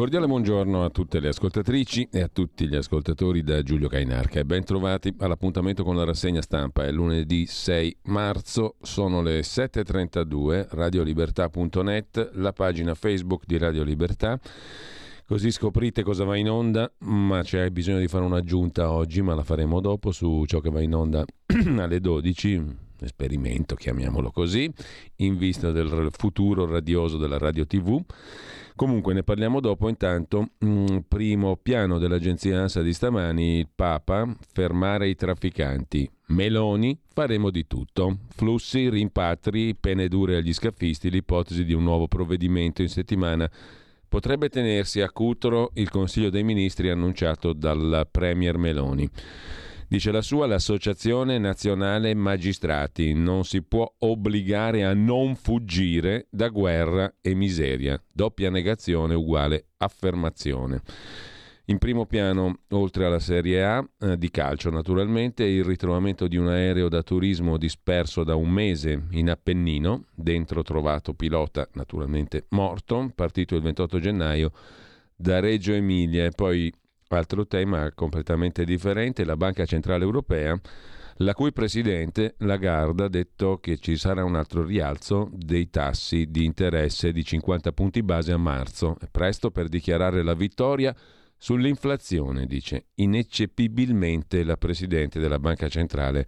Cordiale buongiorno a tutte le ascoltatrici e a tutti gli ascoltatori da Giulio Cainarca e ben trovati all'appuntamento con la rassegna stampa. È lunedì 6 marzo, sono le 7.32, radiolibertà.net, la pagina Facebook di Radio Libertà. Così scoprite cosa va in onda, ma c'è bisogno di fare un'aggiunta oggi, ma la faremo dopo su ciò che va in onda alle 12, esperimento chiamiamolo così, in vista del futuro radioso della radio TV. Comunque ne parliamo dopo, intanto mm, primo piano dell'agenzia ANSA di stamani, il Papa, fermare i trafficanti. Meloni, faremo di tutto. Flussi, rimpatri, pene dure agli scafisti, l'ipotesi di un nuovo provvedimento in settimana. Potrebbe tenersi a Cutro il Consiglio dei Ministri annunciato dal Premier Meloni. Dice la sua l'Associazione Nazionale Magistrati non si può obbligare a non fuggire da guerra e miseria. Doppia negazione uguale affermazione. In primo piano, oltre alla Serie A eh, di calcio naturalmente, il ritrovamento di un aereo da turismo disperso da un mese in Appennino, dentro trovato pilota naturalmente morto, partito il 28 gennaio da Reggio Emilia e poi Altro tema completamente differente, la Banca Centrale Europea, la cui presidente Lagarde ha detto che ci sarà un altro rialzo dei tassi di interesse di 50 punti base a marzo. Presto per dichiarare la vittoria sull'inflazione, dice ineccepibilmente la presidente della Banca Centrale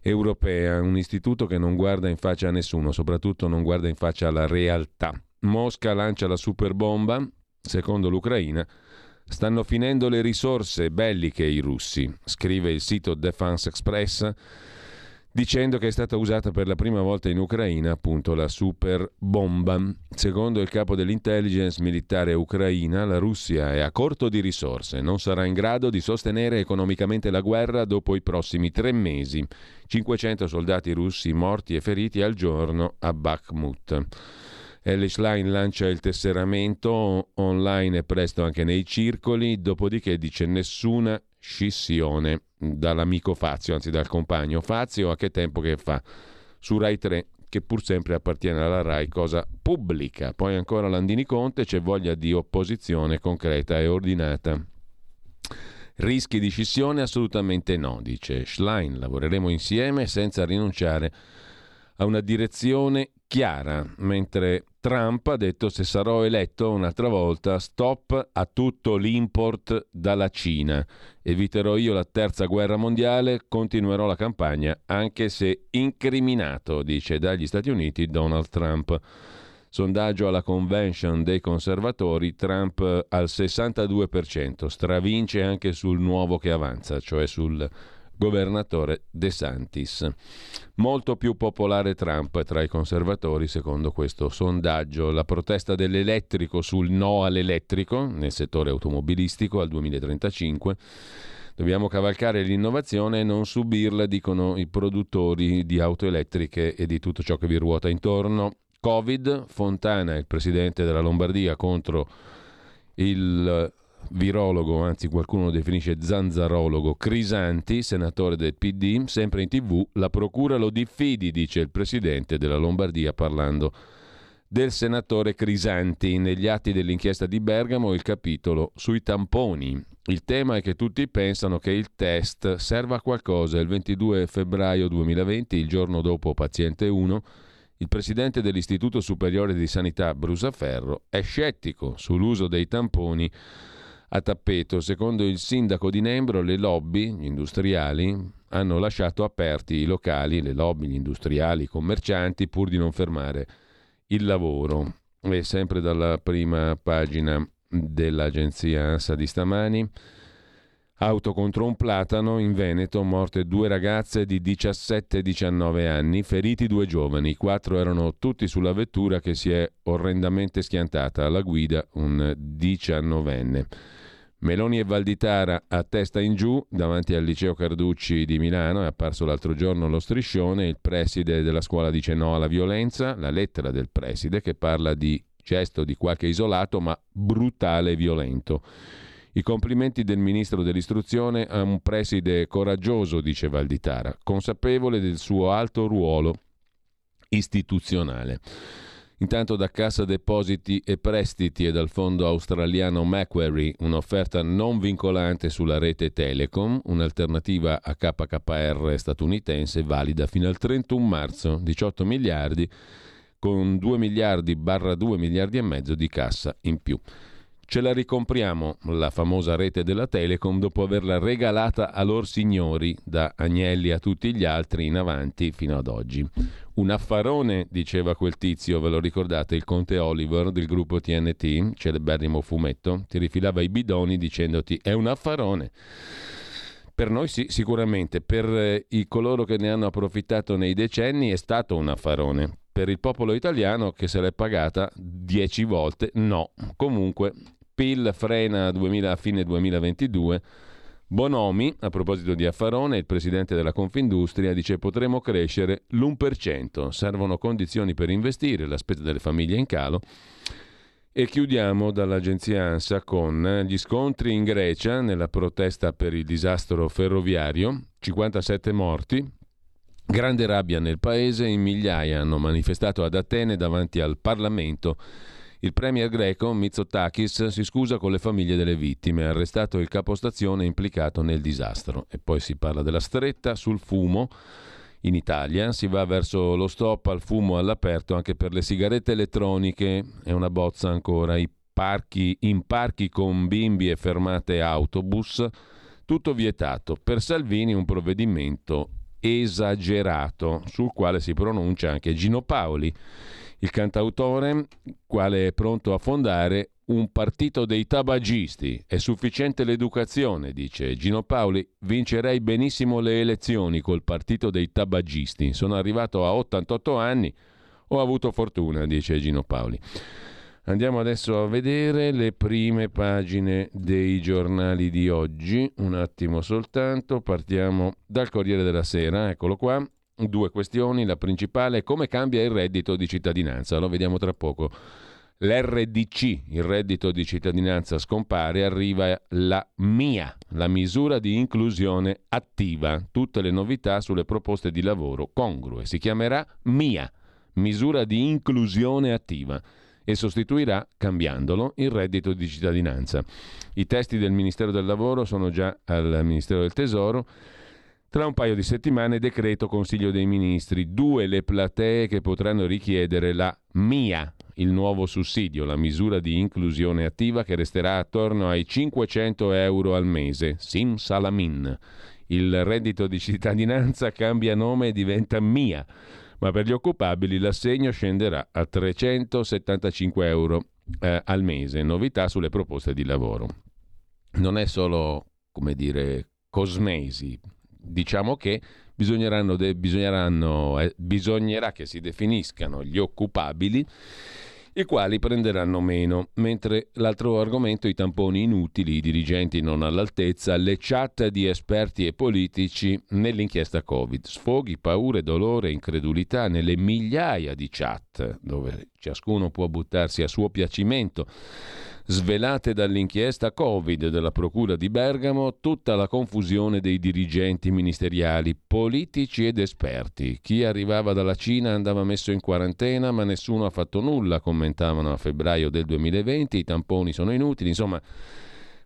Europea, un istituto che non guarda in faccia a nessuno, soprattutto non guarda in faccia alla realtà. Mosca lancia la superbomba, secondo l'Ucraina Stanno finendo le risorse belliche i russi, scrive il sito Defense Express, dicendo che è stata usata per la prima volta in Ucraina appunto la super bomba. Secondo il capo dell'intelligence militare ucraina, la Russia è a corto di risorse, non sarà in grado di sostenere economicamente la guerra dopo i prossimi tre mesi. 500 soldati russi morti e feriti al giorno a Bakhmut. Elish Line lancia il tesseramento online e presto anche nei circoli, dopodiché dice nessuna scissione dall'amico Fazio, anzi dal compagno Fazio, a che tempo che fa? Su Rai 3 che pur sempre appartiene alla RAI, cosa pubblica. Poi ancora Landini Conte, c'è voglia di opposizione concreta e ordinata. Rischi di scissione? Assolutamente no, dice Schlein. Lavoreremo insieme senza rinunciare a una direzione chiara, mentre Trump ha detto se sarò eletto un'altra volta stop a tutto l'import dalla Cina. Eviterò io la terza guerra mondiale, continuerò la campagna anche se incriminato, dice dagli Stati Uniti Donald Trump. Sondaggio alla convention dei conservatori, Trump al 62%, stravince anche sul nuovo che avanza, cioè sul governatore De Santis. Molto più popolare Trump tra i conservatori, secondo questo sondaggio. La protesta dell'elettrico sul no all'elettrico nel settore automobilistico al 2035. Dobbiamo cavalcare l'innovazione e non subirla, dicono i produttori di auto elettriche e di tutto ciò che vi ruota intorno. Covid, Fontana, il presidente della Lombardia, contro il virologo, anzi qualcuno lo definisce zanzarologo, Crisanti, senatore del PD, sempre in tv, la procura lo diffidi, dice il presidente della Lombardia parlando del senatore Crisanti. Negli atti dell'inchiesta di Bergamo il capitolo sui tamponi. Il tema è che tutti pensano che il test serva a qualcosa. Il 22 febbraio 2020, il giorno dopo paziente 1, il presidente dell'Istituto Superiore di Sanità Brusaferro è scettico sull'uso dei tamponi a tappeto. Secondo il sindaco di Nembro, le lobby gli industriali hanno lasciato aperti i locali, le lobby, gli industriali, i commercianti, pur di non fermare il lavoro. E sempre dalla prima pagina dell'agenzia ANSA di stamani. Auto contro un platano in Veneto, morte due ragazze di 17 e 19 anni, feriti due giovani, quattro erano tutti sulla vettura che si è orrendamente schiantata alla guida un diciannovenne. Meloni e Valditara a testa in giù davanti al liceo Carducci di Milano, è apparso l'altro giorno lo striscione, il preside della scuola dice no alla violenza, la lettera del preside che parla di gesto di qualche isolato ma brutale e violento. I complimenti del ministro dell'istruzione a un preside coraggioso, dice Valditara, consapevole del suo alto ruolo istituzionale. Intanto da Cassa Depositi e Prestiti e dal fondo australiano Macquarie un'offerta non vincolante sulla rete Telecom, un'alternativa a KKR statunitense valida fino al 31 marzo, 18 miliardi con 2 miliardi barra 2 miliardi e mezzo di cassa in più. Ce la ricompriamo, la famosa rete della Telecom, dopo averla regalata a lor signori, da Agnelli a tutti gli altri in avanti fino ad oggi. Un affarone, diceva quel tizio, ve lo ricordate, il conte Oliver del gruppo TNT, celeberrimo fumetto, ti rifilava i bidoni dicendoti è un affarone. Per noi sì, sicuramente, per eh, i coloro che ne hanno approfittato nei decenni è stato un affarone. Per il popolo italiano che se l'è pagata dieci volte, no. Comunque, PIL frena a, 2000, a fine 2022 Bonomi, a proposito di Affarone, il presidente della Confindustria, dice potremo crescere l'1%, servono condizioni per investire, la spesa delle famiglie in calo. E chiudiamo dall'agenzia ANSA con gli scontri in Grecia nella protesta per il disastro ferroviario, 57 morti, grande rabbia nel paese, in migliaia hanno manifestato ad Atene davanti al Parlamento il premier greco Mitsotakis si scusa con le famiglie delle vittime, ha arrestato il capostazione implicato nel disastro. E poi si parla della stretta sul fumo. In Italia si va verso lo stop al fumo all'aperto anche per le sigarette elettroniche, è una bozza ancora, parchi, in parchi con bimbi e fermate autobus, tutto vietato. Per Salvini un provvedimento esagerato sul quale si pronuncia anche Gino Paoli. Il cantautore, quale è pronto a fondare un partito dei tabagisti. È sufficiente l'educazione, dice Gino Paoli. Vincerei benissimo le elezioni col partito dei tabagisti. Sono arrivato a 88 anni, ho avuto fortuna, dice Gino Paoli. Andiamo adesso a vedere le prime pagine dei giornali di oggi. Un attimo soltanto, partiamo dal Corriere della Sera, eccolo qua. Due questioni, la principale è come cambia il reddito di cittadinanza, lo vediamo tra poco. L'RDC, il reddito di cittadinanza scompare, arriva la MIA, la misura di inclusione attiva, tutte le novità sulle proposte di lavoro congrue. Si chiamerà MIA, misura di inclusione attiva, e sostituirà, cambiandolo, il reddito di cittadinanza. I testi del Ministero del Lavoro sono già al Ministero del Tesoro tra un paio di settimane decreto Consiglio dei Ministri, due le platee che potranno richiedere la MIA, il nuovo sussidio, la misura di inclusione attiva che resterà attorno ai 500 euro al mese, Sim Salamin. Il reddito di cittadinanza cambia nome e diventa MIA, ma per gli occupabili l'assegno scenderà a 375 euro eh, al mese, novità sulle proposte di lavoro. Non è solo, come dire, cosmesi, diciamo che bisogneranno de- bisogneranno, eh, bisognerà che si definiscano gli occupabili i quali prenderanno meno, mentre l'altro argomento i tamponi inutili, i dirigenti non all'altezza, le chat di esperti e politici nell'inchiesta Covid, sfoghi, paure, dolore, incredulità nelle migliaia di chat dove ciascuno può buttarsi a suo piacimento Svelate dall'inchiesta Covid della Procura di Bergamo tutta la confusione dei dirigenti ministeriali, politici ed esperti. Chi arrivava dalla Cina andava messo in quarantena, ma nessuno ha fatto nulla, commentavano a febbraio del 2020, i tamponi sono inutili, insomma...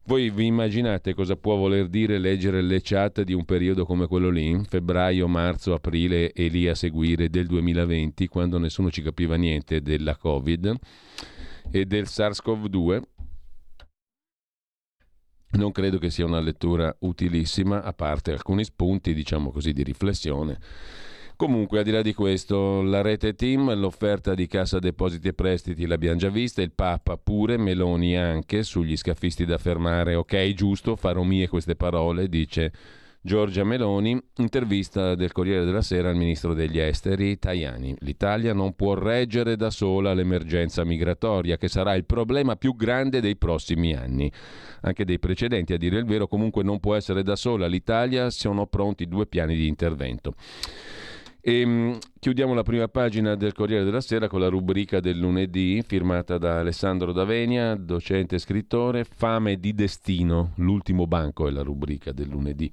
Voi vi immaginate cosa può voler dire leggere le chat di un periodo come quello lì, febbraio, marzo, aprile e lì a seguire del 2020, quando nessuno ci capiva niente della Covid e del SARS-CoV-2? Non credo che sia una lettura utilissima, a parte alcuni spunti, diciamo così, di riflessione. Comunque, al di là di questo, la rete team, l'offerta di cassa depositi e prestiti l'abbiamo già vista, il Papa pure, Meloni anche, sugli scafisti da fermare. Ok, giusto, farò mie queste parole, dice Giorgia Meloni, intervista del Corriere della Sera al ministro degli esteri Tajani. L'Italia non può reggere da sola l'emergenza migratoria, che sarà il problema più grande dei prossimi anni. Anche dei precedenti, a dire il vero, comunque non può essere da sola l'Italia, sono pronti due piani di intervento. E, um, chiudiamo la prima pagina del Corriere della Sera con la rubrica del lunedì firmata da Alessandro Davenia, docente e scrittore, Fame di destino, l'ultimo banco è la rubrica del lunedì,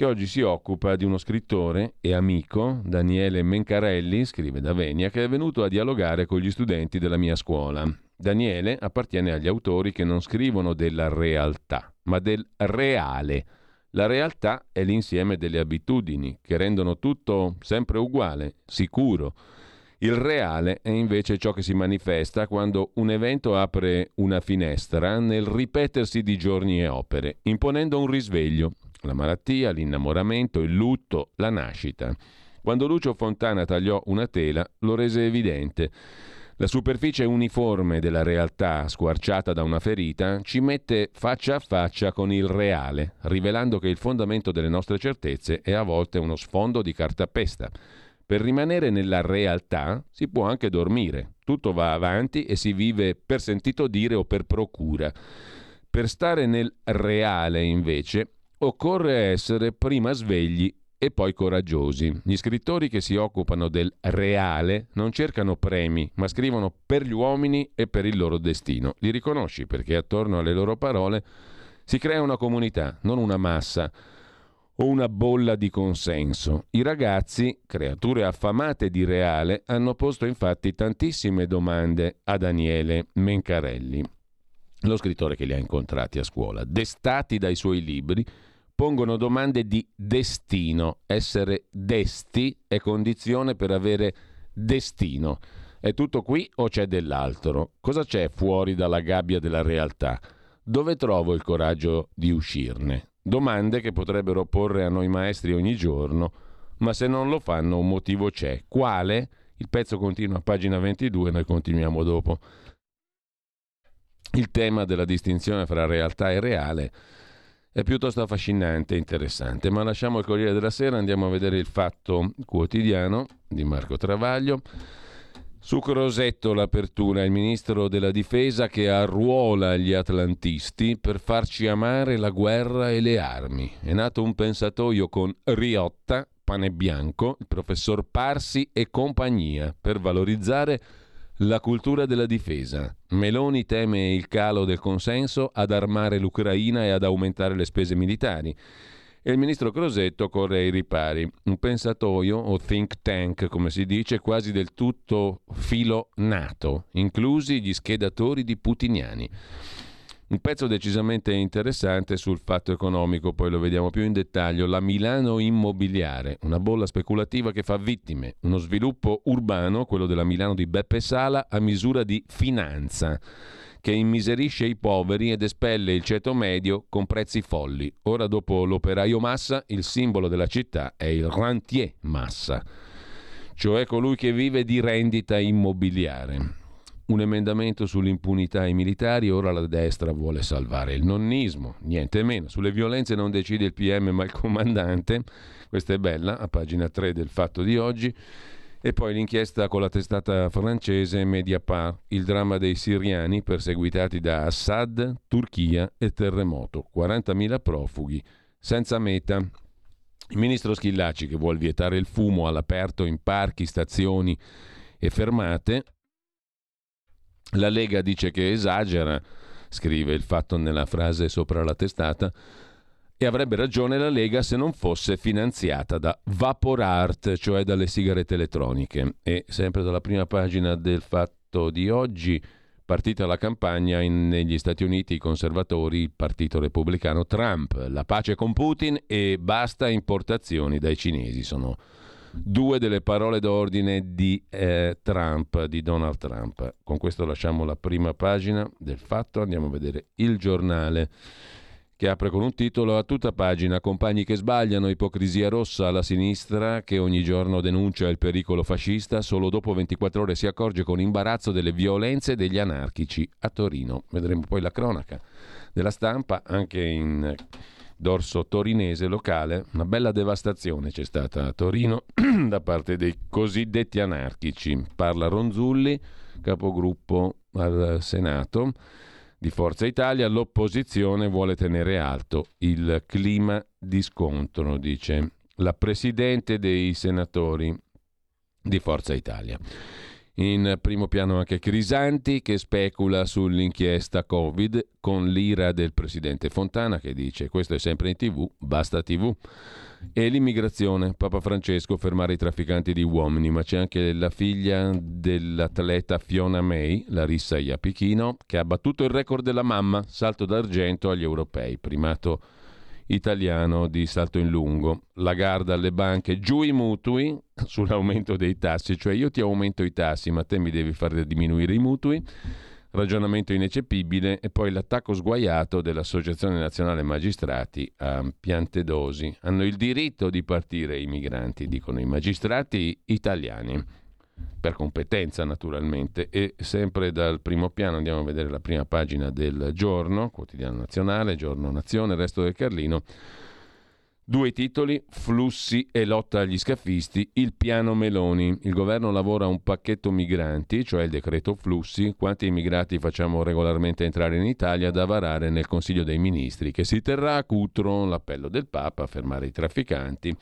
che oggi si occupa di uno scrittore e amico, Daniele Mencarelli, scrive Davenia, che è venuto a dialogare con gli studenti della mia scuola. Daniele appartiene agli autori che non scrivono della realtà, ma del reale la realtà è l'insieme delle abitudini che rendono tutto sempre uguale, sicuro. Il reale è invece ciò che si manifesta quando un evento apre una finestra nel ripetersi di giorni e opere, imponendo un risveglio, la malattia, l'innamoramento, il lutto, la nascita. Quando Lucio Fontana tagliò una tela, lo rese evidente. La superficie uniforme della realtà, squarciata da una ferita, ci mette faccia a faccia con il reale, rivelando che il fondamento delle nostre certezze è a volte uno sfondo di cartapesta. Per rimanere nella realtà si può anche dormire, tutto va avanti e si vive per sentito dire o per procura. Per stare nel reale, invece, occorre essere prima svegli e poi coraggiosi. Gli scrittori che si occupano del reale non cercano premi, ma scrivono per gli uomini e per il loro destino. Li riconosci perché attorno alle loro parole si crea una comunità, non una massa o una bolla di consenso. I ragazzi, creature affamate di reale, hanno posto infatti tantissime domande a Daniele Mencarelli, lo scrittore che li ha incontrati a scuola, destati dai suoi libri pongono domande di destino. Essere desti è condizione per avere destino. È tutto qui o c'è dell'altro? Cosa c'è fuori dalla gabbia della realtà? Dove trovo il coraggio di uscirne? Domande che potrebbero porre a noi maestri ogni giorno, ma se non lo fanno un motivo c'è. Quale? Il pezzo continua a pagina 22, noi continuiamo dopo. Il tema della distinzione fra realtà e reale è piuttosto affascinante e interessante. Ma lasciamo il Corriere della Sera, andiamo a vedere il fatto quotidiano di Marco Travaglio. Su Crosetto l'apertura, il ministro della difesa che arruola gli atlantisti per farci amare la guerra e le armi. È nato un pensatoio con Riotta, pane bianco, il professor Parsi e compagnia per valorizzare la cultura della difesa. Meloni teme il calo del consenso ad armare l'Ucraina e ad aumentare le spese militari. E il ministro Crosetto corre ai ripari. Un pensatoio o think tank, come si dice, quasi del tutto filo nato, inclusi gli schedatori di putiniani. Un pezzo decisamente interessante sul fatto economico, poi lo vediamo più in dettaglio, la Milano immobiliare, una bolla speculativa che fa vittime, uno sviluppo urbano, quello della Milano di Beppe Sala, a misura di finanza che immiserisce i poveri ed espelle il ceto medio con prezzi folli. Ora dopo l'operaio massa, il simbolo della città è il rentier massa, cioè colui che vive di rendita immobiliare un emendamento sull'impunità ai militari, ora la destra vuole salvare il nonnismo, niente meno. Sulle violenze non decide il PM ma il comandante, questa è bella, a pagina 3 del fatto di oggi. E poi l'inchiesta con la testata francese Mediapart, il dramma dei siriani perseguitati da Assad, Turchia e terremoto. 40.000 profughi, senza meta. Il ministro Schillaci, che vuole vietare il fumo all'aperto in parchi, stazioni e fermate, la Lega dice che esagera, scrive il fatto nella frase sopra la testata, e avrebbe ragione la Lega se non fosse finanziata da Vaporart, cioè dalle sigarette elettroniche. E sempre dalla prima pagina del fatto di oggi, partita la campagna in, negli Stati Uniti, i conservatori, il partito repubblicano Trump, la pace con Putin e basta importazioni dai cinesi. Sono due delle parole d'ordine di eh, Trump, di Donald Trump. Con questo lasciamo la prima pagina del fatto, andiamo a vedere il giornale che apre con un titolo a tutta pagina Compagni che sbagliano, ipocrisia rossa alla sinistra che ogni giorno denuncia il pericolo fascista, solo dopo 24 ore si accorge con imbarazzo delle violenze degli anarchici a Torino. Vedremo poi la cronaca della stampa anche in dorso torinese locale, una bella devastazione c'è stata a Torino da parte dei cosiddetti anarchici. Parla Ronzulli, capogruppo al Senato di Forza Italia, l'opposizione vuole tenere alto il clima di scontro, dice la Presidente dei senatori di Forza Italia. In primo piano anche Crisanti che specula sull'inchiesta Covid con l'ira del presidente Fontana che dice questo è sempre in tv, basta tv. E l'immigrazione, Papa Francesco fermare i trafficanti di uomini, ma c'è anche la figlia dell'atleta Fiona May, Larissa Iapichino, che ha battuto il record della mamma, salto d'argento agli europei, primato italiano di salto in lungo. La garda alle banche, giù i mutui sull'aumento dei tassi, cioè io ti aumento i tassi ma te mi devi far diminuire i mutui. Ragionamento ineccepibile e poi l'attacco sguaiato dell'Associazione Nazionale Magistrati a Piantedosi. Hanno il diritto di partire i migranti, dicono i magistrati italiani per competenza naturalmente e sempre dal primo piano andiamo a vedere la prima pagina del giorno, quotidiano nazionale, giorno nazione, resto del Carlino. Due titoli, flussi e lotta agli scafisti, il piano Meloni. Il governo lavora un pacchetto migranti, cioè il decreto flussi, quanti immigrati facciamo regolarmente entrare in Italia da varare nel Consiglio dei Ministri, che si terrà a Cutro l'appello del Papa a fermare i trafficanti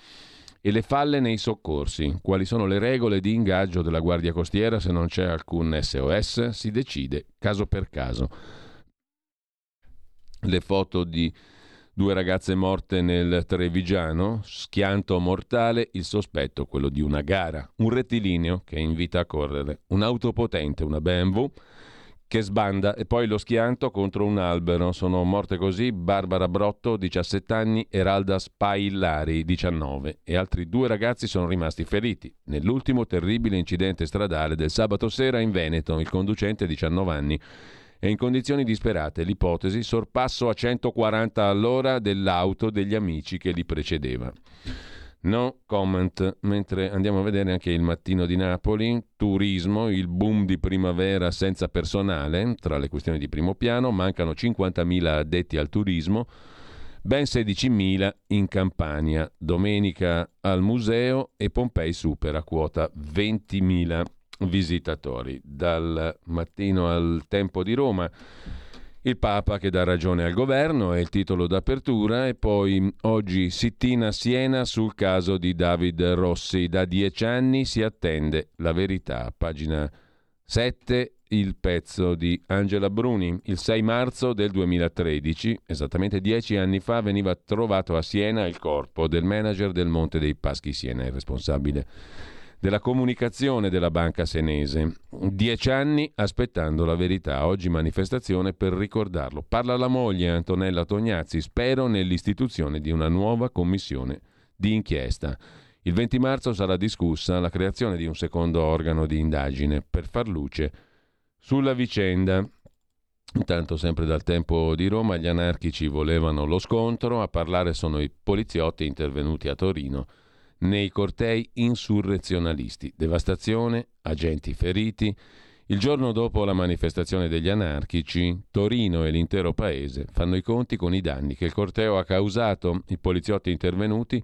e le falle nei soccorsi. Quali sono le regole di ingaggio della Guardia Costiera se non c'è alcun SOS? Si decide caso per caso. Le foto di due ragazze morte nel Trevigiano, schianto mortale, il sospetto quello di una gara, un rettilineo che invita a correre, un'auto potente, una BMW che sbanda e poi lo schianto contro un albero. Sono morte così Barbara Brotto, 17 anni, e Ralda Spaillari, 19, e altri due ragazzi sono rimasti feriti. Nell'ultimo terribile incidente stradale del sabato sera in Veneto, il conducente, 19 anni, è in condizioni disperate. L'ipotesi, sorpasso a 140 all'ora dell'auto degli amici che li precedeva. No comment, mentre andiamo a vedere anche il mattino di Napoli, turismo, il boom di primavera senza personale, tra le questioni di primo piano, mancano 50.000 addetti al turismo, ben 16.000 in Campania, domenica al museo e Pompei supera quota 20.000 visitatori. Dal mattino al tempo di Roma il Papa che dà ragione al governo è il titolo d'apertura e poi oggi sittina Siena sul caso di David Rossi. Da dieci anni si attende la verità. Pagina 7 il pezzo di Angela Bruni. Il 6 marzo del 2013, esattamente dieci anni fa, veniva trovato a Siena il corpo del manager del Monte dei Paschi Siena, il responsabile della comunicazione della banca senese. Dieci anni aspettando la verità, oggi manifestazione per ricordarlo. Parla la moglie Antonella Tognazzi, spero nell'istituzione di una nuova commissione di inchiesta. Il 20 marzo sarà discussa la creazione di un secondo organo di indagine per far luce sulla vicenda. Intanto, sempre dal tempo di Roma, gli anarchici volevano lo scontro, a parlare sono i poliziotti intervenuti a Torino nei cortei insurrezionalisti. Devastazione, agenti feriti. Il giorno dopo la manifestazione degli anarchici, Torino e l'intero paese fanno i conti con i danni che il corteo ha causato. I poliziotti intervenuti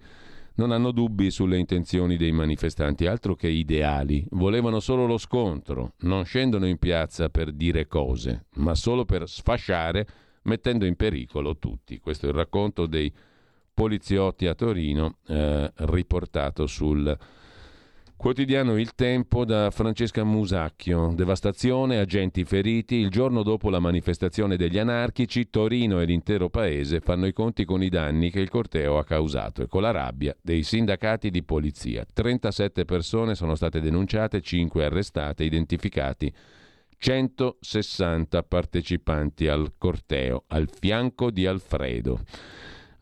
non hanno dubbi sulle intenzioni dei manifestanti, altro che ideali. Volevano solo lo scontro, non scendono in piazza per dire cose, ma solo per sfasciare, mettendo in pericolo tutti. Questo è il racconto dei poliziotti a Torino, eh, riportato sul quotidiano Il Tempo da Francesca Musacchio. Devastazione, agenti feriti. Il giorno dopo la manifestazione degli anarchici, Torino e l'intero paese fanno i conti con i danni che il corteo ha causato e con la rabbia dei sindacati di polizia. 37 persone sono state denunciate, 5 arrestate, identificati 160 partecipanti al corteo, al fianco di Alfredo.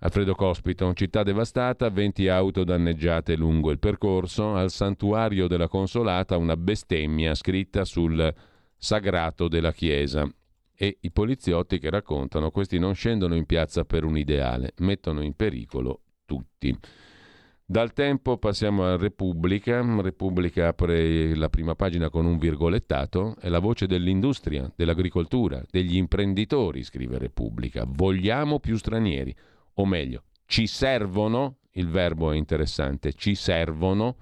Alfredo Cospito, città devastata, 20 auto danneggiate lungo il percorso, al santuario della Consolata una bestemmia scritta sul sagrato della chiesa e i poliziotti che raccontano questi non scendono in piazza per un ideale, mettono in pericolo tutti. Dal tempo passiamo a Repubblica. Repubblica apre la prima pagina con un virgolettato. È la voce dell'industria, dell'agricoltura, degli imprenditori, scrive Repubblica. Vogliamo più stranieri. O meglio, ci servono, il verbo è interessante, ci servono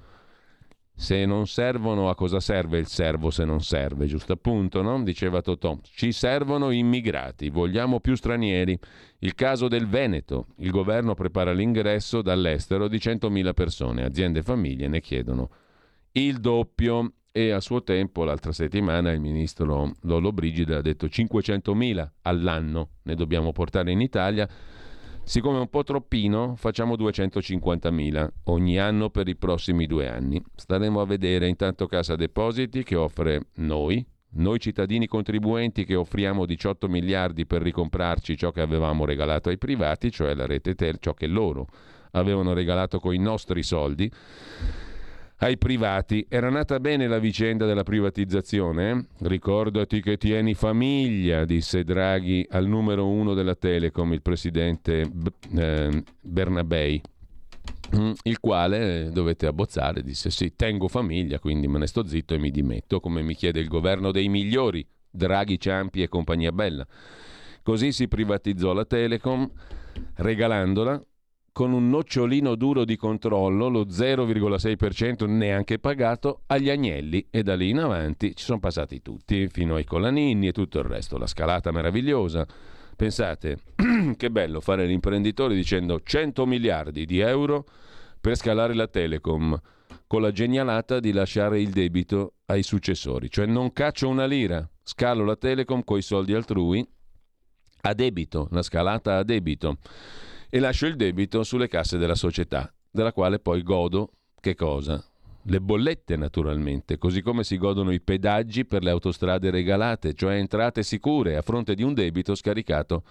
se non servono, a cosa serve il servo se non serve? Giusto appunto, no? Diceva Totò. Ci servono immigrati, vogliamo più stranieri. Il caso del Veneto. Il governo prepara l'ingresso dall'estero di 100.000 persone. Aziende e famiglie ne chiedono il doppio. E a suo tempo, l'altra settimana, il ministro Lollo Brigida ha detto 500.000 all'anno ne dobbiamo portare in Italia Siccome è un po' troppino, facciamo 250.000 ogni anno per i prossimi due anni. Staremo a vedere intanto Casa Depositi che offre noi, noi cittadini contribuenti che offriamo 18 miliardi per ricomprarci ciò che avevamo regalato ai privati, cioè la rete tel, ciò che loro avevano regalato con i nostri soldi ai privati. Era nata bene la vicenda della privatizzazione? Ricordati che tieni famiglia, disse Draghi al numero uno della Telecom, il presidente eh, Bernabei. Mm, il quale eh, dovete abbozzare, disse sì, tengo famiglia, quindi me ne sto zitto e mi dimetto, come mi chiede il governo dei migliori, Draghi, Ciampi e compagnia bella. Così si privatizzò la Telecom, regalandola con un nocciolino duro di controllo, lo 0,6% neanche pagato, agli agnelli e da lì in avanti ci sono passati tutti, fino ai colanini e tutto il resto, la scalata meravigliosa. Pensate, che bello fare l'imprenditore dicendo 100 miliardi di euro per scalare la Telecom, con la genialata di lasciare il debito ai successori, cioè non caccio una lira, scalo la Telecom coi soldi altrui a debito, la scalata a debito e lascio il debito sulle casse della società, della quale poi godo che cosa? Le bollette naturalmente, così come si godono i pedaggi per le autostrade regalate, cioè entrate sicure a fronte di un debito scaricato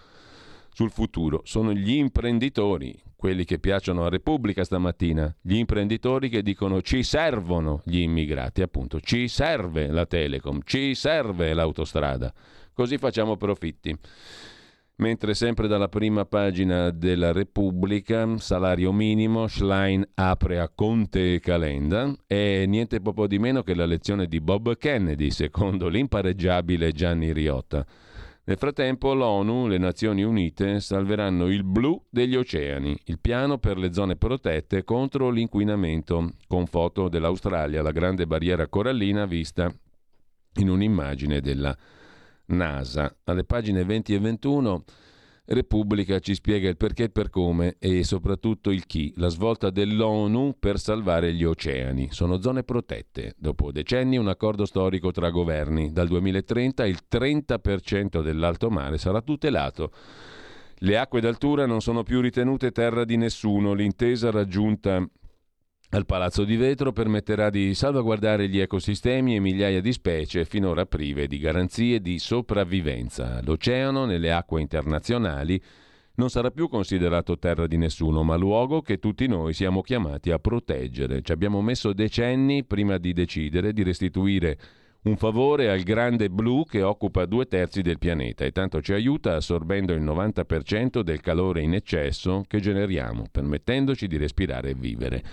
sul futuro. Sono gli imprenditori, quelli che piacciono a Repubblica stamattina, gli imprenditori che dicono ci servono gli immigrati, appunto, ci serve la Telecom, ci serve l'autostrada, così facciamo profitti. Mentre sempre dalla prima pagina della Repubblica, salario minimo, Schlein apre a Conte e Calenda, è niente po' di meno che la lezione di Bob Kennedy, secondo l'impareggiabile Gianni Riotta. Nel frattempo l'ONU, le Nazioni Unite, salveranno il blu degli oceani, il piano per le zone protette contro l'inquinamento, con foto dell'Australia, la grande barriera corallina vista in un'immagine della NASA. Alle pagine 20 e 21 Repubblica ci spiega il perché e per come e soprattutto il chi, la svolta dell'ONU per salvare gli oceani. Sono zone protette. Dopo decenni un accordo storico tra governi. Dal 2030 il 30% dell'alto mare sarà tutelato. Le acque d'altura non sono più ritenute terra di nessuno. L'intesa raggiunta al Palazzo di Vetro permetterà di salvaguardare gli ecosistemi e migliaia di specie finora prive di garanzie di sopravvivenza. L'oceano, nelle acque internazionali, non sarà più considerato terra di nessuno, ma luogo che tutti noi siamo chiamati a proteggere. Ci abbiamo messo decenni prima di decidere di restituire un favore al grande blu che occupa due terzi del pianeta e tanto ci aiuta assorbendo il 90% del calore in eccesso che generiamo, permettendoci di respirare e vivere.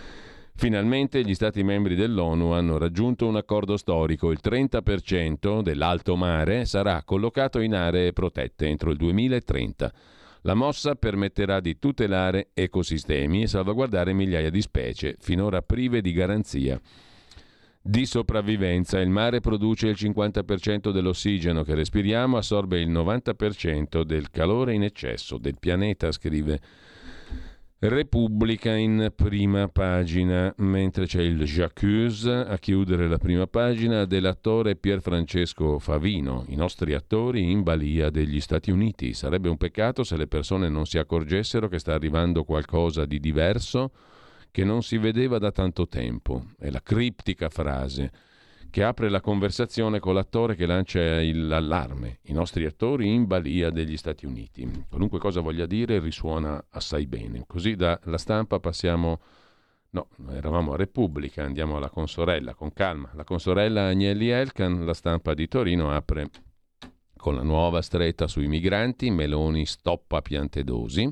Finalmente gli Stati membri dell'ONU hanno raggiunto un accordo storico. Il 30% dell'alto mare sarà collocato in aree protette entro il 2030. La mossa permetterà di tutelare ecosistemi e salvaguardare migliaia di specie, finora prive di garanzia di sopravvivenza. Il mare produce il 50% dell'ossigeno che respiriamo, assorbe il 90% del calore in eccesso del pianeta, scrive Repubblica in prima pagina, mentre c'è il J'accuse a chiudere la prima pagina dell'attore Pier Francesco Favino, i nostri attori in balia degli Stati Uniti. Sarebbe un peccato se le persone non si accorgessero che sta arrivando qualcosa di diverso che non si vedeva da tanto tempo. È la criptica frase che apre la conversazione con l'attore che lancia l'allarme, i nostri attori in balia degli Stati Uniti. Qualunque cosa voglia dire risuona assai bene. Così dalla stampa passiamo... No, eravamo a Repubblica, andiamo alla consorella, con calma. La consorella Agnelli Elkan, la stampa di Torino, apre con la nuova stretta sui migranti, Meloni stoppa Piantedosi.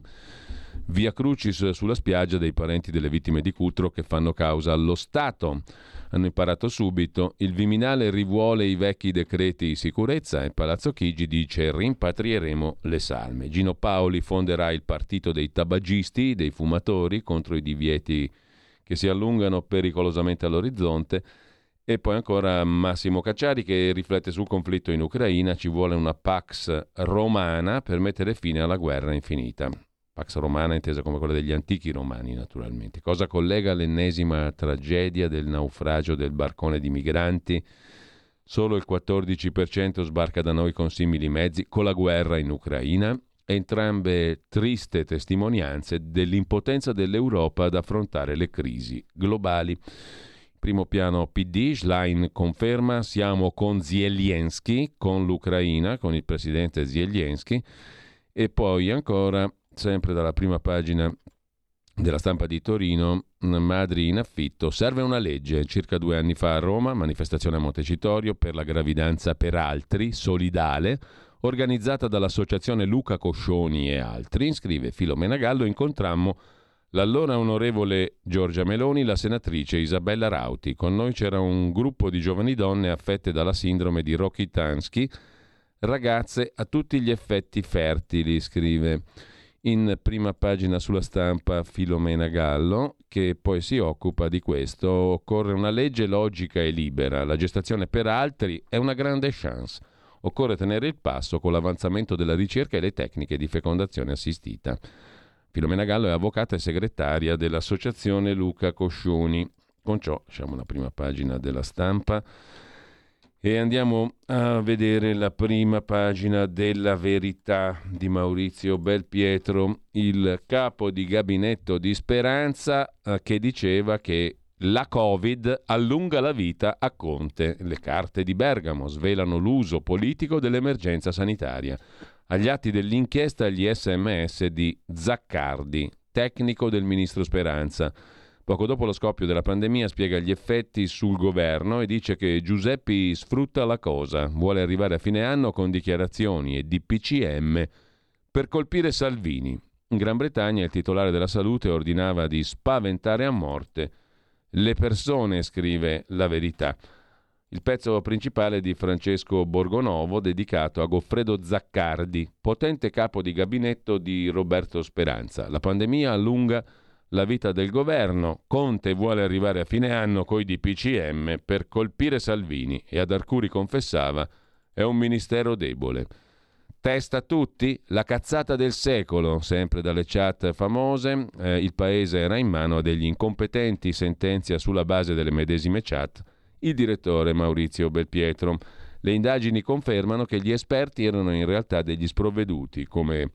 Via Crucis sulla spiaggia dei parenti delle vittime di Cutro che fanno causa allo Stato. Hanno imparato subito. Il Viminale rivuole i vecchi decreti di sicurezza e Palazzo Chigi dice rimpatrieremo le salme. Gino Paoli fonderà il partito dei tabagisti, dei fumatori contro i divieti che si allungano pericolosamente all'orizzonte. E poi ancora Massimo Cacciari che riflette sul conflitto in Ucraina, ci vuole una Pax romana per mettere fine alla guerra infinita. Pax romana intesa come quella degli antichi romani naturalmente. Cosa collega l'ennesima tragedia del naufragio del barcone di migranti? Solo il 14% sbarca da noi con simili mezzi, con la guerra in Ucraina. Entrambe triste testimonianze dell'impotenza dell'Europa ad affrontare le crisi globali. Primo piano PD, Schlein conferma siamo con Zelensky, con l'Ucraina, con il presidente Zelensky e poi ancora, sempre dalla prima pagina della stampa di Torino, madri in affitto, serve una legge. Circa due anni fa a Roma, manifestazione a Montecitorio per la gravidanza per altri, solidale, organizzata dall'associazione Luca Coscioni e altri, scrive Filomena Gallo, incontrammo L'allora onorevole Giorgia Meloni, la senatrice Isabella Rauti. Con noi c'era un gruppo di giovani donne affette dalla sindrome di Rokitansky, ragazze a tutti gli effetti fertili, scrive in prima pagina sulla stampa Filomena Gallo, che poi si occupa di questo. Occorre una legge logica e libera. La gestazione per altri è una grande chance. Occorre tenere il passo con l'avanzamento della ricerca e le tecniche di fecondazione assistita. Filomena Gallo è avvocata e segretaria dell'associazione Luca Coscioni. Con ciò siamo alla prima pagina della stampa e andiamo a vedere la prima pagina della verità di Maurizio Belpietro, il capo di gabinetto di Speranza eh, che diceva che la Covid allunga la vita a Conte. Le carte di Bergamo svelano l'uso politico dell'emergenza sanitaria agli atti dell'inchiesta gli sms di Zaccardi, tecnico del ministro Speranza. Poco dopo lo scoppio della pandemia spiega gli effetti sul governo e dice che Giuseppi sfrutta la cosa, vuole arrivare a fine anno con dichiarazioni e DPCM per colpire Salvini. In Gran Bretagna il titolare della salute ordinava di spaventare a morte le persone, scrive la verità. Il pezzo principale di Francesco Borgonovo dedicato a Goffredo Zaccardi, potente capo di gabinetto di Roberto Speranza. La pandemia allunga la vita del governo. Conte vuole arrivare a fine anno coi DPCM per colpire Salvini e ad Arcuri confessava è un ministero debole. Testa a tutti? La cazzata del secolo, sempre dalle chat famose. Eh, il paese era in mano a degli incompetenti, sentenzia sulla base delle medesime chat il direttore Maurizio Belpietro. Le indagini confermano che gli esperti erano in realtà degli sprovveduti, come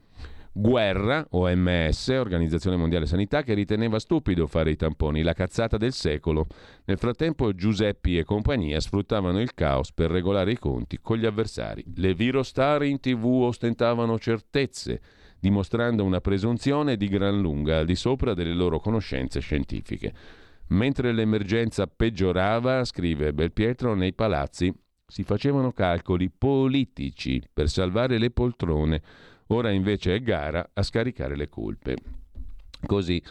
Guerra, OMS, Organizzazione Mondiale Sanità, che riteneva stupido fare i tamponi, la cazzata del secolo. Nel frattempo Giuseppi e compagnia sfruttavano il caos per regolare i conti con gli avversari. Le virostar in tv ostentavano certezze, dimostrando una presunzione di gran lunga al di sopra delle loro conoscenze scientifiche. Mentre l'emergenza peggiorava, scrive Belpietro, nei palazzi si facevano calcoli politici per salvare le poltrone. Ora invece è gara a scaricare le colpe. Così,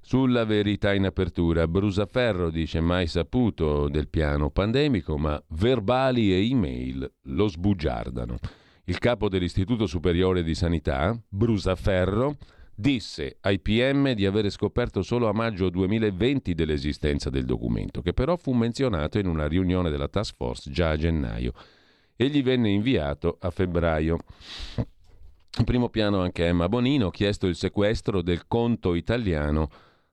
sulla verità in apertura, Brusaferro dice mai saputo del piano pandemico, ma verbali e email lo sbugiardano. Il capo dell'Istituto Superiore di Sanità, Brusaferro, disse ai PM di avere scoperto solo a maggio 2020 dell'esistenza del documento, che però fu menzionato in una riunione della task force già a gennaio e gli venne inviato a febbraio. In primo piano anche Emma Bonino ha chiesto il sequestro del conto italiano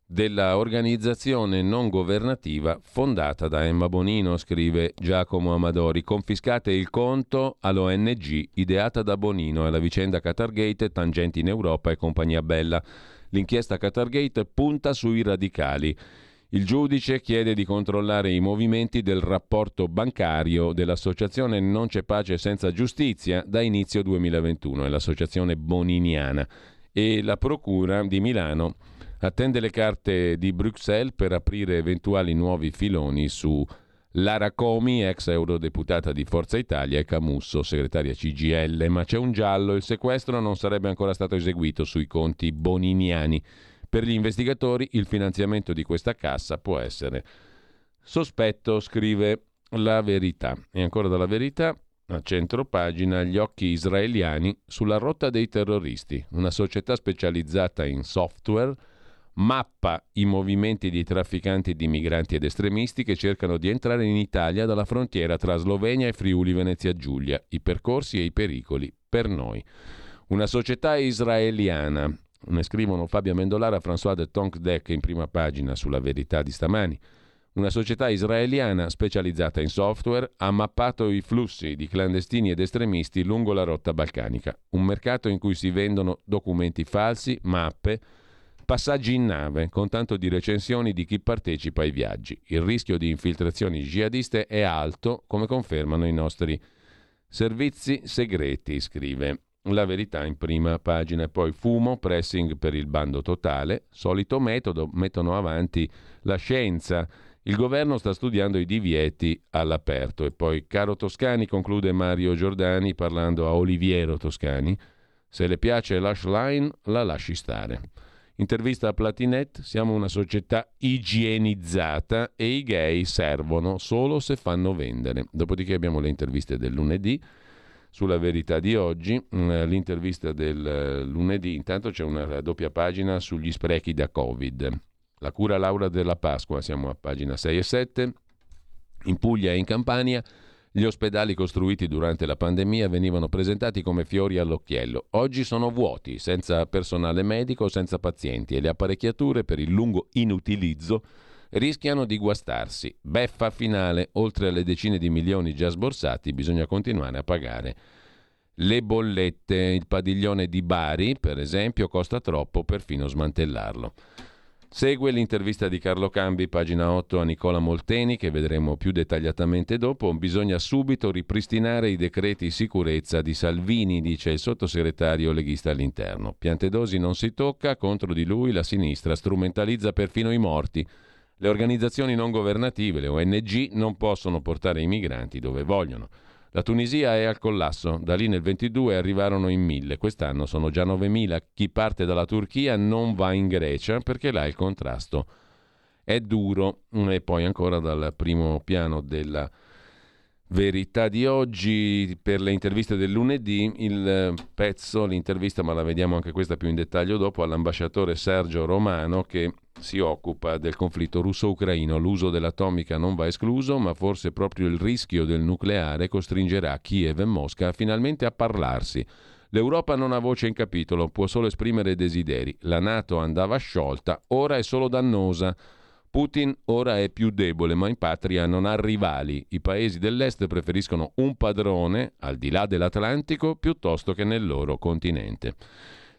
della organizzazione non governativa fondata da Emma Bonino, scrive Giacomo Amadori. Confiscate il conto all'ONG ideata da Bonino e la vicenda Qatargate, tangenti in Europa e compagnia bella. L'inchiesta Qatargate punta sui radicali. Il giudice chiede di controllare i movimenti del rapporto bancario dell'associazione Non c'è pace senza giustizia da inizio 2021, è l'associazione boniniana, e la Procura di Milano attende le carte di Bruxelles per aprire eventuali nuovi filoni su Lara Comi, ex eurodeputata di Forza Italia, e Camusso, segretaria CGL. Ma c'è un giallo, il sequestro non sarebbe ancora stato eseguito sui conti boniniani. Per gli investigatori il finanziamento di questa cassa può essere sospetto, scrive la verità. E ancora dalla verità, a centro pagina, gli occhi israeliani sulla rotta dei terroristi, una società specializzata in software mappa i movimenti di trafficanti di migranti ed estremisti che cercano di entrare in Italia dalla frontiera tra Slovenia e Friuli Venezia Giulia, i percorsi e i pericoli per noi. Una società israeliana, ne scrivono Fabio Mendolara François de Tonquedec in prima pagina sulla verità di stamani. Una società israeliana specializzata in software ha mappato i flussi di clandestini ed estremisti lungo la rotta balcanica, un mercato in cui si vendono documenti falsi, mappe, Passaggi in nave, con tanto di recensioni di chi partecipa ai viaggi. Il rischio di infiltrazioni jihadiste è alto, come confermano i nostri servizi segreti, scrive. La verità in prima pagina poi fumo, pressing per il bando totale, solito metodo, mettono avanti la scienza. Il governo sta studiando i divieti all'aperto e poi caro Toscani, conclude Mario Giordani parlando a Oliviero Toscani, se le piace l'hash line la lasci stare. Intervista a Platinet, siamo una società igienizzata e i gay servono solo se fanno vendere. Dopodiché abbiamo le interviste del lunedì. Sulla verità di oggi, mm, l'intervista del eh, lunedì, intanto c'è una doppia pagina sugli sprechi da Covid. La cura Laura della Pasqua, siamo a pagina 6 e 7. In Puglia e in Campania gli ospedali costruiti durante la pandemia venivano presentati come fiori all'occhiello. Oggi sono vuoti, senza personale medico, senza pazienti e le apparecchiature per il lungo inutilizzo rischiano di guastarsi. Beffa finale, oltre alle decine di milioni già sborsati, bisogna continuare a pagare le bollette. Il padiglione di Bari, per esempio, costa troppo perfino smantellarlo. Segue l'intervista di Carlo Cambi, pagina 8, a Nicola Molteni, che vedremo più dettagliatamente dopo. Bisogna subito ripristinare i decreti sicurezza di Salvini, dice il sottosegretario leghista all'interno. Piantedosi non si tocca, contro di lui la sinistra strumentalizza perfino i morti. Le organizzazioni non governative, le ONG, non possono portare i migranti dove vogliono. La Tunisia è al collasso, da lì nel 22 arrivarono in mille, quest'anno sono già 9.000. Chi parte dalla Turchia non va in Grecia perché là il contrasto è duro. E poi ancora dal primo piano della verità di oggi, per le interviste del lunedì, il pezzo, l'intervista, ma la vediamo anche questa più in dettaglio dopo, all'ambasciatore Sergio Romano che si occupa del conflitto russo-ucraino. L'uso dell'atomica non va escluso, ma forse proprio il rischio del nucleare costringerà Kiev e Mosca finalmente a parlarsi. L'Europa non ha voce in capitolo, può solo esprimere desideri. La Nato andava sciolta, ora è solo dannosa. Putin ora è più debole, ma in patria non ha rivali. I paesi dell'Est preferiscono un padrone, al di là dell'Atlantico, piuttosto che nel loro continente.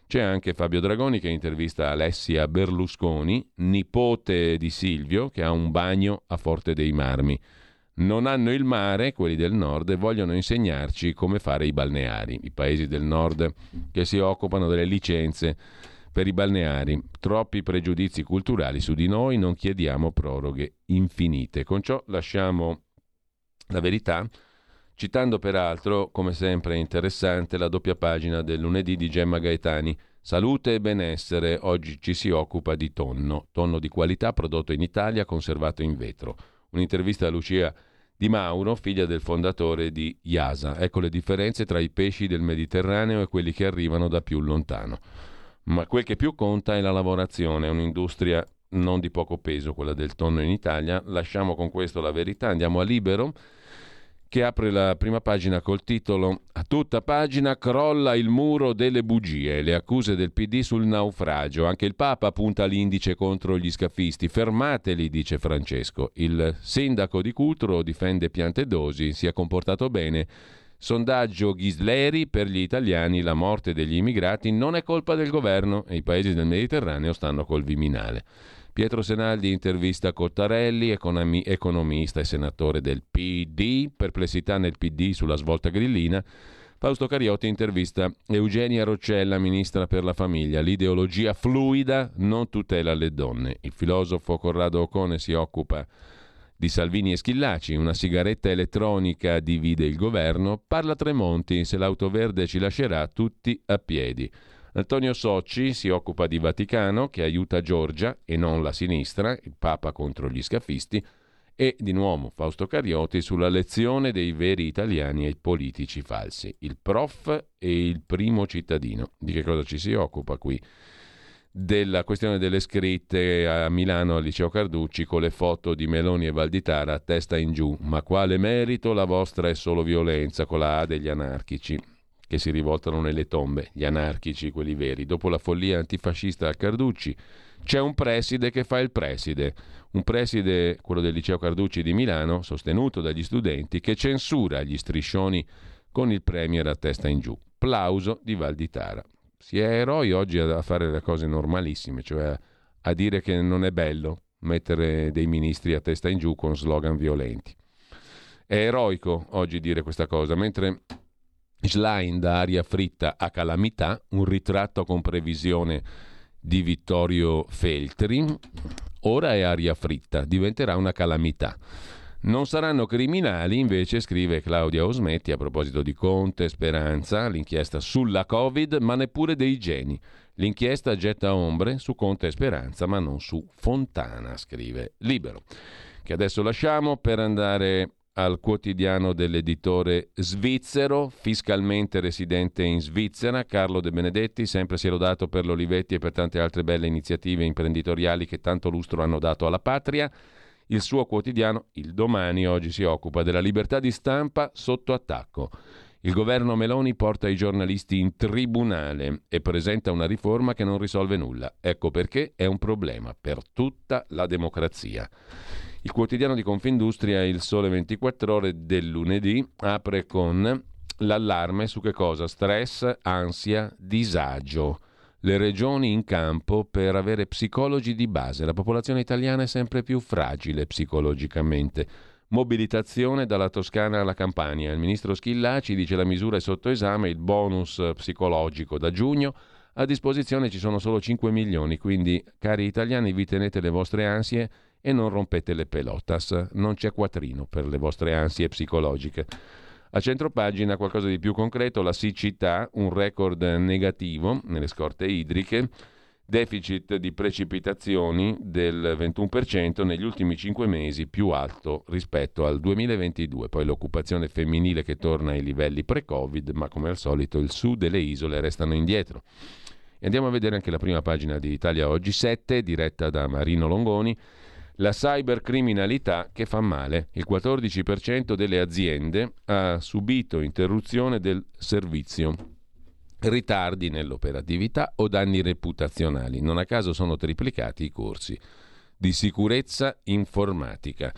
C'è anche Fabio Dragoni che intervista Alessia Berlusconi, nipote di Silvio, che ha un bagno a Forte dei Marmi. Non hanno il mare, quelli del nord, e vogliono insegnarci come fare i balneari. I paesi del nord che si occupano delle licenze per i balneari. Troppi pregiudizi culturali su di noi, non chiediamo proroghe infinite. Con ciò lasciamo la verità citando peraltro, come sempre interessante, la doppia pagina del lunedì di Gemma Gaetani. Salute e benessere, oggi ci si occupa di tonno, tonno di qualità prodotto in Italia, conservato in vetro. Un'intervista a Lucia Di Mauro, figlia del fondatore di IASA. Ecco le differenze tra i pesci del Mediterraneo e quelli che arrivano da più lontano. Ma quel che più conta è la lavorazione, un'industria non di poco peso, quella del tonno in Italia. Lasciamo con questo la verità, andiamo a Libero che apre la prima pagina col titolo A tutta pagina crolla il muro delle bugie, le accuse del PD sul naufragio. Anche il Papa punta l'indice contro gli scafisti. Fermateli, dice Francesco. Il sindaco di Cutro difende Piantedosi, si è comportato bene. Sondaggio Ghisleri per gli italiani la morte degli immigrati non è colpa del governo e i paesi del Mediterraneo stanno col Viminale. Pietro Senaldi intervista Cottarelli, economi- economista e senatore del PD, perplessità nel PD sulla svolta grillina. Fausto Cariotti intervista Eugenia Roccella, ministra per la famiglia. L'ideologia fluida non tutela le donne. Il filosofo Corrado Ocone si occupa di Salvini e Schillaci, una sigaretta elettronica divide il governo, parla Tremonti, se l'auto verde ci lascerà tutti a piedi. Antonio Socci si occupa di Vaticano, che aiuta Giorgia e non la sinistra, il Papa contro gli scafisti, e di nuovo Fausto Carioti sulla lezione dei veri italiani ai politici falsi, il prof e il primo cittadino. Di che cosa ci si occupa qui? Della questione delle scritte a Milano al liceo Carducci con le foto di Meloni e Valditara a testa in giù. Ma quale merito? La vostra è solo violenza con la A degli anarchici che si rivoltano nelle tombe, gli anarchici, quelli veri. Dopo la follia antifascista a Carducci c'è un preside che fa il preside un preside, quello del liceo Carducci di Milano, sostenuto dagli studenti, che censura gli striscioni con il Premier a testa in giù. Plauso di Valditara. Si è eroi oggi a fare le cose normalissime, cioè a dire che non è bello mettere dei ministri a testa in giù con slogan violenti. È eroico oggi dire questa cosa, mentre Schlein da aria fritta a calamità, un ritratto con previsione di Vittorio Feltri, ora è aria fritta, diventerà una calamità. Non saranno criminali, invece, scrive Claudia Osmetti a proposito di Conte, Speranza, l'inchiesta sulla Covid, ma neppure dei geni. L'inchiesta getta ombre su Conte e Speranza, ma non su Fontana, scrive Libero. Che adesso lasciamo per andare al quotidiano dell'editore svizzero, fiscalmente residente in Svizzera, Carlo De Benedetti, sempre si è lodato per l'Olivetti e per tante altre belle iniziative imprenditoriali che tanto lustro hanno dato alla patria. Il suo quotidiano, il domani, oggi si occupa della libertà di stampa sotto attacco. Il governo Meloni porta i giornalisti in tribunale e presenta una riforma che non risolve nulla. Ecco perché è un problema per tutta la democrazia. Il quotidiano di Confindustria, il Sole 24 Ore del lunedì, apre con l'allarme su che cosa? Stress, ansia, disagio. Le regioni in campo per avere psicologi di base. La popolazione italiana è sempre più fragile psicologicamente. Mobilitazione dalla Toscana alla Campania. Il ministro Schillaci dice la misura è sotto esame, il bonus psicologico da giugno. A disposizione ci sono solo 5 milioni, quindi cari italiani vi tenete le vostre ansie e non rompete le pelotas, non c'è quattrino per le vostre ansie psicologiche. A centro pagina qualcosa di più concreto, la siccità, un record negativo nelle scorte idriche, deficit di precipitazioni del 21% negli ultimi 5 mesi, più alto rispetto al 2022. Poi l'occupazione femminile che torna ai livelli pre-Covid, ma come al solito il sud e le isole restano indietro. E andiamo a vedere anche la prima pagina di Italia Oggi 7, diretta da Marino Longoni la cybercriminalità che fa male. Il 14% delle aziende ha subito interruzione del servizio, ritardi nell'operatività o danni reputazionali. Non a caso sono triplicati i corsi di sicurezza informatica.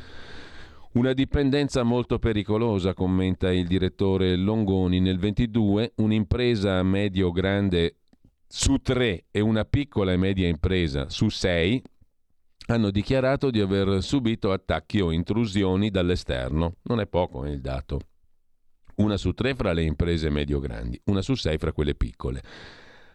Una dipendenza molto pericolosa, commenta il direttore Longoni. Nel 22 un'impresa medio-grande su tre e una piccola e media impresa su sei hanno dichiarato di aver subito attacchi o intrusioni dall'esterno. Non è poco eh, il dato. Una su tre fra le imprese medio-grandi, una su sei fra quelle piccole.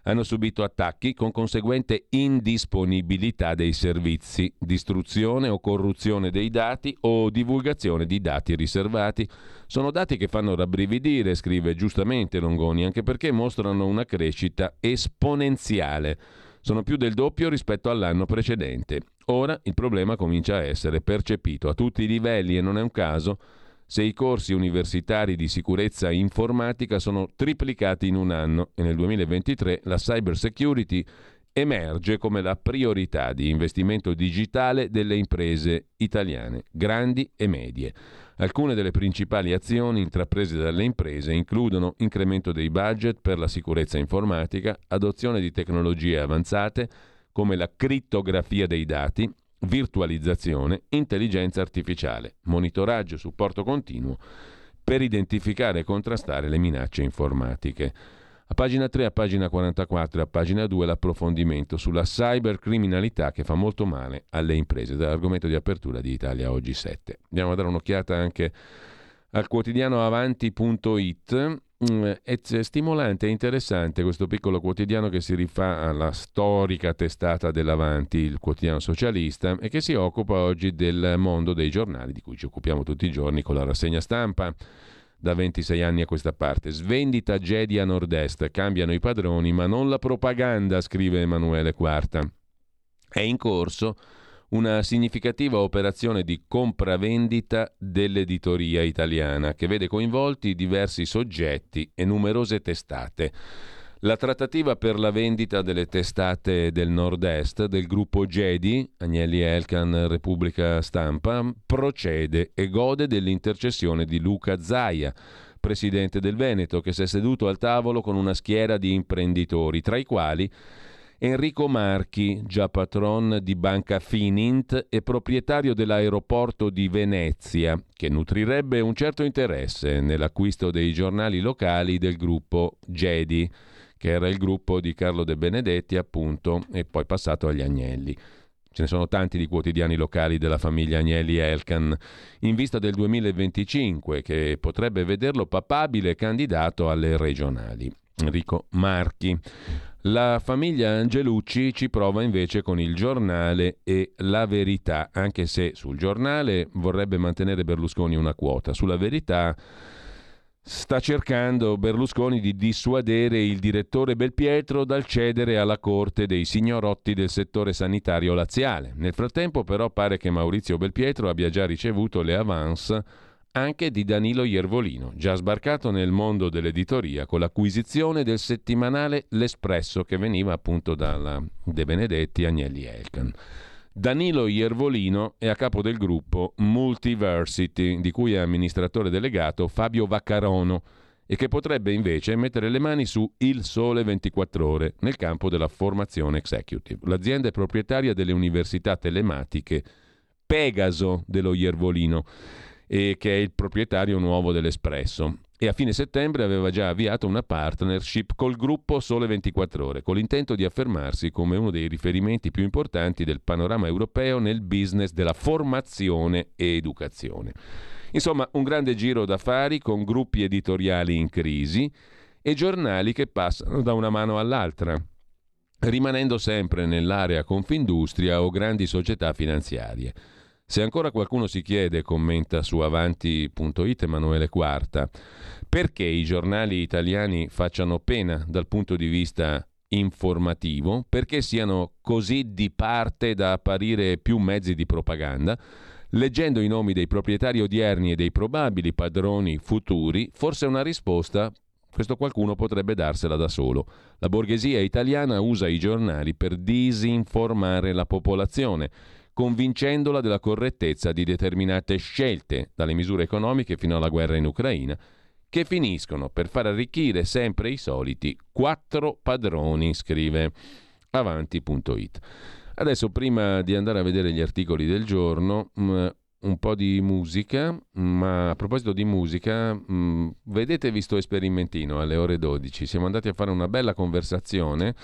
Hanno subito attacchi con conseguente indisponibilità dei servizi, distruzione o corruzione dei dati o divulgazione di dati riservati. Sono dati che fanno rabbrividire, scrive giustamente Longoni, anche perché mostrano una crescita esponenziale. Sono più del doppio rispetto all'anno precedente Ora il problema comincia a essere percepito a tutti i livelli e non è un caso se i corsi universitari di sicurezza informatica sono triplicati in un anno e nel 2023 la cyber security emerge come la priorità di investimento digitale delle imprese italiane, grandi e medie. Alcune delle principali azioni intraprese dalle imprese includono incremento dei budget per la sicurezza informatica, adozione di tecnologie avanzate, come la crittografia dei dati, virtualizzazione, intelligenza artificiale, monitoraggio e supporto continuo per identificare e contrastare le minacce informatiche. A pagina 3, a pagina 44 e a pagina 2 l'approfondimento sulla cybercriminalità che fa molto male alle imprese, dall'argomento di apertura di Italia Oggi 7. Andiamo a dare un'occhiata anche al quotidiano avanti.it è stimolante e interessante questo piccolo quotidiano che si rifà alla storica testata dell'Avanti, il quotidiano socialista, e che si occupa oggi del mondo dei giornali, di cui ci occupiamo tutti i giorni con la rassegna stampa da 26 anni a questa parte. Svendita Jedi a nord-est, cambiano i padroni, ma non la propaganda, scrive Emanuele Quarta. È in corso una significativa operazione di compravendita dell'editoria italiana che vede coinvolti diversi soggetti e numerose testate. La trattativa per la vendita delle testate del nord-est del gruppo Gedi, Agnelli Elkan Repubblica Stampa, procede e gode dell'intercessione di Luca Zaia, presidente del Veneto, che si è seduto al tavolo con una schiera di imprenditori, tra i quali Enrico Marchi, già patron di Banca Finint e proprietario dell'aeroporto di Venezia, che nutrirebbe un certo interesse nell'acquisto dei giornali locali del gruppo Gedi che era il gruppo di Carlo De Benedetti, appunto, e poi passato agli Agnelli. Ce ne sono tanti di quotidiani locali della famiglia Agnelli-Elkan, in vista del 2025, che potrebbe vederlo papabile candidato alle regionali. Enrico Marchi. La famiglia Angelucci ci prova invece con il giornale e la verità, anche se sul giornale vorrebbe mantenere Berlusconi una quota, sulla verità sta cercando Berlusconi di dissuadere il direttore Belpietro dal cedere alla corte dei signorotti del settore sanitario laziale. Nel frattempo però pare che Maurizio Belpietro abbia già ricevuto le avance anche di Danilo Iervolino, già sbarcato nel mondo dell'editoria con l'acquisizione del settimanale L'Espresso che veniva appunto dalla De Benedetti Agnelli Elkan. Danilo Iervolino è a capo del gruppo Multiversity, di cui è amministratore delegato Fabio Vaccarono e che potrebbe invece mettere le mani su Il Sole 24 Ore nel campo della formazione executive. L'azienda è proprietaria delle università telematiche Pegaso dello Iervolino, e che è il proprietario nuovo dell'Espresso e a fine settembre aveva già avviato una partnership col gruppo Sole 24 Ore, con l'intento di affermarsi come uno dei riferimenti più importanti del panorama europeo nel business della formazione e educazione. Insomma, un grande giro d'affari con gruppi editoriali in crisi e giornali che passano da una mano all'altra, rimanendo sempre nell'area Confindustria o grandi società finanziarie. Se ancora qualcuno si chiede, commenta su avanti.it Emanuele Quarta, perché i giornali italiani facciano pena dal punto di vista informativo, perché siano così di parte da apparire più mezzi di propaganda, leggendo i nomi dei proprietari odierni e dei probabili padroni futuri, forse una risposta questo qualcuno potrebbe darsela da solo. La borghesia italiana usa i giornali per disinformare la popolazione convincendola della correttezza di determinate scelte, dalle misure economiche fino alla guerra in Ucraina, che finiscono per far arricchire sempre i soliti quattro padroni, scrive avanti.it. Adesso, prima di andare a vedere gli articoli del giorno, mm, un po' di musica, ma a proposito di musica, mm, vedete visto esperimentino alle ore 12, siamo andati a fare una bella conversazione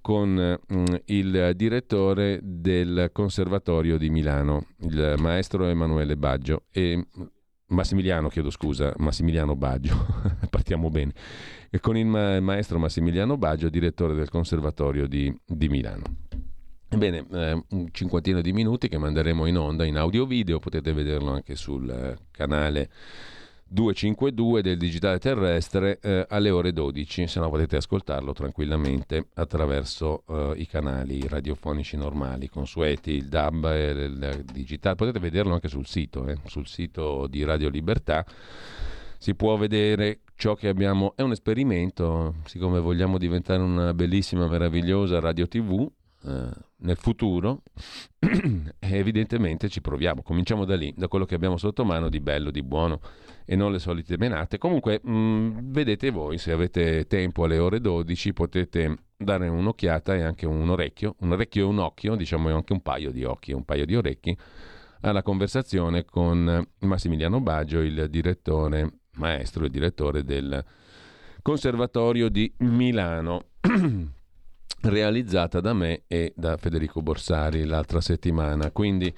con mm, il direttore del Conservatorio di Milano, il maestro Emanuele Baggio e mm, Massimiliano, chiedo scusa, Massimiliano Baggio, partiamo bene, e con il maestro Massimiliano Baggio, direttore del Conservatorio di, di Milano. Ebbene, eh, un cinquantino di minuti che manderemo in onda in audio-video, potete vederlo anche sul eh, canale 252 del digitale terrestre eh, alle ore 12, se no potete ascoltarlo tranquillamente attraverso eh, i canali radiofonici normali, consueti, il DAB e il digitale, potete vederlo anche sul sito, eh, sul sito di Radio Libertà. Si può vedere ciò che abbiamo, è un esperimento, siccome vogliamo diventare una bellissima, meravigliosa radio tv, eh, nel futuro, evidentemente ci proviamo. Cominciamo da lì, da quello che abbiamo sotto mano di bello, di buono e non le solite menate. Comunque, mh, mm, vedete voi, se avete tempo alle ore 12 potete dare un'occhiata e anche un orecchio, un orecchio e un occhio, diciamo anche un paio di occhi e un paio di orecchi, alla conversazione con Massimiliano Baggio, il direttore, maestro e direttore del Conservatorio di Milano. realizzata da me e da Federico Borsari l'altra settimana. Quindi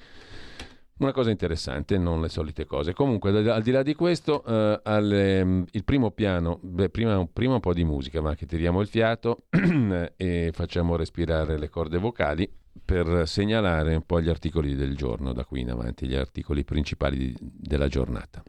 una cosa interessante, non le solite cose. Comunque, al di là di questo, eh, alle, mm, il primo piano, beh, prima, prima, un po' di musica, ma che tiriamo il fiato e facciamo respirare le corde vocali per segnalare un po' gli articoli del giorno da qui in avanti, gli articoli principali di, della giornata.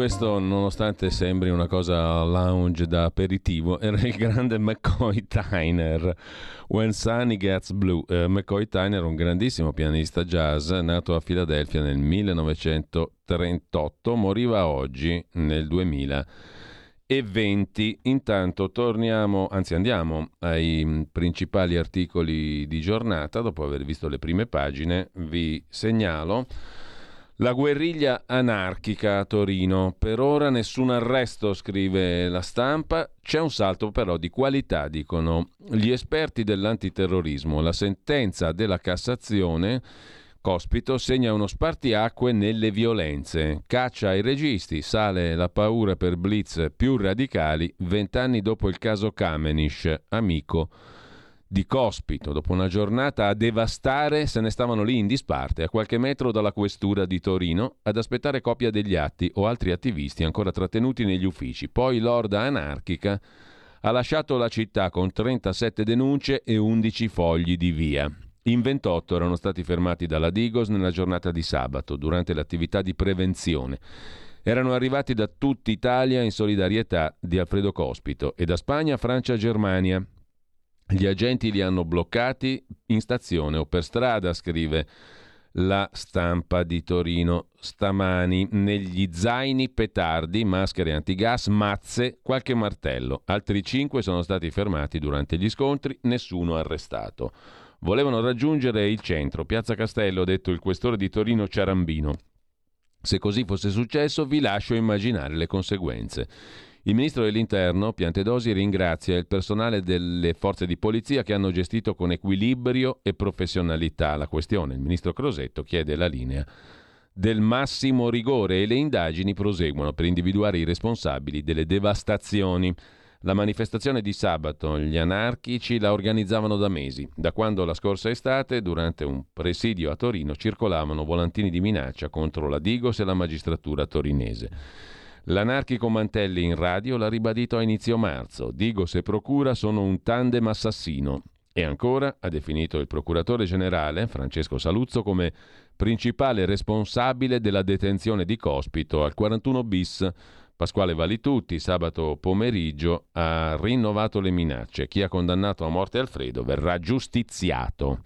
Questo, nonostante sembri una cosa lounge da aperitivo, era il grande McCoy Tyner. When Sunny Gets Blue. Eh, McCoy Tyner, un grandissimo pianista jazz, nato a Filadelfia nel 1938, moriva oggi nel 2020. Intanto torniamo, anzi andiamo ai principali articoli di giornata. Dopo aver visto le prime pagine, vi segnalo la guerriglia anarchica a Torino. Per ora nessun arresto, scrive la stampa. C'è un salto però di qualità, dicono gli esperti dell'antiterrorismo. La sentenza della Cassazione Cospito segna uno spartiacque nelle violenze. Caccia ai registi, sale la paura per blitz più radicali vent'anni dopo il caso Kamenish, amico di Cospito. Dopo una giornata a devastare, se ne stavano lì in disparte, a qualche metro dalla questura di Torino, ad aspettare copia degli atti o altri attivisti ancora trattenuti negli uffici. Poi l'orda anarchica ha lasciato la città con 37 denunce e 11 fogli di via. In 28 erano stati fermati dalla Digos nella giornata di sabato, durante l'attività di prevenzione. Erano arrivati da tutta Italia in solidarietà di Alfredo Cospito e da Spagna, Francia Germania, gli agenti li hanno bloccati in stazione o per strada, scrive la stampa di Torino stamani. Negli zaini petardi, maschere antigas, mazze, qualche martello. Altri cinque sono stati fermati durante gli scontri, nessuno arrestato. Volevano raggiungere il centro, Piazza Castello, ha detto il questore di Torino Ciarambino. Se così fosse successo, vi lascio immaginare le conseguenze. Il ministro dell'Interno, Piantedosi, ringrazia il personale delle forze di polizia che hanno gestito con equilibrio e professionalità la questione. Il ministro Crosetto chiede la linea del massimo rigore e le indagini proseguono per individuare i responsabili delle devastazioni. La manifestazione di sabato gli anarchici la organizzavano da mesi, da quando la scorsa estate, durante un presidio a Torino, circolavano volantini di minaccia contro la Digos e la magistratura torinese. L'anarchico Mantelli in radio l'ha ribadito a inizio marzo. Digos e Procura sono un tandem assassino. E ancora ha definito il procuratore generale Francesco Saluzzo come principale responsabile della detenzione di Cospito al 41 bis Pasquale Valitutti sabato pomeriggio ha rinnovato le minacce. Chi ha condannato a morte Alfredo verrà giustiziato.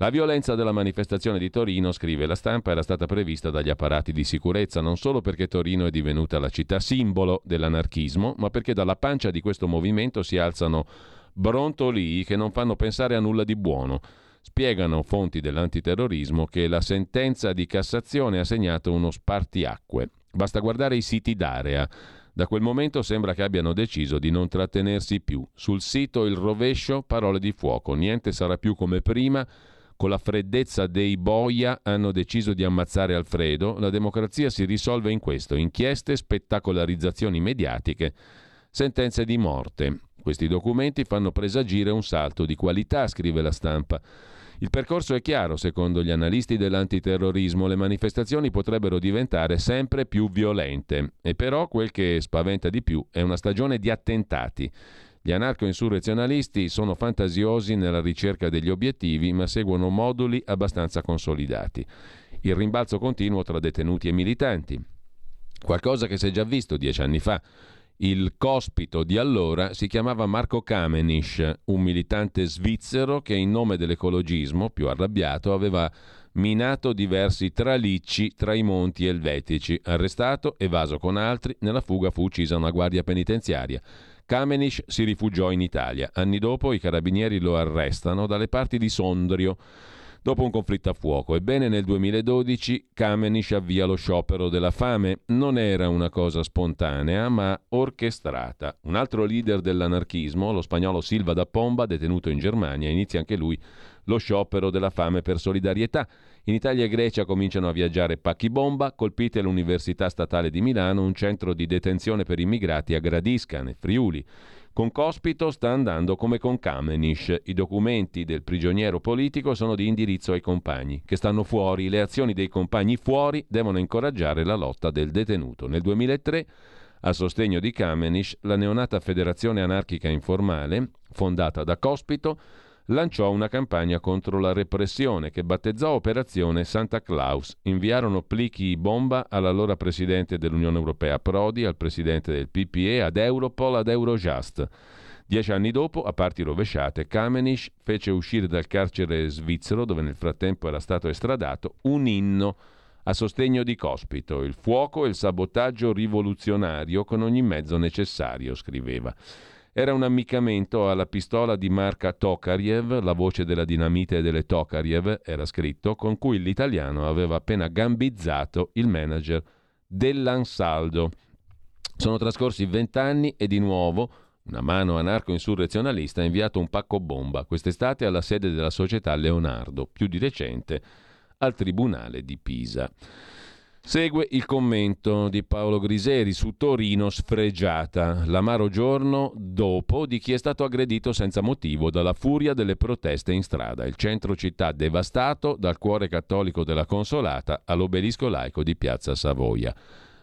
La violenza della manifestazione di Torino, scrive la stampa, era stata prevista dagli apparati di sicurezza non solo perché Torino è divenuta la città simbolo dell'anarchismo, ma perché dalla pancia di questo movimento si alzano brontolii che non fanno pensare a nulla di buono. Spiegano fonti dell'antiterrorismo che la sentenza di Cassazione ha segnato uno spartiacque. Basta guardare i siti d'area. Da quel momento sembra che abbiano deciso di non trattenersi più. Sul sito il rovescio, parole di fuoco, niente sarà più come prima. Con la freddezza dei boia hanno deciso di ammazzare Alfredo. La democrazia si risolve in questo: inchieste, spettacolarizzazioni mediatiche, sentenze di morte. Questi documenti fanno presagire un salto di qualità, scrive la stampa. Il percorso è chiaro, secondo gli analisti dell'antiterrorismo, le manifestazioni potrebbero diventare sempre più violente e però quel che spaventa di più è una stagione di attentati. Gli anarco-insurrezionalisti sono fantasiosi nella ricerca degli obiettivi, ma seguono moduli abbastanza consolidati. Il rimbalzo continuo tra detenuti e militanti. Qualcosa che si è già visto dieci anni fa. Il cospito di allora si chiamava Marco Kamenisch, un militante svizzero che in nome dell'ecologismo, più arrabbiato, aveva minato diversi tralicci tra i monti elvetici. Arrestato, evaso con altri, nella fuga fu uccisa una guardia penitenziaria. Kamenisch si rifugiò in Italia. Anni dopo i carabinieri lo arrestano dalle parti di Sondrio dopo un conflitto a fuoco. Ebbene, nel 2012 Kamenisch avvia lo sciopero della fame. Non era una cosa spontanea, ma orchestrata. Un altro leader dell'anarchismo, lo spagnolo Silva da Pomba, detenuto in Germania, inizia anche lui lo sciopero della fame per solidarietà. In Italia e Grecia cominciano a viaggiare pacchi bomba, colpite l'Università Statale di Milano, un centro di detenzione per immigrati a Gradisca, nel Friuli. Con Cospito sta andando come con Kamenisch. I documenti del prigioniero politico sono di indirizzo ai compagni, che stanno fuori. Le azioni dei compagni fuori devono incoraggiare la lotta del detenuto. Nel 2003, a sostegno di Kamenisch, la neonata Federazione Anarchica Informale, fondata da Cospito, lanciò una campagna contro la repressione che battezzò Operazione Santa Claus. Inviarono plichi bomba all'allora presidente dell'Unione Europea Prodi, al presidente del PPE, ad Europol, ad Eurojust. Dieci anni dopo, a parti rovesciate, Kamenisch fece uscire dal carcere svizzero, dove nel frattempo era stato estradato, un inno a sostegno di Cospito, il fuoco e il sabotaggio rivoluzionario con ogni mezzo necessario, scriveva. Era un ammiccamento alla pistola di marca Tokariev, la voce della dinamite delle Tokariev, era scritto, con cui l'italiano aveva appena gambizzato il manager dell'Ansaldo. Sono trascorsi vent'anni e di nuovo una mano anarco-insurrezionalista ha inviato un pacco bomba quest'estate alla sede della società Leonardo, più di recente al Tribunale di Pisa. Segue il commento di Paolo Griseri su Torino sfregiata, l'amaro giorno dopo di chi è stato aggredito senza motivo dalla furia delle proteste in strada. Il centro città devastato dal cuore cattolico della Consolata all'obelisco laico di Piazza Savoia.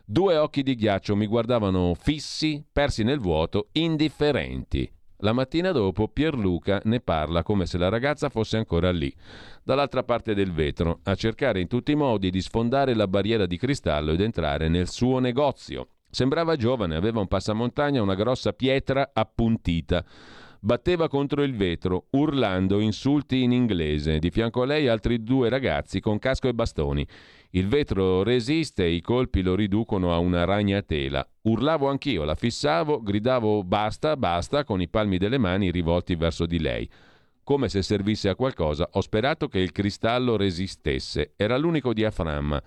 Due occhi di ghiaccio mi guardavano fissi, persi nel vuoto, indifferenti. La mattina dopo Pierluca ne parla come se la ragazza fosse ancora lì, dall'altra parte del vetro, a cercare in tutti i modi di sfondare la barriera di cristallo ed entrare nel suo negozio. Sembrava giovane, aveva un passamontagna, una grossa pietra appuntita. Batteva contro il vetro, urlando insulti in inglese. Di fianco a lei altri due ragazzi con casco e bastoni. Il vetro resiste e i colpi lo riducono a una ragnatela. Urlavo anch'io, la fissavo, gridavo basta, basta con i palmi delle mani rivolti verso di lei. Come se servisse a qualcosa, ho sperato che il cristallo resistesse. Era l'unico diaframma.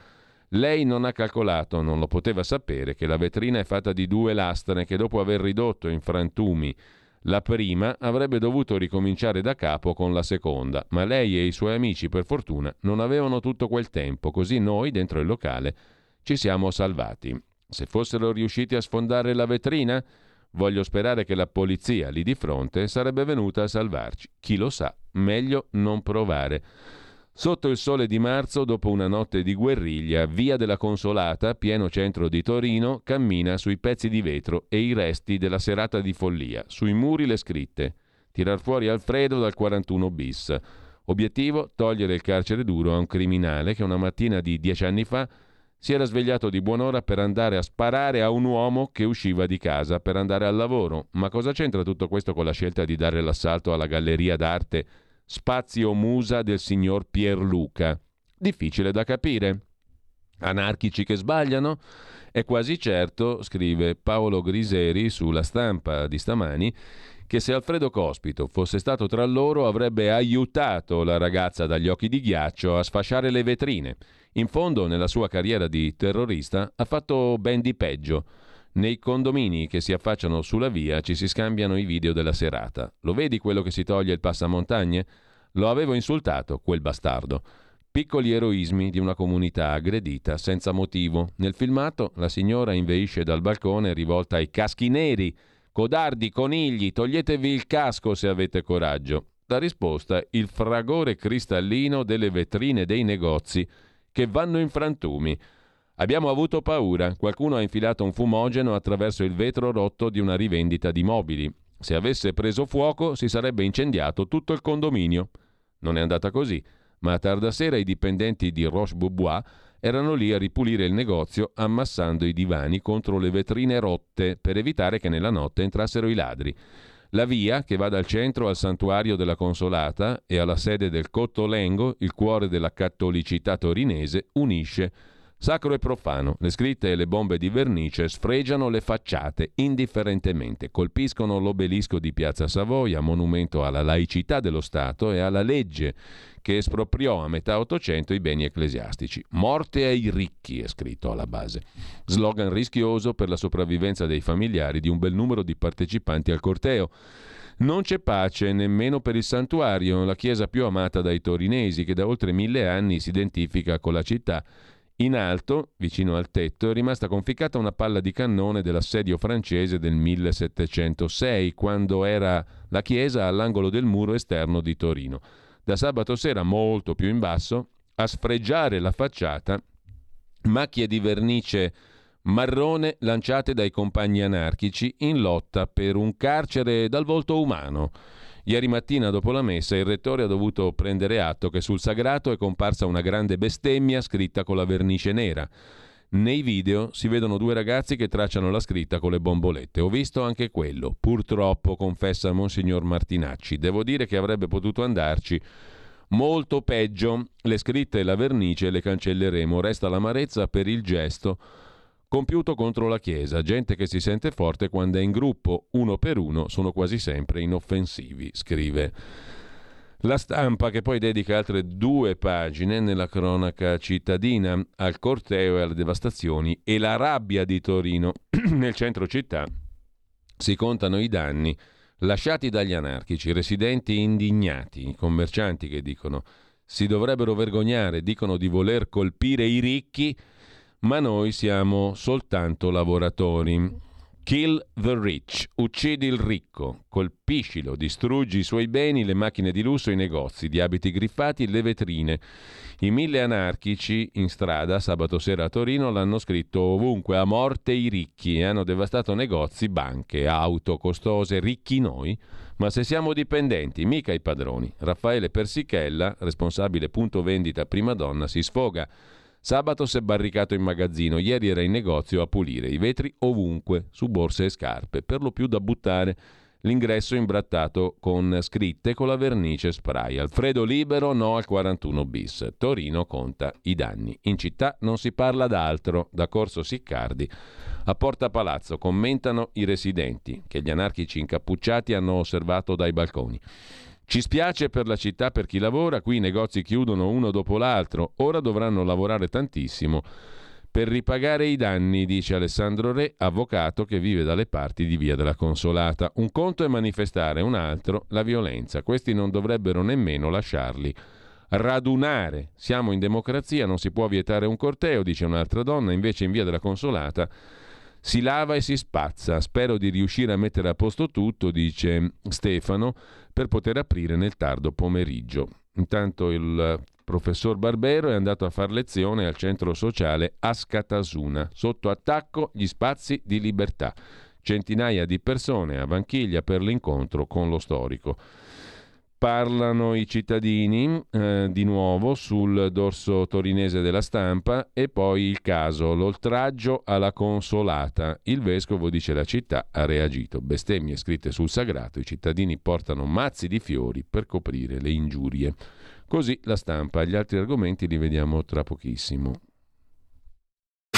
Lei non ha calcolato, non lo poteva sapere, che la vetrina è fatta di due lastre che dopo aver ridotto in frantumi la prima avrebbe dovuto ricominciare da capo con la seconda, ma lei e i suoi amici, per fortuna, non avevano tutto quel tempo, così noi, dentro il locale, ci siamo salvati. Se fossero riusciti a sfondare la vetrina, Voglio sperare che la polizia lì di fronte sarebbe venuta a salvarci. Chi lo sa, meglio non provare. Sotto il sole di marzo, dopo una notte di guerriglia, via della Consolata, pieno centro di Torino, cammina sui pezzi di vetro e i resti della serata di follia. Sui muri le scritte. Tirar fuori Alfredo dal 41 bis. Obiettivo: togliere il carcere duro a un criminale che una mattina di dieci anni fa si era svegliato di buon'ora per andare a sparare a un uomo che usciva di casa per andare al lavoro. Ma cosa c'entra tutto questo con la scelta di dare l'assalto alla galleria d'arte Spazio Musa del signor Pierluca? Difficile da capire. Anarchici che sbagliano? È quasi certo, scrive Paolo Griseri sulla stampa di stamani, che se Alfredo Cospito fosse stato tra loro avrebbe aiutato la ragazza dagli occhi di ghiaccio a sfasciare le vetrine. In fondo, nella sua carriera di terrorista, ha fatto ben di peggio. Nei condomini che si affacciano sulla via ci si scambiano i video della serata. Lo vedi quello che si toglie il passamontagne? Lo avevo insultato, quel bastardo. Piccoli eroismi di una comunità aggredita senza motivo. Nel filmato la signora inveisce dal balcone rivolta ai caschi neri Codardi, conigli, toglietevi il casco se avete coraggio. La risposta, il fragore cristallino delle vetrine dei negozi che vanno in frantumi. Abbiamo avuto paura. Qualcuno ha infilato un fumogeno attraverso il vetro rotto di una rivendita di mobili. Se avesse preso fuoco si sarebbe incendiato tutto il condominio. Non è andata così, ma a tarda sera i dipendenti di Roche-Beaubois erano lì a ripulire il negozio ammassando i divani contro le vetrine rotte per evitare che nella notte entrassero i ladri. La via, che va dal centro al santuario della Consolata e alla sede del Cottolengo, il cuore della cattolicità torinese, unisce Sacro e profano, le scritte e le bombe di vernice sfregiano le facciate indifferentemente, colpiscono l'obelisco di Piazza Savoia, monumento alla laicità dello Stato e alla legge che espropriò a metà Ottocento i beni ecclesiastici. Morte ai ricchi è scritto alla base. Slogan rischioso per la sopravvivenza dei familiari di un bel numero di partecipanti al corteo. Non c'è pace nemmeno per il santuario, la chiesa più amata dai torinesi, che da oltre mille anni si identifica con la città in alto, vicino al tetto, è rimasta conficcata una palla di cannone dell'assedio francese del 1706, quando era la chiesa all'angolo del muro esterno di Torino. Da sabato sera, molto più in basso, a sfregiare la facciata, macchie di vernice marrone lanciate dai compagni anarchici in lotta per un carcere dal volto umano. Ieri mattina, dopo la messa, il rettore ha dovuto prendere atto che sul sagrato è comparsa una grande bestemmia scritta con la vernice nera. Nei video si vedono due ragazzi che tracciano la scritta con le bombolette. Ho visto anche quello. Purtroppo, confessa Monsignor Martinacci. Devo dire che avrebbe potuto andarci molto peggio. Le scritte e la vernice le cancelleremo. Resta l'amarezza per il gesto Compiuto contro la Chiesa, gente che si sente forte quando è in gruppo, uno per uno, sono quasi sempre inoffensivi, scrive. La stampa che poi dedica altre due pagine nella cronaca cittadina al corteo e alle devastazioni e la rabbia di Torino. Nel centro città si contano i danni lasciati dagli anarchici, residenti indignati, commercianti che dicono si dovrebbero vergognare, dicono di voler colpire i ricchi ma noi siamo soltanto lavoratori. Kill the rich, uccidi il ricco, colpiscilo, distruggi i suoi beni, le macchine di lusso, i negozi, di abiti griffati, le vetrine. I mille anarchici in strada sabato sera a Torino l'hanno scritto ovunque a morte i ricchi e hanno devastato negozi, banche, auto costose, ricchi noi. Ma se siamo dipendenti, mica i padroni. Raffaele Persichella, responsabile punto vendita prima donna, si sfoga. Sabato si è barricato in magazzino, ieri era in negozio a pulire i vetri ovunque, su borse e scarpe, per lo più da buttare. L'ingresso imbrattato con scritte con la vernice spray. Alfredo libero, no al 41 bis. Torino conta i danni. In città non si parla d'altro. Da Corso Siccardi a Porta Palazzo commentano i residenti, che gli anarchici incappucciati hanno osservato dai balconi. Ci spiace per la città, per chi lavora, qui i negozi chiudono uno dopo l'altro, ora dovranno lavorare tantissimo per ripagare i danni, dice Alessandro Re, avvocato che vive dalle parti di Via della Consolata. Un conto è manifestare, un altro la violenza. Questi non dovrebbero nemmeno lasciarli radunare. Siamo in democrazia, non si può vietare un corteo, dice un'altra donna, invece in Via della Consolata Si lava e si spazza. Spero di riuscire a mettere a posto tutto, dice Stefano, per poter aprire nel tardo pomeriggio. Intanto il professor Barbero è andato a far lezione al centro sociale Ascatasuna. Sotto attacco gli spazi di libertà. Centinaia di persone a Vanchiglia per l'incontro con lo storico. Parlano i cittadini eh, di nuovo sul dorso torinese della stampa e poi il caso, l'oltraggio alla consolata. Il vescovo dice la città ha reagito. Bestemmie scritte sul sagrato, i cittadini portano mazzi di fiori per coprire le ingiurie. Così la stampa, gli altri argomenti li vediamo tra pochissimo.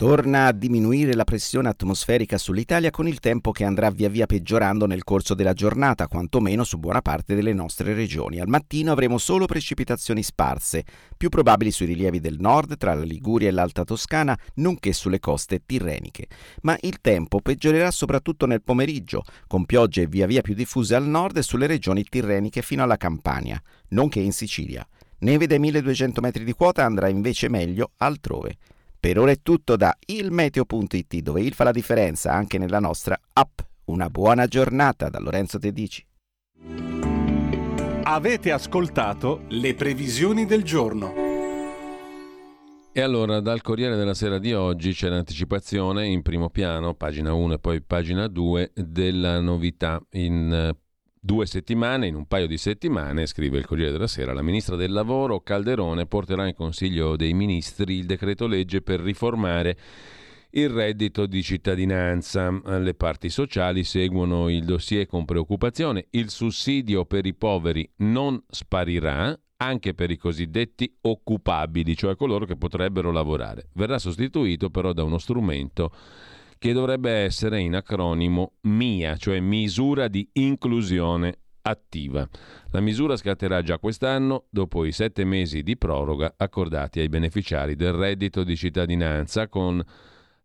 Torna a diminuire la pressione atmosferica sull'Italia con il tempo che andrà via via peggiorando nel corso della giornata, quantomeno su buona parte delle nostre regioni. Al mattino avremo solo precipitazioni sparse, più probabili sui rilievi del nord, tra la Liguria e l'Alta Toscana, nonché sulle coste tirreniche. Ma il tempo peggiorerà soprattutto nel pomeriggio, con piogge via via più diffuse al nord e sulle regioni tirreniche fino alla Campania, nonché in Sicilia. Neve dai 1200 metri di quota andrà invece meglio altrove. Per ora è tutto da ilmeteo.it dove il fa la differenza anche nella nostra app. Una buona giornata da Lorenzo Tedici. Avete ascoltato le previsioni del giorno. E allora dal Corriere della Sera di oggi c'è l'anticipazione in primo piano, pagina 1 e poi pagina 2, della novità in due settimane, in un paio di settimane, scrive il Corriere della Sera, la ministra del Lavoro Calderone porterà in Consiglio dei Ministri il decreto legge per riformare il reddito di cittadinanza. Le parti sociali seguono il dossier con preoccupazione. Il sussidio per i poveri non sparirà anche per i cosiddetti occupabili, cioè coloro che potrebbero lavorare. Verrà sostituito però da uno strumento che dovrebbe essere in acronimo MIA, cioè misura di inclusione attiva. La misura scatterà già quest'anno dopo i sette mesi di proroga accordati ai beneficiari del reddito di cittadinanza con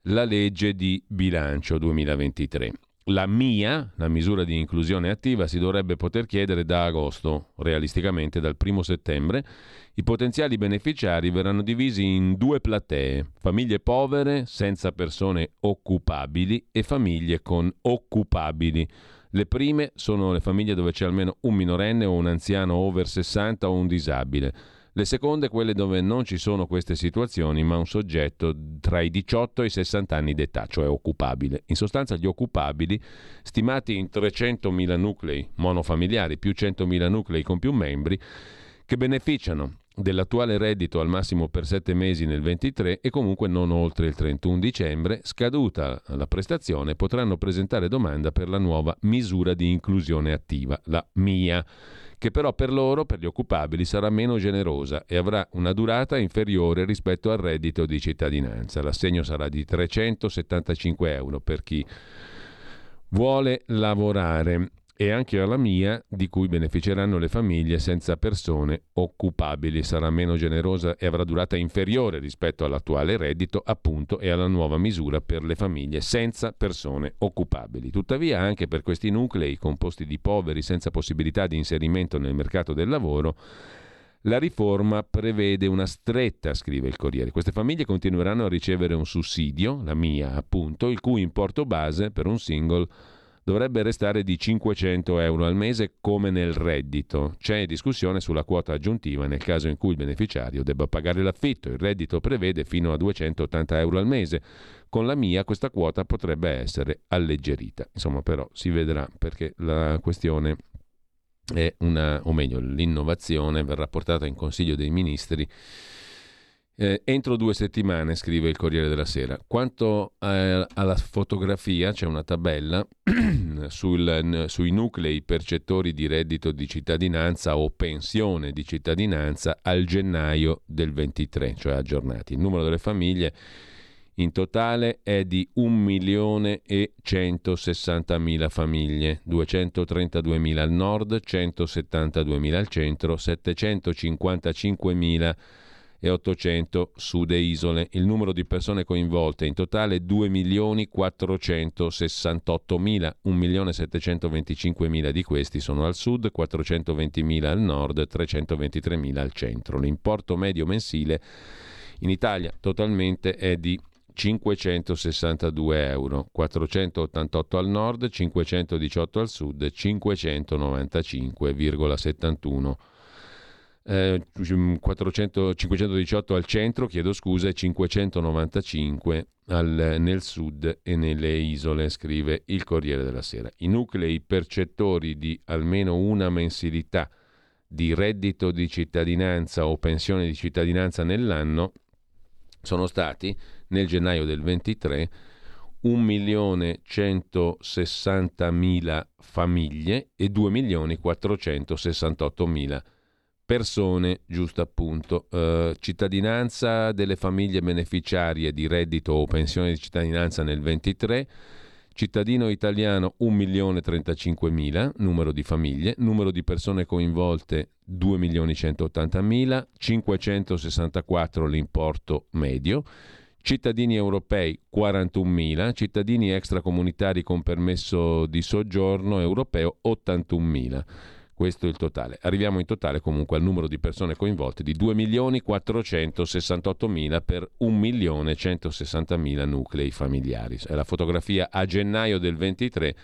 la legge di bilancio 2023. La MIA, la misura di inclusione attiva, si dovrebbe poter chiedere da agosto, realisticamente dal primo settembre, i potenziali beneficiari verranno divisi in due platee, famiglie povere senza persone occupabili e famiglie con occupabili. Le prime sono le famiglie dove c'è almeno un minorenne o un anziano over 60 o un disabile. Le seconde quelle dove non ci sono queste situazioni, ma un soggetto tra i 18 e i 60 anni d'età, cioè occupabile. In sostanza gli occupabili, stimati in 300.000 nuclei monofamiliari più 100.000 nuclei con più membri, che beneficiano dell'attuale reddito al massimo per sette mesi nel 23 e comunque non oltre il 31 dicembre, scaduta la prestazione, potranno presentare domanda per la nuova misura di inclusione attiva, la MIA, che però per loro, per gli occupabili, sarà meno generosa e avrà una durata inferiore rispetto al reddito di cittadinanza. L'assegno sarà di 375 euro per chi vuole lavorare e anche alla mia, di cui beneficeranno le famiglie senza persone occupabili. Sarà meno generosa e avrà durata inferiore rispetto all'attuale reddito, appunto, e alla nuova misura per le famiglie senza persone occupabili. Tuttavia, anche per questi nuclei composti di poveri senza possibilità di inserimento nel mercato del lavoro, la riforma prevede una stretta, scrive il Corriere. Queste famiglie continueranno a ricevere un sussidio, la mia appunto, il cui importo base per un single dovrebbe restare di 500 euro al mese come nel reddito. C'è discussione sulla quota aggiuntiva nel caso in cui il beneficiario debba pagare l'affitto. Il reddito prevede fino a 280 euro al mese. Con la mia questa quota potrebbe essere alleggerita. Insomma, però si vedrà perché la questione è una, o meglio, l'innovazione verrà portata in Consiglio dei Ministri eh, entro due settimane, scrive il Corriere della Sera. Quanto a, alla fotografia, c'è una tabella sul, n, sui nuclei percettori di reddito di cittadinanza o pensione di cittadinanza al gennaio del 23, cioè aggiornati. Il numero delle famiglie in totale è di 1.160.000 famiglie, 232.000 al nord, 172.000 al centro, 755.000 e 800 sud e isole. Il numero di persone coinvolte in totale 2.468.000, 1.725.000 di questi sono al sud, 420.000 al nord, 323.000 al centro. L'importo medio mensile in Italia totalmente è di 562 euro, 488 al nord, 518 al sud, 595,71 euro eh, 400, 518 al centro, chiedo scusa, e 595 al, nel sud e nelle isole, scrive il Corriere della Sera. I nuclei percettori di almeno una mensilità di reddito di cittadinanza o pensione di cittadinanza nell'anno sono stati nel gennaio del 23 1.160.000 famiglie e 2.468.000 famiglie persone, giusto appunto, eh, cittadinanza delle famiglie beneficiarie di reddito o pensione di cittadinanza nel 23, cittadino italiano 1.035.000, numero di famiglie, numero di persone coinvolte 2.180.000, 564 l'importo medio, cittadini europei 41.000, cittadini extracomunitari con permesso di soggiorno europeo 81.000. Questo è il totale. Arriviamo in totale comunque al numero di persone coinvolte di 2.468.000 per 1.160.000 nuclei familiari. È la fotografia a gennaio del 23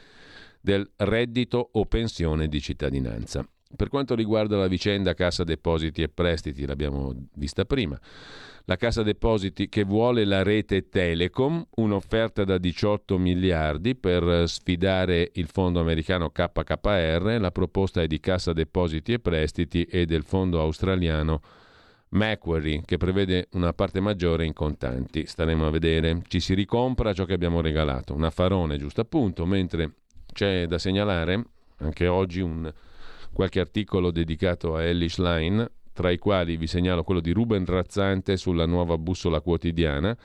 del reddito o pensione di cittadinanza. Per quanto riguarda la vicenda Cassa Depositi e Prestiti, l'abbiamo vista prima la Cassa Depositi che vuole la rete Telecom, un'offerta da 18 miliardi per sfidare il fondo americano KKR, la proposta è di Cassa Depositi e Prestiti e del fondo australiano Macquarie che prevede una parte maggiore in contanti. Staremo a vedere. Ci si ricompra ciò che abbiamo regalato, un affarone giusto appunto, mentre c'è da segnalare anche oggi un, qualche articolo dedicato a Ellis Line tra i quali vi segnalo quello di Ruben Razzante sulla nuova bussola quotidiana.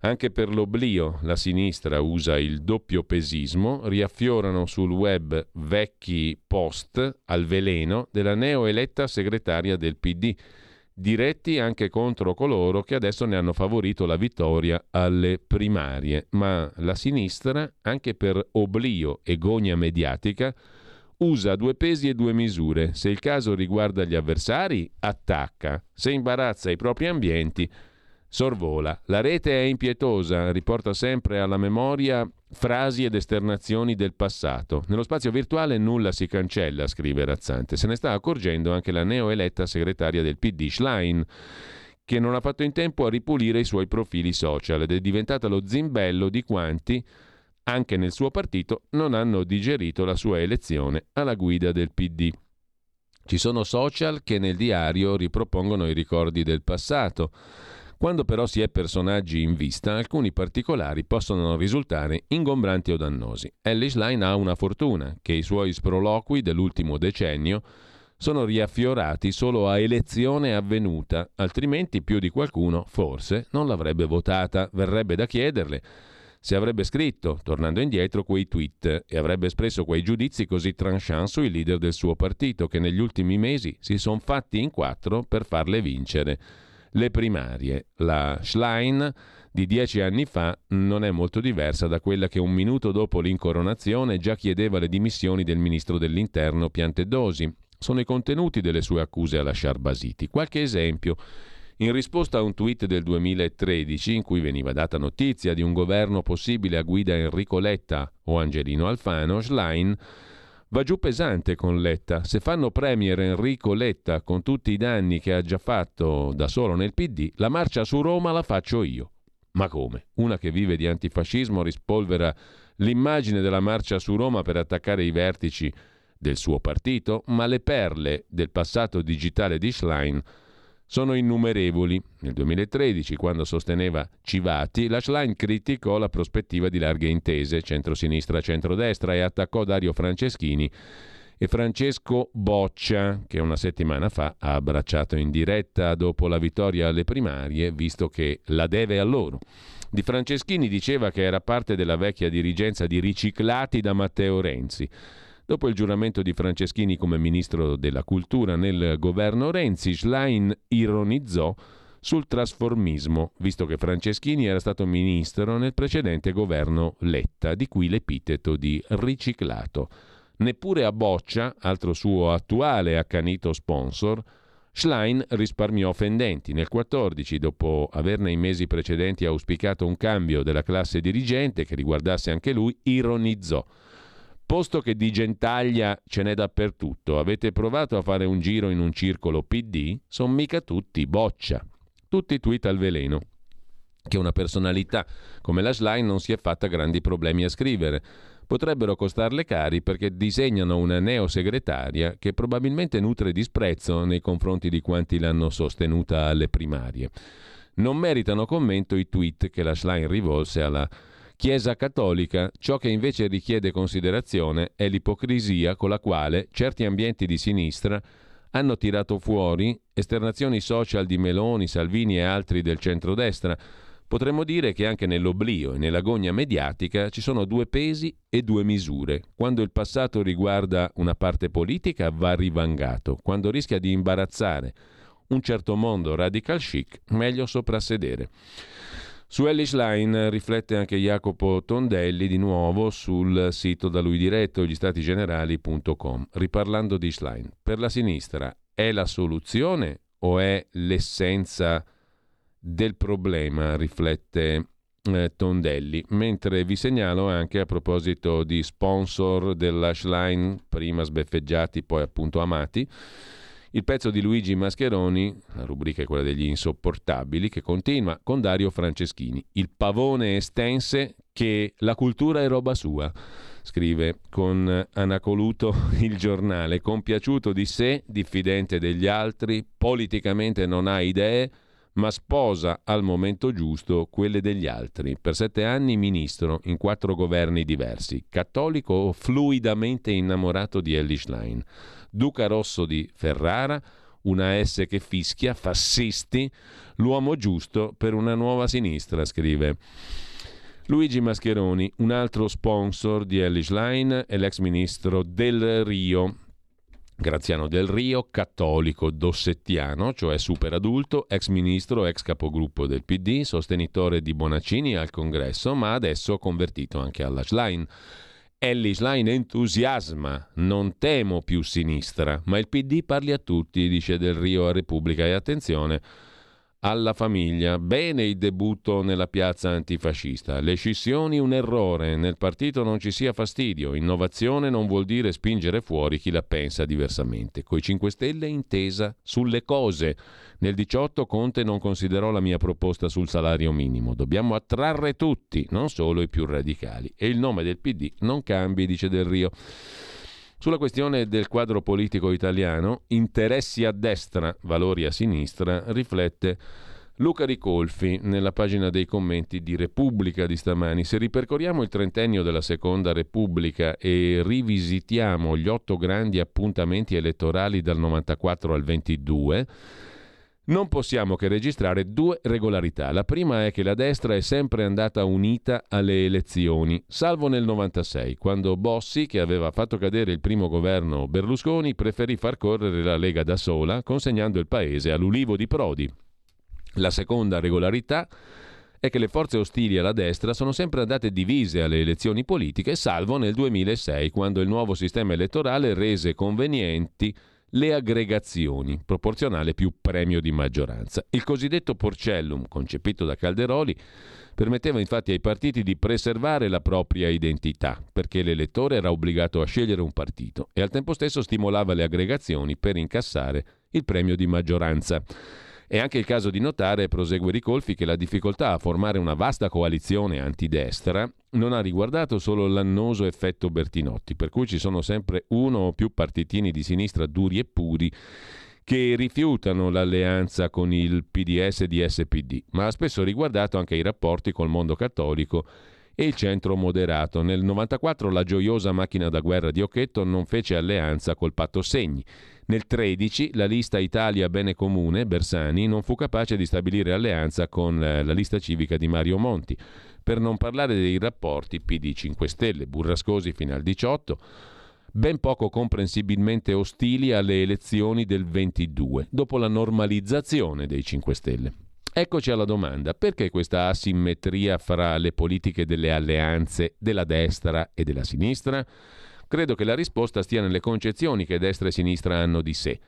Anche per l'oblio la sinistra usa il doppio pesismo, riaffiorano sul web vecchi post al veleno della neoeletta segretaria del PD, diretti anche contro coloro che adesso ne hanno favorito la vittoria alle primarie. Ma la sinistra, anche per oblio e gogna mediatica, usa due pesi e due misure. Se il caso riguarda gli avversari, attacca. Se imbarazza i propri ambienti, sorvola. La rete è impietosa, riporta sempre alla memoria frasi ed esternazioni del passato. Nello spazio virtuale nulla si cancella, scrive Razzante. Se ne sta accorgendo anche la neoeletta segretaria del PD Schlein che non ha fatto in tempo a ripulire i suoi profili social ed è diventata lo zimbello di quanti anche nel suo partito non hanno digerito la sua elezione alla guida del PD. Ci sono social che nel diario ripropongono i ricordi del passato. Quando però si è personaggi in vista, alcuni particolari possono risultare ingombranti o dannosi. Ellis Line ha una fortuna, che i suoi sproloqui dell'ultimo decennio sono riaffiorati solo a elezione avvenuta, altrimenti più di qualcuno, forse, non l'avrebbe votata. Verrebbe da chiederle se avrebbe scritto, tornando indietro, quei tweet e avrebbe espresso quei giudizi così tranchant sui leader del suo partito che negli ultimi mesi si sono fatti in quattro per farle vincere le primarie. La Schlein di dieci anni fa non è molto diversa da quella che un minuto dopo l'incoronazione già chiedeva le dimissioni del ministro dell'interno Piantedosi. Sono i contenuti delle sue accuse a lasciar basiti. Qualche esempio. In risposta a un tweet del 2013 in cui veniva data notizia di un governo possibile a guida Enrico Letta o Angelino Alfano, Schlein va giù pesante con Letta. Se fanno premier Enrico Letta con tutti i danni che ha già fatto da solo nel PD, la marcia su Roma la faccio io. Ma come? Una che vive di antifascismo rispolvera l'immagine della marcia su Roma per attaccare i vertici del suo partito, ma le perle del passato digitale di Schlein sono innumerevoli. Nel 2013, quando sosteneva Civati, la Schlein criticò la prospettiva di larghe intese centrosinistra-centrodestra e attaccò Dario Franceschini e Francesco Boccia, che una settimana fa ha abbracciato in diretta dopo la vittoria alle primarie, visto che la deve a loro. Di Franceschini diceva che era parte della vecchia dirigenza di riciclati da Matteo Renzi. Dopo il giuramento di Franceschini come ministro della cultura nel governo Renzi, Schlein ironizzò sul trasformismo, visto che Franceschini era stato ministro nel precedente governo Letta, di cui l'epiteto di riciclato. Neppure a Boccia, altro suo attuale accanito sponsor, Schlein risparmiò fendenti. Nel 14, dopo aver nei mesi precedenti auspicato un cambio della classe dirigente che riguardasse anche lui, ironizzò. Posto che di gentaglia ce n'è dappertutto, avete provato a fare un giro in un circolo PD? Sono mica tutti boccia. Tutti tweet al veleno. Che una personalità come la Schlein non si è fatta grandi problemi a scrivere. Potrebbero costarle cari perché disegnano una neosegretaria che probabilmente nutre disprezzo nei confronti di quanti l'hanno sostenuta alle primarie. Non meritano commento i tweet che la Schlein rivolse alla Chiesa cattolica, ciò che invece richiede considerazione è l'ipocrisia con la quale certi ambienti di sinistra hanno tirato fuori esternazioni social di Meloni, Salvini e altri del centrodestra. Potremmo dire che anche nell'oblio e nell'agonia mediatica ci sono due pesi e due misure. Quando il passato riguarda una parte politica va rivangato, quando rischia di imbarazzare un certo mondo radical chic, meglio soprassedere. Su Ellis Line riflette anche Jacopo Tondelli di nuovo sul sito da lui diretto gli riparlando di Schlein. Per la sinistra è la soluzione o è l'essenza del problema, riflette eh, Tondelli, mentre vi segnalo anche a proposito di sponsor della Schlein, prima sbeffeggiati poi appunto amati, il pezzo di Luigi Mascheroni, la rubrica è quella degli insopportabili, che continua con Dario Franceschini. Il pavone estense che la cultura è roba sua. Scrive con Anacoluto il giornale, compiaciuto di sé, diffidente degli altri, politicamente non ha idee, ma sposa al momento giusto quelle degli altri. Per sette anni ministro in quattro governi diversi, cattolico fluidamente innamorato di Ellie Schlein. Duca Rosso di Ferrara, una S che fischia, fascisti, l'uomo giusto per una nuova sinistra, scrive. Luigi Mascheroni, un altro sponsor di Ellis Line, è l'ex ministro del Rio. Graziano del Rio, cattolico dossettiano, cioè super adulto, ex ministro, ex capogruppo del PD, sostenitore di Bonaccini al congresso, ma adesso convertito anche alla Schlein. Ellis Line entusiasma, non temo più sinistra, ma il PD parli a tutti, dice Del Rio a Repubblica. E attenzione alla famiglia. Bene il debutto nella piazza antifascista. Le scissioni un errore, nel partito non ci sia fastidio. Innovazione non vuol dire spingere fuori chi la pensa diversamente. Coi 5 Stelle intesa sulle cose. Nel 18 Conte non considerò la mia proposta sul salario minimo. Dobbiamo attrarre tutti, non solo i più radicali. E il nome del PD non cambi, dice Del Rio. Sulla questione del quadro politico italiano, interessi a destra, valori a sinistra, riflette Luca Ricolfi nella pagina dei commenti di Repubblica di stamani. Se ripercorriamo il trentennio della Seconda Repubblica e rivisitiamo gli otto grandi appuntamenti elettorali dal 94 al 22, non possiamo che registrare due regolarità. La prima è che la destra è sempre andata unita alle elezioni, salvo nel 96, quando Bossi, che aveva fatto cadere il primo governo Berlusconi, preferì far correre la Lega da sola, consegnando il paese all'ulivo di Prodi. La seconda regolarità è che le forze ostili alla destra sono sempre andate divise alle elezioni politiche, salvo nel 2006, quando il nuovo sistema elettorale rese convenienti le aggregazioni, proporzionale più premio di maggioranza. Il cosiddetto porcellum, concepito da Calderoli, permetteva infatti ai partiti di preservare la propria identità, perché l'elettore era obbligato a scegliere un partito e al tempo stesso stimolava le aggregazioni per incassare il premio di maggioranza. È anche il caso di notare, prosegue Ricolfi, che la difficoltà a formare una vasta coalizione antidestra non ha riguardato solo l'annoso effetto Bertinotti, per cui ci sono sempre uno o più partitini di sinistra duri e puri che rifiutano l'alleanza con il PDS di SPD, ma ha spesso riguardato anche i rapporti col mondo cattolico e il centro moderato. Nel 94 la gioiosa macchina da guerra di Occhetto non fece alleanza col patto Segni. Nel 13 la lista Italia Bene Comune, Bersani, non fu capace di stabilire alleanza con la lista civica di Mario Monti. Per non parlare dei rapporti PD 5 Stelle, burrascosi fino al 18, ben poco comprensibilmente ostili alle elezioni del 22, dopo la normalizzazione dei 5 Stelle. Eccoci alla domanda, perché questa asimmetria fra le politiche delle alleanze della destra e della sinistra? Credo che la risposta stia nelle concezioni che destra e sinistra hanno di sé.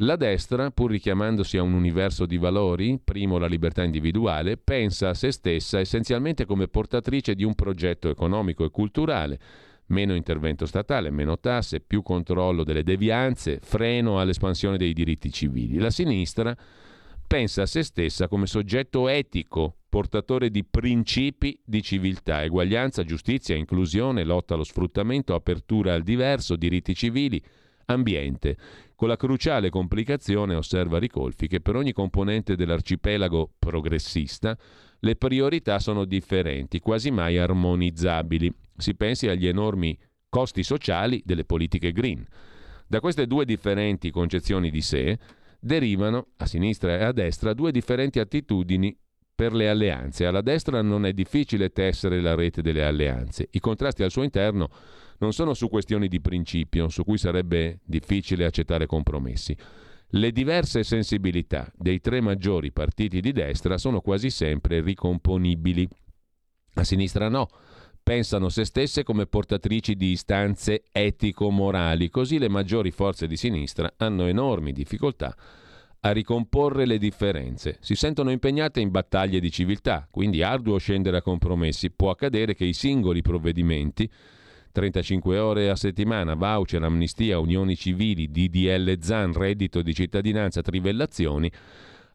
La destra, pur richiamandosi a un universo di valori, primo la libertà individuale, pensa a se stessa essenzialmente come portatrice di un progetto economico e culturale, meno intervento statale, meno tasse, più controllo delle devianze, freno all'espansione dei diritti civili. La sinistra pensa a se stessa come soggetto etico, portatore di principi di civiltà, eguaglianza, giustizia, inclusione, lotta allo sfruttamento, apertura al diverso, diritti civili, ambiente, con la cruciale complicazione, osserva Ricolfi, che per ogni componente dell'arcipelago progressista le priorità sono differenti, quasi mai armonizzabili. Si pensi agli enormi costi sociali delle politiche green. Da queste due differenti concezioni di sé derivano, a sinistra e a destra, due differenti attitudini per le alleanze. Alla destra non è difficile tessere la rete delle alleanze. I contrasti al suo interno non sono su questioni di principio, su cui sarebbe difficile accettare compromessi. Le diverse sensibilità dei tre maggiori partiti di destra sono quasi sempre ricomponibili. A sinistra no pensano se stesse come portatrici di istanze etico-morali, così le maggiori forze di sinistra hanno enormi difficoltà a ricomporre le differenze. Si sentono impegnate in battaglie di civiltà, quindi arduo scendere a compromessi. Può accadere che i singoli provvedimenti 35 ore a settimana, voucher, amnistia, unioni civili, DDL ZAN, reddito di cittadinanza, trivellazioni,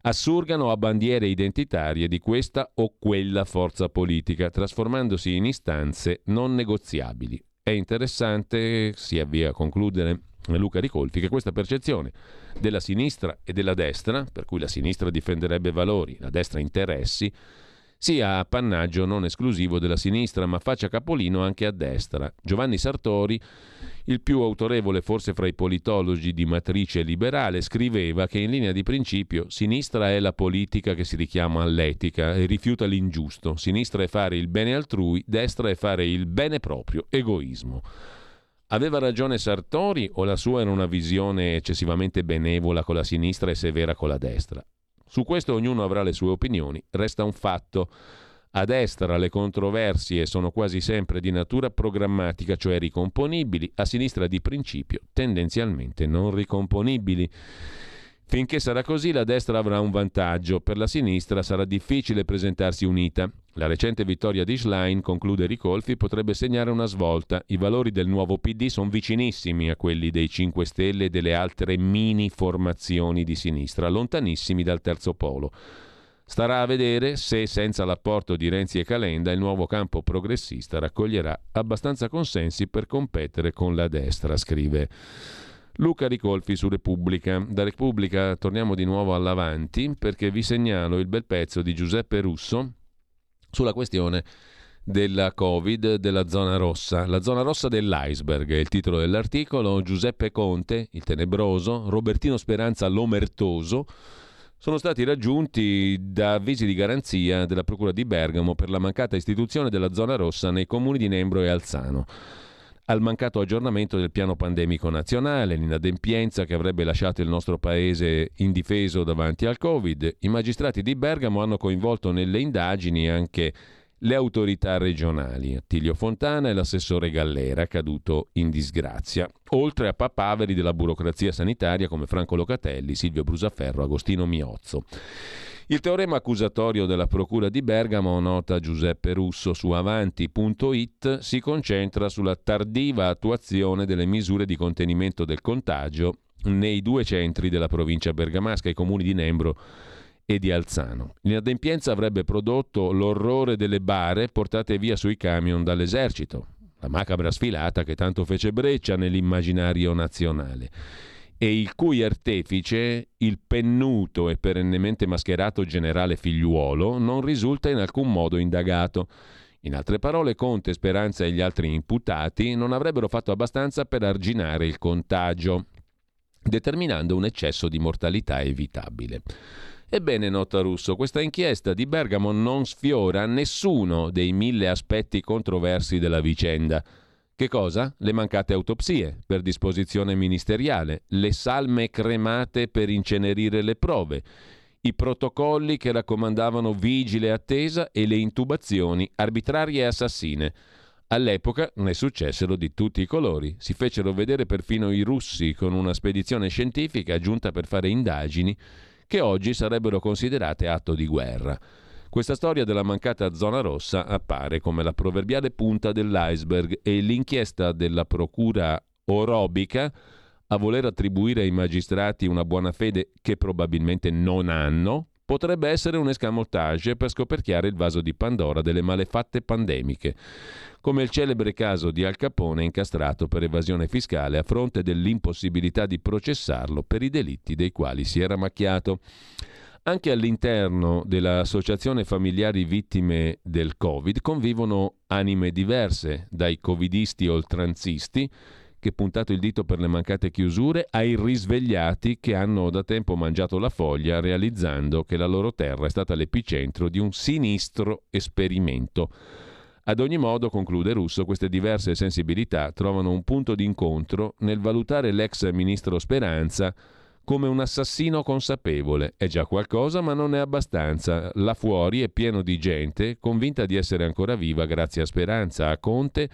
assurgano a bandiere identitarie di questa o quella forza politica, trasformandosi in istanze non negoziabili. È interessante, si avvia a concludere Luca Ricolfi, che questa percezione della sinistra e della destra, per cui la sinistra difenderebbe valori, la destra interessi, sia appannaggio non esclusivo della sinistra, ma faccia capolino anche a destra. Giovanni Sartori, il più autorevole forse fra i politologi di matrice liberale, scriveva che in linea di principio sinistra è la politica che si richiama all'etica e rifiuta l'ingiusto, sinistra è fare il bene altrui, destra è fare il bene proprio, egoismo. Aveva ragione Sartori o la sua era una visione eccessivamente benevola con la sinistra e severa con la destra? Su questo ognuno avrà le sue opinioni. Resta un fatto. A destra le controversie sono quasi sempre di natura programmatica, cioè ricomponibili, a sinistra di principio, tendenzialmente non ricomponibili. Finché sarà così la destra avrà un vantaggio, per la sinistra sarà difficile presentarsi unita. La recente vittoria di Schlein, conclude Ricolfi, potrebbe segnare una svolta. I valori del nuovo PD sono vicinissimi a quelli dei 5 Stelle e delle altre mini formazioni di sinistra, lontanissimi dal terzo polo. Starà a vedere se, senza l'apporto di Renzi e Calenda, il nuovo campo progressista raccoglierà abbastanza consensi per competere con la destra, scrive. Luca Ricolfi su Repubblica. Da Repubblica torniamo di nuovo all'avanti perché vi segnalo il bel pezzo di Giuseppe Russo sulla questione della Covid della zona rossa. La zona rossa dell'iceberg è il titolo dell'articolo. Giuseppe Conte, il tenebroso, Robertino Speranza, l'omertoso, sono stati raggiunti da avvisi di garanzia della Procura di Bergamo per la mancata istituzione della zona rossa nei comuni di Nembro e Alzano al mancato aggiornamento del piano pandemico nazionale, l'inadempienza che avrebbe lasciato il nostro paese indifeso davanti al Covid. I magistrati di Bergamo hanno coinvolto nelle indagini anche le autorità regionali, Attilio Fontana e l'assessore Gallera, caduto in disgrazia, oltre a papaveri della burocrazia sanitaria come Franco Locatelli, Silvio Brusaferro, Agostino Miozzo. Il teorema accusatorio della Procura di Bergamo, nota Giuseppe Russo su avanti.it, si concentra sulla tardiva attuazione delle misure di contenimento del contagio nei due centri della provincia bergamasca, i comuni di Nembro e di Alzano. L'inadempienza avrebbe prodotto l'orrore delle bare portate via sui camion dall'esercito, la macabra sfilata che tanto fece breccia nell'immaginario nazionale e il cui artefice, il pennuto e perennemente mascherato generale figliuolo, non risulta in alcun modo indagato. In altre parole, Conte, Speranza e gli altri imputati non avrebbero fatto abbastanza per arginare il contagio, determinando un eccesso di mortalità evitabile. Ebbene, nota Russo, questa inchiesta di Bergamo non sfiora nessuno dei mille aspetti controversi della vicenda – che cosa? Le mancate autopsie per disposizione ministeriale, le salme cremate per incenerire le prove, i protocolli che raccomandavano vigile attesa e le intubazioni arbitrarie e assassine. All'epoca ne successero di tutti i colori. Si fecero vedere perfino i russi con una spedizione scientifica giunta per fare indagini che oggi sarebbero considerate atto di guerra. Questa storia della mancata zona rossa appare come la proverbiale punta dell'iceberg e l'inchiesta della procura orobica a voler attribuire ai magistrati una buona fede che probabilmente non hanno, potrebbe essere un escamotage per scoperchiare il vaso di Pandora delle malefatte pandemiche, come il celebre caso di Al Capone incastrato per evasione fiscale a fronte dell'impossibilità di processarlo per i delitti dei quali si era macchiato. Anche all'interno dell'Associazione Familiari Vittime del Covid convivono anime diverse, dai covidisti oltranzisti, che puntato il dito per le mancate chiusure, ai risvegliati che hanno da tempo mangiato la foglia realizzando che la loro terra è stata l'epicentro di un sinistro esperimento. Ad ogni modo, conclude Russo, queste diverse sensibilità trovano un punto d'incontro nel valutare l'ex ministro Speranza come un assassino consapevole. È già qualcosa, ma non è abbastanza. Là fuori è pieno di gente convinta di essere ancora viva grazie a Speranza, a Conte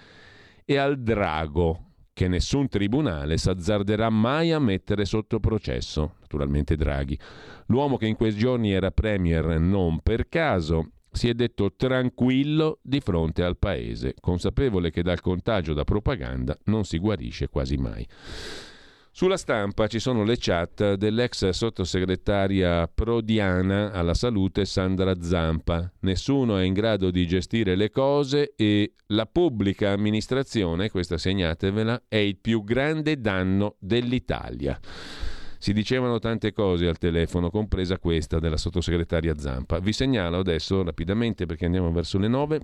e al Drago, che nessun tribunale s'azzarderà mai a mettere sotto processo. Naturalmente Draghi. L'uomo che in quei giorni era premier non per caso si è detto tranquillo di fronte al paese, consapevole che dal contagio da propaganda non si guarisce quasi mai. Sulla stampa ci sono le chat dell'ex sottosegretaria prodiana alla salute Sandra Zampa. Nessuno è in grado di gestire le cose e la pubblica amministrazione, questa segnatevela, è il più grande danno dell'Italia. Si dicevano tante cose al telefono, compresa questa della sottosegretaria Zampa. Vi segnalo adesso rapidamente perché andiamo verso le nove.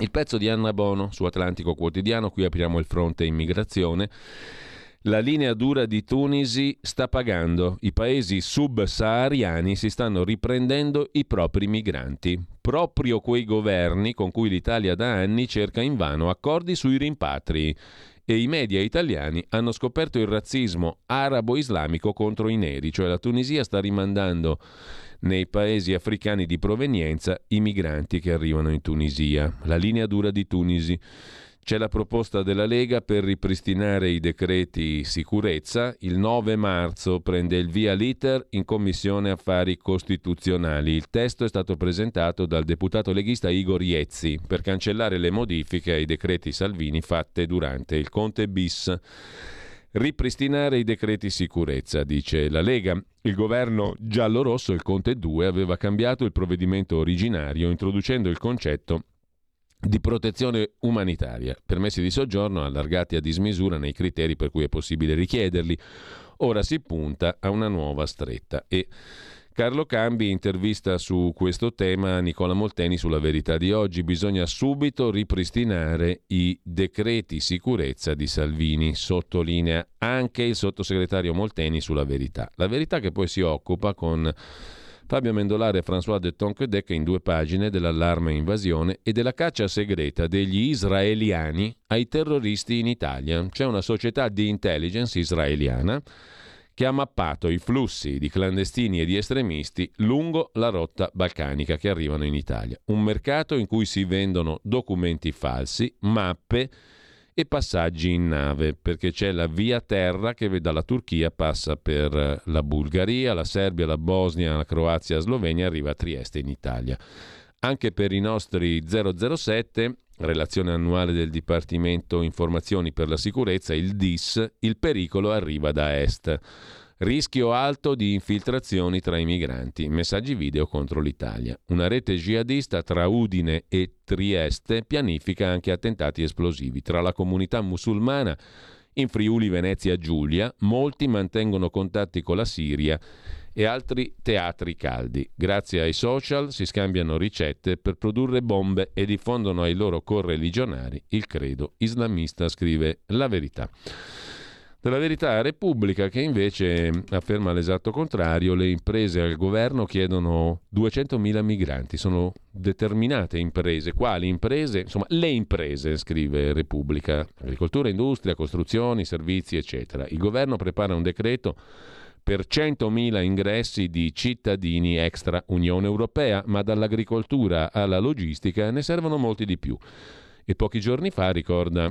Il pezzo di Anna Bono su Atlantico Quotidiano, qui apriamo il fronte immigrazione. La linea dura di Tunisi sta pagando. I paesi subsahariani si stanno riprendendo i propri migranti. Proprio quei governi con cui l'Italia da anni cerca invano accordi sui rimpatri. E i media italiani hanno scoperto il razzismo arabo-islamico contro i neri, cioè la Tunisia sta rimandando nei paesi africani di provenienza i migranti che arrivano in Tunisia. La linea dura di Tunisi. C'è la proposta della Lega per ripristinare i decreti sicurezza. Il 9 marzo prende il via l'iter in Commissione Affari Costituzionali. Il testo è stato presentato dal deputato leghista Igor Iezzi per cancellare le modifiche ai decreti Salvini fatte durante il Conte bis. Ripristinare i decreti sicurezza, dice la Lega. Il governo giallo-rosso, il Conte 2, aveva cambiato il provvedimento originario introducendo il concetto di protezione umanitaria, permessi di soggiorno allargati a dismisura nei criteri per cui è possibile richiederli. Ora si punta a una nuova stretta e Carlo Cambi intervista su questo tema Nicola Molteni sulla verità di oggi. Bisogna subito ripristinare i decreti sicurezza di Salvini, sottolinea anche il sottosegretario Molteni sulla verità. La verità che poi si occupa con Fabio Mendolare e François de Tonquedec in due pagine dell'allarme invasione e della caccia segreta degli israeliani ai terroristi in Italia. C'è una società di intelligence israeliana che ha mappato i flussi di clandestini e di estremisti lungo la rotta balcanica che arrivano in Italia. Un mercato in cui si vendono documenti falsi, mappe e passaggi in nave, perché c'è la via terra che dalla Turchia passa per la Bulgaria, la Serbia, la Bosnia, la Croazia, la Slovenia arriva a Trieste in Italia. Anche per i nostri 007 relazione annuale del Dipartimento Informazioni per la Sicurezza, il DIS, il pericolo arriva da est. Rischio alto di infiltrazioni tra i migranti, messaggi video contro l'Italia. Una rete jihadista tra Udine e Trieste pianifica anche attentati esplosivi. Tra la comunità musulmana in Friuli Venezia Giulia molti mantengono contatti con la Siria e altri teatri caldi. Grazie ai social si scambiano ricette per produrre bombe e diffondono ai loro correligionari il credo islamista, scrive La Verità. Della verità Repubblica che invece afferma l'esatto contrario, le imprese al governo chiedono 200.000 migranti, sono determinate imprese, quali imprese? Insomma, le imprese, scrive Repubblica, agricoltura, industria, costruzioni, servizi, eccetera. Il governo prepara un decreto per 100.000 ingressi di cittadini extra Unione Europea, ma dall'agricoltura alla logistica ne servono molti di più. E pochi giorni fa, ricorda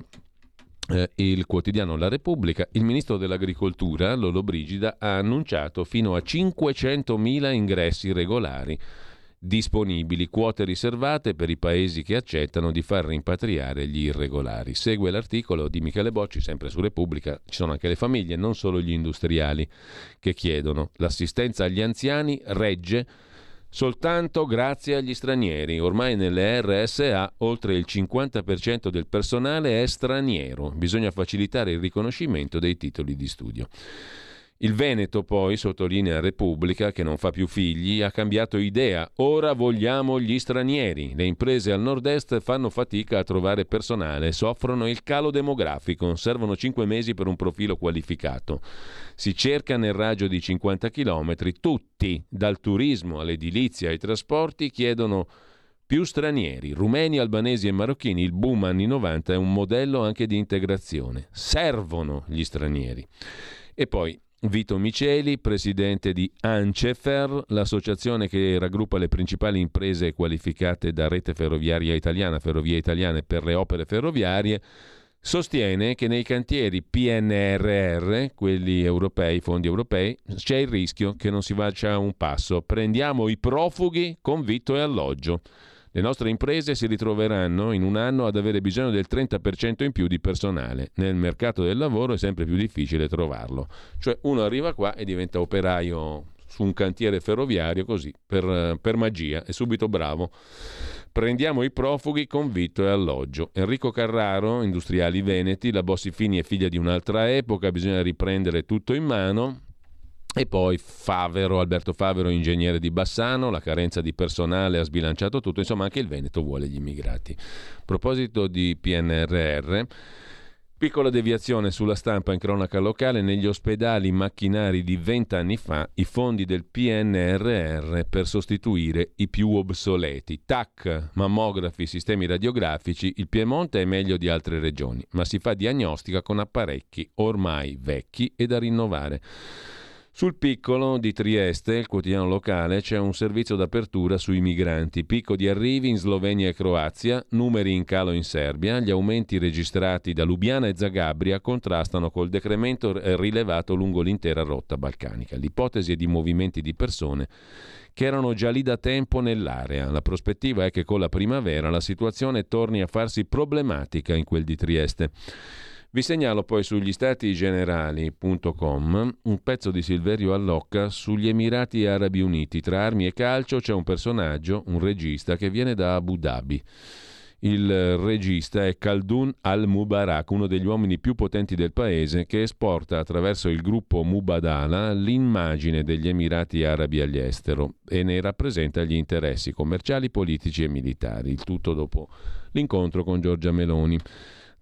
eh, il quotidiano La Repubblica, il ministro dell'Agricoltura, Lolo Brigida, ha annunciato fino a 500.000 ingressi regolari disponibili, quote riservate per i paesi che accettano di far rimpatriare gli irregolari. Segue l'articolo di Michele Bocci, sempre su Repubblica, ci sono anche le famiglie, non solo gli industriali, che chiedono l'assistenza agli anziani regge soltanto grazie agli stranieri. Ormai nelle RSA oltre il 50% del personale è straniero, bisogna facilitare il riconoscimento dei titoli di studio. Il Veneto poi, sottolinea Repubblica, che non fa più figli, ha cambiato idea. Ora vogliamo gli stranieri. Le imprese al nord-est fanno fatica a trovare personale, soffrono il calo demografico, servono cinque mesi per un profilo qualificato. Si cerca nel raggio di 50 km, tutti, dal turismo all'edilizia ai trasporti, chiedono più stranieri, rumeni, albanesi e marocchini. Il boom anni 90 è un modello anche di integrazione. Servono gli stranieri. E poi Vito Miceli, presidente di Ancefer, l'associazione che raggruppa le principali imprese qualificate da Rete Ferroviaria Italiana, Ferrovie Italiane per le opere ferroviarie, sostiene che nei cantieri PNRR, quelli europei, fondi europei, c'è il rischio che non si faccia un passo. Prendiamo i profughi con vitto e alloggio. Le nostre imprese si ritroveranno in un anno ad avere bisogno del 30% in più di personale. Nel mercato del lavoro è sempre più difficile trovarlo. Cioè uno arriva qua e diventa operaio su un cantiere ferroviario così, per, per magia, è subito bravo. Prendiamo i profughi con vitto e alloggio. Enrico Carraro, Industriali Veneti, la Bossi Fini è figlia di un'altra epoca, bisogna riprendere tutto in mano. E poi Favero, Alberto Favero, ingegnere di Bassano, la carenza di personale ha sbilanciato tutto, insomma anche il Veneto vuole gli immigrati. A proposito di PNRR, piccola deviazione sulla stampa in cronaca locale, negli ospedali macchinari di vent'anni fa i fondi del PNRR per sostituire i più obsoleti. TAC, mammografi, sistemi radiografici, il Piemonte è meglio di altre regioni, ma si fa diagnostica con apparecchi ormai vecchi e da rinnovare. Sul piccolo di Trieste, il quotidiano locale, c'è un servizio d'apertura sui migranti, picco di arrivi in Slovenia e Croazia, numeri in calo in Serbia, gli aumenti registrati da Lubiana e Zagabria contrastano col decremento rilevato lungo l'intera rotta balcanica. L'ipotesi è di movimenti di persone che erano già lì da tempo nell'area. La prospettiva è che con la primavera la situazione torni a farsi problematica in quel di Trieste. Vi segnalo poi sugli statigenerali.com un pezzo di Silverio Allocca sugli Emirati Arabi Uniti. Tra armi e calcio c'è un personaggio, un regista che viene da Abu Dhabi. Il regista è Khaldun al-Mubarak, uno degli uomini più potenti del paese, che esporta attraverso il gruppo Mubadala l'immagine degli Emirati Arabi all'estero e ne rappresenta gli interessi commerciali, politici e militari. Il tutto dopo l'incontro con Giorgia Meloni.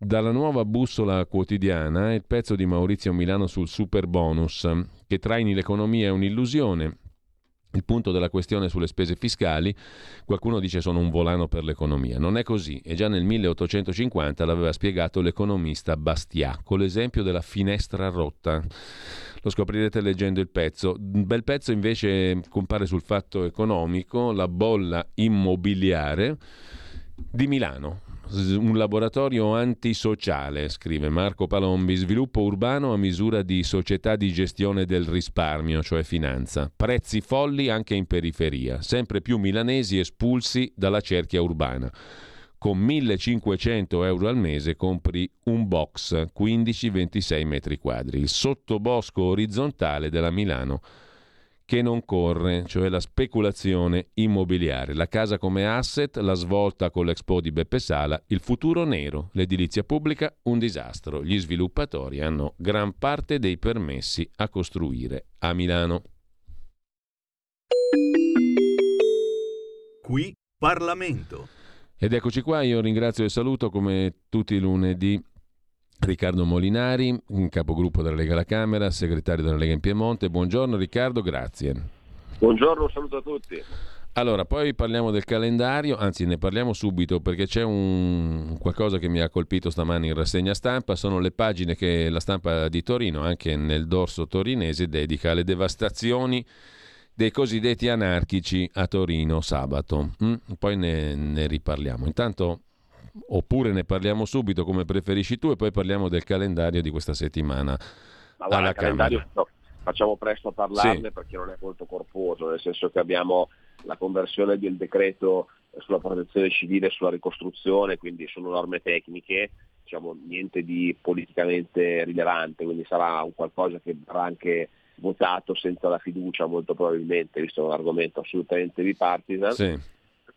Dalla nuova bussola quotidiana il pezzo di Maurizio Milano sul super bonus, che traini l'economia è un'illusione. Il punto della questione sulle spese fiscali, qualcuno dice sono un volano per l'economia. Non è così e già nel 1850 l'aveva spiegato l'economista Bastiat con l'esempio della finestra rotta. lo scoprirete leggendo il pezzo. Un bel pezzo invece compare sul fatto economico, la bolla immobiliare di Milano. Un laboratorio antisociale, scrive Marco Palombi, sviluppo urbano a misura di società di gestione del risparmio, cioè finanza. Prezzi folli anche in periferia, sempre più milanesi espulsi dalla cerchia urbana con 1500 euro al mese compri un box 15-26 metri quadri, il sottobosco orizzontale della Milano che non corre, cioè la speculazione immobiliare, la casa come asset, la svolta con l'Expo di Beppe Sala, il futuro nero, l'edilizia pubblica un disastro. Gli sviluppatori hanno gran parte dei permessi a costruire a Milano. Qui Parlamento. Ed eccoci qua, io ringrazio e saluto come tutti i lunedì Riccardo Molinari, capogruppo della Lega alla Camera, segretario della Lega in Piemonte. Buongiorno Riccardo, grazie. Buongiorno, saluto a tutti. Allora, poi parliamo del calendario, anzi ne parliamo subito perché c'è un qualcosa che mi ha colpito stamani in rassegna stampa, sono le pagine che la stampa di Torino, anche nel dorso torinese, dedica alle devastazioni dei cosiddetti anarchici a Torino sabato. Mm? Poi ne, ne riparliamo. Intanto oppure ne parliamo subito come preferisci tu e poi parliamo del calendario di questa settimana Ma guarda, alla Camera. No, facciamo presto a parlarne Sì. perché non è molto corposo, nel senso che abbiamo la conversione del decreto sulla protezione civile e sulla ricostruzione, quindi sono norme tecniche, diciamo niente di politicamente rilevante, quindi sarà un qualcosa che verrà anche votato senza la fiducia molto probabilmente, visto che è un argomento assolutamente bipartisan. Sì.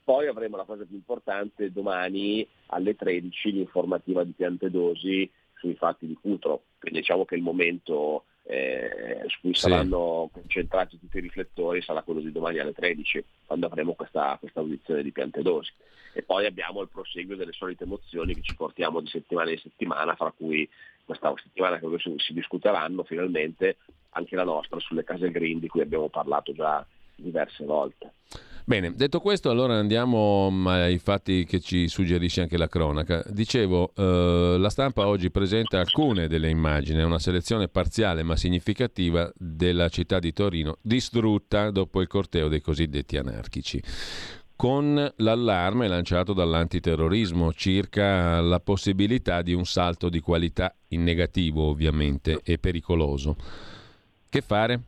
Poi avremo la cosa più importante domani alle 13 l'informativa di Piantedosi sui fatti di Cutro, quindi diciamo che il momento eh, su cui Sì. saranno concentrati tutti i riflettori sarà quello di domani alle 13, quando avremo questa, questa audizione di Piantedosi. E poi abbiamo il proseguio delle solite mozioni che ci portiamo di settimana in settimana, fra cui questa settimana si, si discuteranno finalmente anche la nostra sulle case green di cui abbiamo parlato già diverse volte. Bene, detto questo, allora andiamo mm, ai fatti che ci suggerisce anche la cronaca. Dicevo, eh, la stampa oggi presenta alcune delle immagini, una selezione parziale ma significativa della città di Torino, distrutta dopo il corteo dei cosiddetti anarchici. Con l'allarme lanciato dall'antiterrorismo circa la possibilità di un salto di qualità in negativo, ovviamente, e pericoloso. Che fare?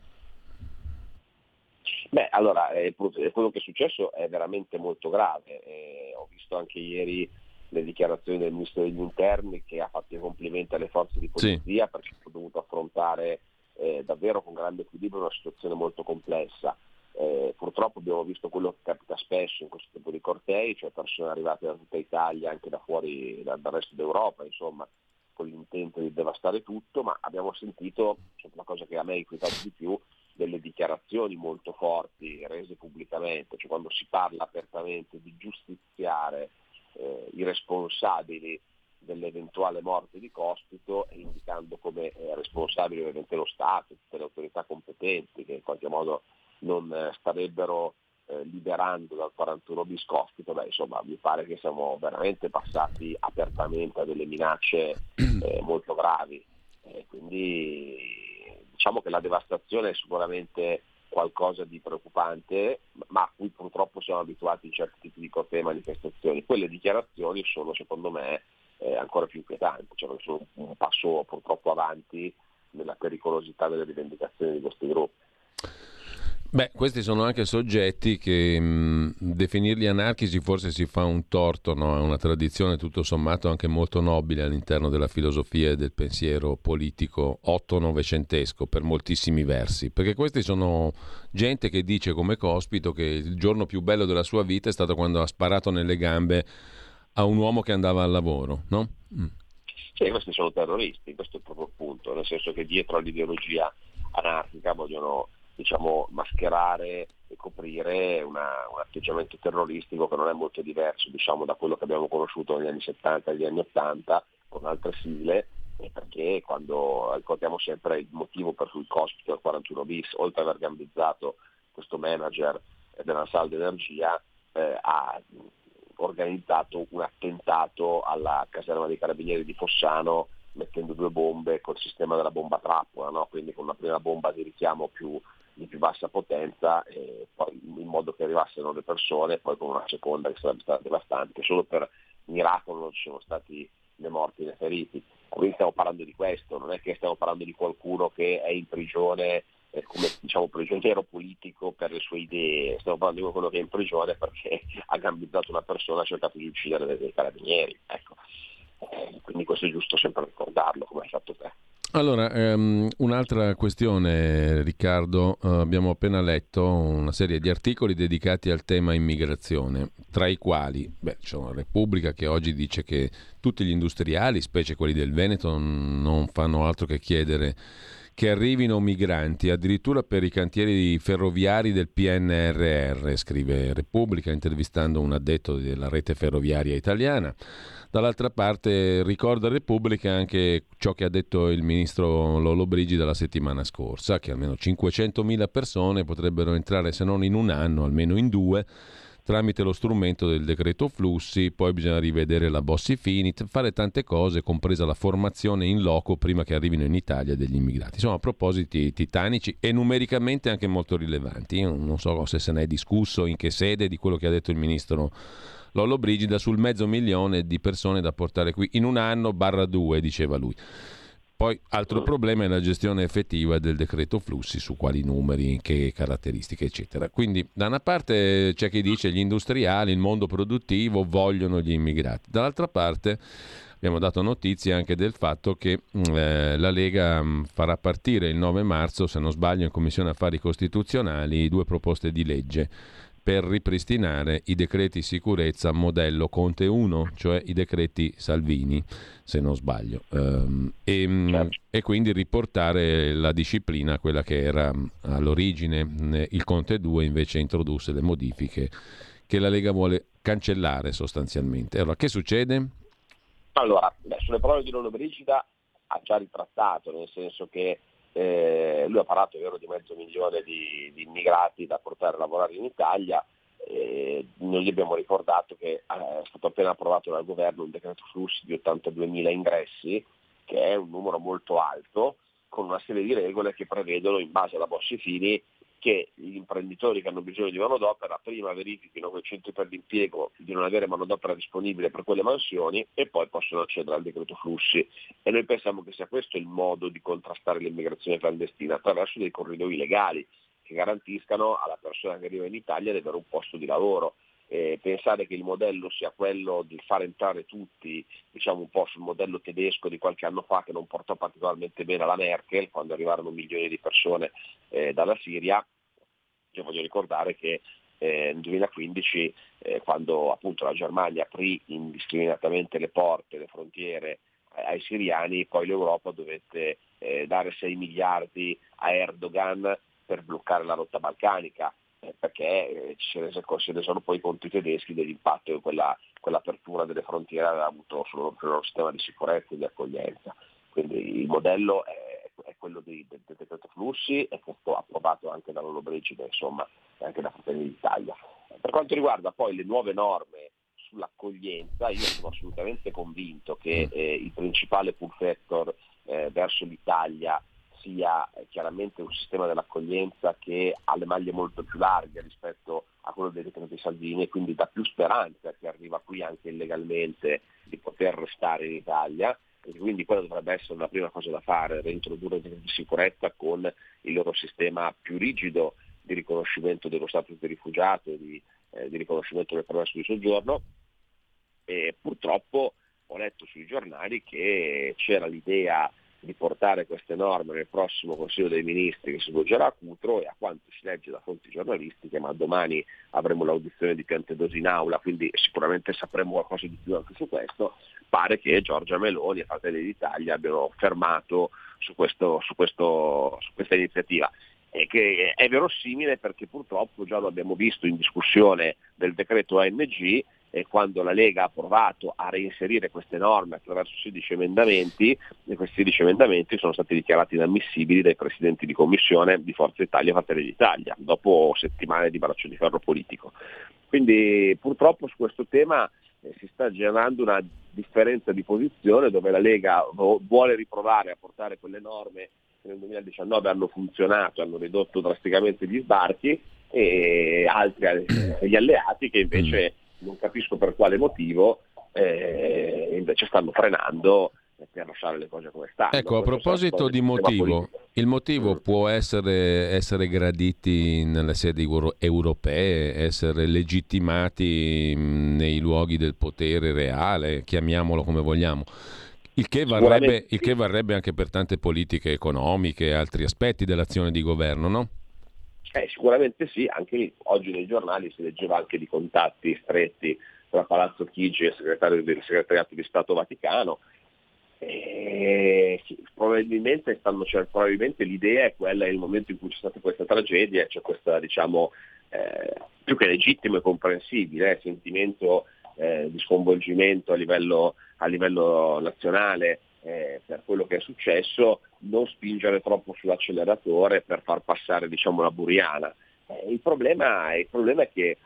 Beh, allora, eh, eh, quello che è successo è veramente molto grave. Eh, ho visto anche ieri le dichiarazioni del Ministro degli Interni che ha fatto i complimenti alle forze di Sì. polizia perché hanno dovuto affrontare eh, davvero con grande equilibrio una situazione molto complessa. Eh, purtroppo abbiamo visto quello che capita spesso in questo tipo di cortei, cioè persone arrivate da tutta Italia, anche da fuori, da- dal resto d'Europa, insomma, con l'intento di devastare tutto, ma abbiamo sentito, cioè, la cosa che a me ha inquietato di più, delle dichiarazioni molto forti rese pubblicamente, cioè quando si parla apertamente di giustiziare eh, i responsabili dell'eventuale morte di Cospito indicando come eh, responsabili ovviamente lo Stato, tutte le autorità competenti che in qualche modo non eh, starebbero eh, liberando dal 41 bis Cospito, beh insomma mi pare che siamo veramente passati apertamente a delle minacce eh, molto gravi. Eh, quindi diciamo che la devastazione è sicuramente qualcosa di preoccupante, ma a cui purtroppo siamo abituati in certi tipi di cortei e manifestazioni. Quelle dichiarazioni sono secondo me eh, ancora più inquietanti, cioè sono un passo purtroppo avanti nella pericolosità delle rivendicazioni di questi gruppi. Beh, questi sono anche soggetti che mh, definirli anarchici forse si fa un torto, no? è una tradizione tutto sommato anche molto nobile all'interno della filosofia e del pensiero politico otto-novecentesco per moltissimi versi, perché questi sono gente che dice come Cospito che il giorno più bello della sua vita è stato quando ha sparato nelle gambe a un uomo che andava al lavoro, no? Mm. Cioè, questi sono terroristi, questo è proprio il punto, nel senso che dietro all'ideologia anarchica vogliono diciamo, mascherare e coprire una- un atteggiamento terroristico che non è molto diverso diciamo, da quello che abbiamo conosciuto negli anni 70 e negli anni 80 con altre sigle, perché quando ricordiamo sempre il motivo per cui Cospito al 41 bis, oltre ad aver gambizzato questo manager eh, della Salda Energia, eh, ha organizzato un attentato alla caserma dei carabinieri di Fossano mettendo due bombe col sistema della bomba trappola, no? quindi con una prima bomba di richiamo più, di più bassa potenza, e poi in modo che arrivassero le persone, poi con una seconda che sarebbe stata devastante. Solo per miracolo non ci sono stati né morti né feriti. Quindi stiamo parlando di questo, non è che stiamo parlando di qualcuno che è in prigione eh, come diciamo, prigioniero politico per le sue idee, stiamo parlando di qualcuno che è in prigione perché ha gambizzato una persona e ha cercato di uccidere dei, dei carabinieri. Ecco. Eh, quindi questo è giusto sempre ricordarlo, come hai fatto te. Allora, um, un'altra questione, Riccardo, uh, abbiamo appena letto una serie di articoli dedicati al tema immigrazione, tra i quali beh, c'è una Repubblica che oggi dice che tutti gli industriali, specie quelli del Veneto, non fanno altro che chiedere che arrivino migranti, addirittura per i cantieri ferroviari del PNRR, scrive Repubblica intervistando un addetto della rete ferroviaria italiana. Dall'altra parte ricorda Repubblica anche ciò che ha detto il ministro Lolo Brigida la settimana scorsa, che almeno 500.000 persone potrebbero entrare se non in un anno, almeno in due, tramite lo strumento del decreto flussi, poi bisogna rivedere la Bossi Fini, fare tante cose, compresa la formazione in loco prima che arrivino in Italia degli immigrati. Insomma, propositi titanici e numericamente anche molto rilevanti. Io non so se se ne è discusso, in che sede di quello che ha detto il ministro Lollo Brigida sul mezzo milione di persone da portare qui in un anno barra due, diceva lui. Poi altro problema è la gestione effettiva del decreto flussi, su quali numeri, che caratteristiche, eccetera. Quindi da una parte c'è chi dice gli industriali, il mondo produttivo vogliono gli immigrati, dall'altra parte abbiamo dato notizie anche del fatto che mm, eh, la Lega mm, farà partire il 9 marzo, se non sbaglio, in Commissione Affari Costituzionali due proposte di legge per ripristinare i decreti sicurezza modello Conte 1, cioè i decreti Salvini, se non sbaglio, um, e, certo. e, quindi riportare la disciplina, quella che era all'origine. Il Conte 2 invece introdusse le modifiche che la Lega vuole cancellare sostanzialmente. Allora, che succede? Allora, sulle parole di Lolo Brigida ha già ritrattato, nel senso che eh, lui ha parlato vero, di mezzo milione di, di, immigrati da portare a lavorare in Italia. Eh, noi gli abbiamo ricordato che eh, è stato appena approvato dal governo un decreto flussi di 82.000 ingressi, che è un numero molto alto, con una serie di regole che prevedono in base alla Bossi Fini che gli imprenditori che hanno bisogno di manodopera prima verifichino quei centri per l'impiego di non avere manodopera disponibile per quelle mansioni e poi possono accedere al decreto flussi. E noi pensiamo che sia questo il modo di contrastare l'immigrazione clandestina attraverso dei corridoi legali che garantiscano alla persona che arriva in Italia di avere un posto di lavoro. Eh, pensare che il modello sia quello di far entrare tutti, diciamo un po' sul modello tedesco di qualche anno fa che non portò particolarmente bene alla Merkel quando arrivarono milioni di persone eh, dalla Siria, io voglio ricordare che eh, nel 2015, eh, quando appunto la Germania aprì indiscriminatamente le porte, le frontiere eh, ai siriani, poi l'Europa dovette eh, dare 6 miliardi a Erdogan per bloccare la rotta balcanica eh, perché eh, si resero poi i tedeschi dell'impatto che quella, quell'apertura delle frontiere aveva avuto sul loro sistema di sicurezza e di accoglienza. Quindi il modello è è quello di, del, del decreto flussi e questo approvato anche da Lollobrigida insomma e anche da Fratelli d'Italia. Per quanto riguarda poi le nuove norme sull'accoglienza, io sono assolutamente convinto che mm. eh, il principale pull factor eh, verso l'Italia sia eh, chiaramente un sistema dell'accoglienza che ha le maglie molto più larghe rispetto a quello dei decreti Salvini e quindi dà più speranza a chi arriva qui anche illegalmente di poter restare in Italia quindi quella dovrebbe essere la prima cosa da fare, reintrodurre di sicurezza con il loro sistema più rigido di riconoscimento dello status di rifugiato di, eh, di riconoscimento del permesso di soggiorno. E purtroppo ho letto sui giornali che c'era l'idea di portare queste norme nel prossimo Consiglio dei Ministri che si svolgerà a Cutro e a quanto si legge da fonti giornalistiche, ma domani avremo l'audizione di Piantedosi in aula, quindi sicuramente sapremo qualcosa di più anche su questo, pare che Giorgia Meloni e Fratelli d'Italia abbiano fermato su, questo, su, questo, su questa iniziativa. Che è verosimile perché purtroppo già lo abbiamo visto in discussione del decreto ANG e quando la Lega ha provato a reinserire queste norme attraverso 16 emendamenti e questi 16 emendamenti sono stati dichiarati inammissibili dai presidenti di commissione di Forza Italia e Fratelli d'Italia dopo settimane di braccio di ferro politico. Quindi purtroppo su questo tema eh, si sta generando una differenza di posizione dove la Lega vuole riprovare a portare quelle norme che nel 2019 hanno funzionato, hanno ridotto drasticamente gli sbarchi e altri eh, gli alleati che invece non capisco per quale motivo eh, invece stanno frenando per lasciare le cose come stanno. Ecco, a proposito di motivo, il motivo mm. può essere, essere, graditi nelle sedi europee, essere legittimati mm, nei luoghi del potere reale, chiamiamolo come vogliamo. Il che, varrebbe, il che varrebbe anche per tante politiche economiche e altri aspetti dell'azione di governo, no? Eh, sicuramente sì, anche lì, oggi nei giornali si leggeva anche di contatti stretti tra Palazzo Chigi e il segretario del segretariato di Stato Vaticano, sì, probabilmente, stanno, cioè, probabilmente, l'idea è quella nel momento in cui c'è stata questa tragedia, c'è questa diciamo eh, più che legittimo e comprensibile eh, sentimento eh, di sconvolgimento a livello, a livello nazionale eh, per quello che è successo, non spingere troppo sull'acceleratore per far passare diciamo, la buriana. Eh, il problema, il, problema, è che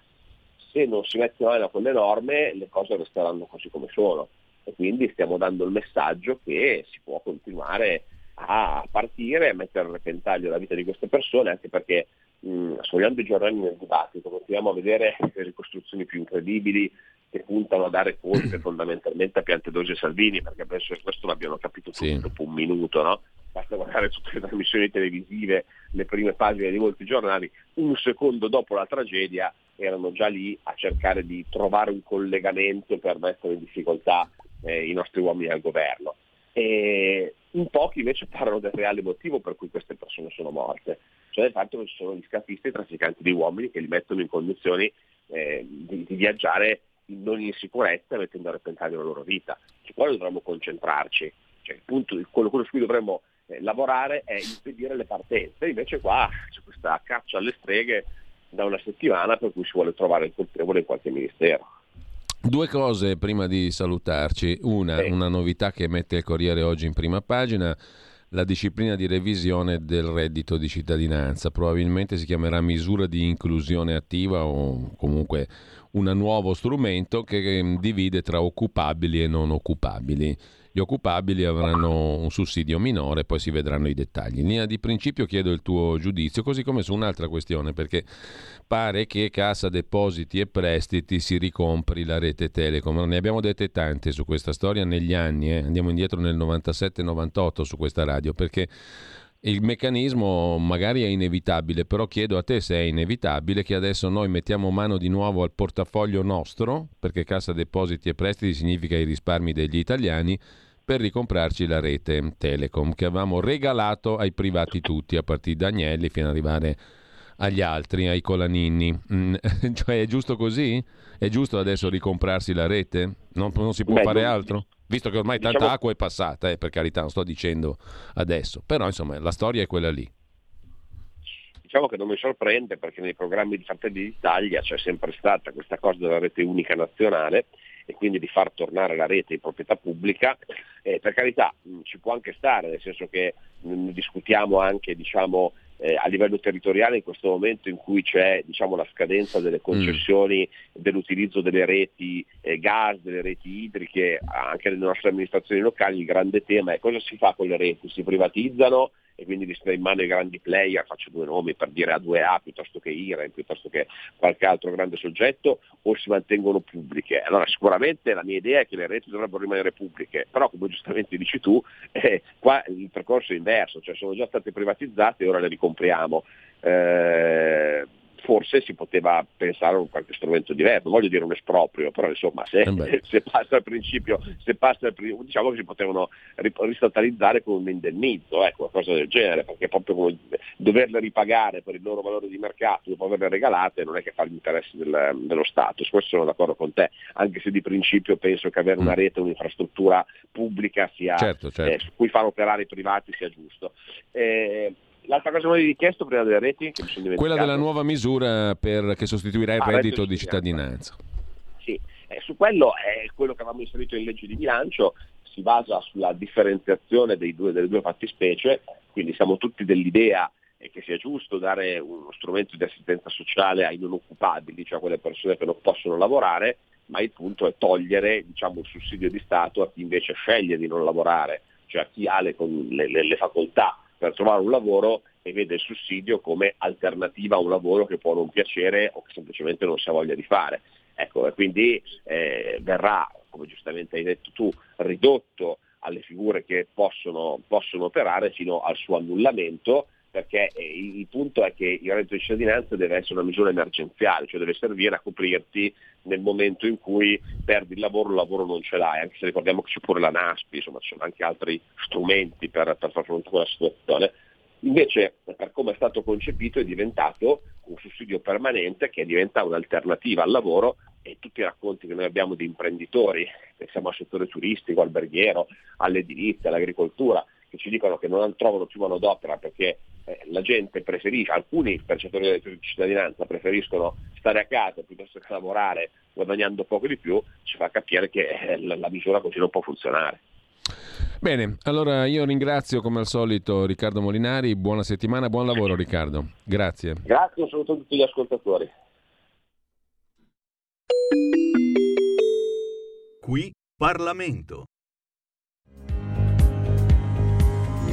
se non si mette mano a quelle norme le cose resteranno così come sono e quindi stiamo dando il messaggio che si può continuare a partire, a mettere a repentaglio la vita di queste persone, anche perché sfogliando i giornali nel dibattito continuiamo a vedere le ricostruzioni più incredibili che puntano a dare colpe fondamentalmente a Piantedosi e Salvini, perché penso che questo l'abbiano capito tutti sì. dopo un minuto, no? Basta guardare tutte le trasmissioni televisive, le prime pagine di molti giornali, un secondo dopo la tragedia erano già lì a cercare di trovare un collegamento per mettere in difficoltà eh, i nostri uomini al governo. E in pochi invece parlano del reale motivo per cui queste persone sono morte, cioè del fatto che ci sono gli scafisti e i trafficanti di uomini che li mettono in condizioni eh, di, di, viaggiare non in sicurezza mettendo a repentaglio la loro vita. Su quello dovremmo concentrarci, cioè, il punto, quello, quello su cui dovremmo eh, lavorare è impedire le partenze, invece qua c'è questa caccia alle streghe da una settimana per cui si vuole trovare il colpevole in qualche ministero. Due cose prima di salutarci. Una, sì. una novità che mette il Corriere oggi in prima pagina, la disciplina di revisione del reddito di cittadinanza. Probabilmente si chiamerà misura di inclusione attiva o comunque un nuovo strumento che divide tra occupabili e non occupabili. Gli occupabili avranno un sussidio minore, poi si vedranno i dettagli. In linea di principio chiedo il tuo giudizio, così come su un'altra questione, perché pare che Cassa Depositi e Prestiti si ricompri la rete Telecom. Ne abbiamo dette tante su questa storia negli anni, eh? andiamo indietro nel 97-98 su questa radio, perché il meccanismo magari è inevitabile, però chiedo a te se è inevitabile che adesso noi mettiamo mano di nuovo al portafoglio nostro, perché Cassa Depositi e Prestiti significa i risparmi degli italiani, per ricomprarci la rete Telecom che avevamo regalato ai privati tutti, a partire da Agnelli fino ad arrivare agli altri, ai Colaninni. Mm, cioè è giusto così? È giusto adesso ricomprarsi la rete? Non, non si può Beh, fare altro? Visto che ormai diciamo... tanta acqua è passata, eh, per carità, non sto dicendo adesso, però insomma la storia è quella lì. Diciamo che non mi sorprende perché nei programmi di Fratelli d'Italia c'è sempre stata questa cosa della rete unica nazionale e quindi di far tornare la rete in proprietà pubblica. Eh, per carità mh, ci può anche stare, nel senso che mh, discutiamo anche diciamo, eh, a livello territoriale in questo momento in cui c'è diciamo, la scadenza delle concessioni mm. dell'utilizzo delle reti eh, gas, delle reti idriche, anche nelle nostre amministrazioni locali, il grande tema è cosa si fa con le reti, si privatizzano e quindi di stare in mano ai grandi player, faccio due nomi per dire A2A piuttosto che IRE, piuttosto che qualche altro grande soggetto, o si mantengono pubbliche. Allora sicuramente la mia idea è che le reti dovrebbero rimanere pubbliche, però come giustamente dici tu, eh, qua il percorso è inverso, cioè sono già state privatizzate e ora le ricompriamo. Eh, forse si poteva pensare a un qualche strumento diverso, voglio dire un esproprio, però insomma se, eh se passa il principio, se passa il principio, diciamo che si potevano ristatalizzare con un indennizzo, ecco, qualcosa del genere, perché proprio come doverle ripagare per il loro valore di mercato dopo averle regalate non è che fa gli interessi del, dello Stato, su questo sono d'accordo con te, anche se di principio penso che avere una mm. rete, un'infrastruttura pubblica sia, certo, certo. Eh, su cui far operare i privati sia giusto. Eh, L'altra cosa che avevi chiesto prima delle reti? Quella della nuova misura per, che sostituirà il ah, reddito di cittadinanza. Sì, eh, su quello è quello che avevamo inserito in legge di bilancio, si basa sulla differenziazione due, delle due fattispecie, quindi siamo tutti dell'idea che sia giusto dare uno strumento di assistenza sociale ai non occupabili, cioè a quelle persone che non possono lavorare, ma il punto è togliere diciamo, il sussidio di Stato a chi invece sceglie di non lavorare, cioè a chi ha le, le, le facoltà per trovare un lavoro e vede il sussidio come alternativa a un lavoro che può non piacere o che semplicemente non si ha voglia di fare. Ecco, e quindi eh, verrà, come giustamente hai detto tu, ridotto alle figure che possono, possono operare fino al suo annullamento perché eh, il punto è che il reddito di cittadinanza deve essere una misura emergenziale, cioè deve servire a coprirti nel momento in cui perdi il lavoro, il lavoro non ce l'hai, anche se ricordiamo che c'è pure la NASPI, insomma ci sono anche altri strumenti per, per far fronte a quella situazione. Invece, per come è stato concepito, è diventato un sussidio permanente che diventa un'alternativa al lavoro e tutti i racconti che noi abbiamo di imprenditori, pensiamo al settore turistico, alberghiero, all'edilizia, all'agricoltura, che ci dicono che non trovano più manodopera perché eh, la gente preferisce, alcuni percettori di cittadinanza preferiscono stare a casa piuttosto che lavorare guadagnando poco di più, ci fa capire che eh, la, la misura così non può funzionare. Bene, allora io ringrazio come al solito Riccardo Molinari, buona settimana, buon lavoro Riccardo, grazie. Grazie, un saluto a tutti gli ascoltatori. Qui Parlamento.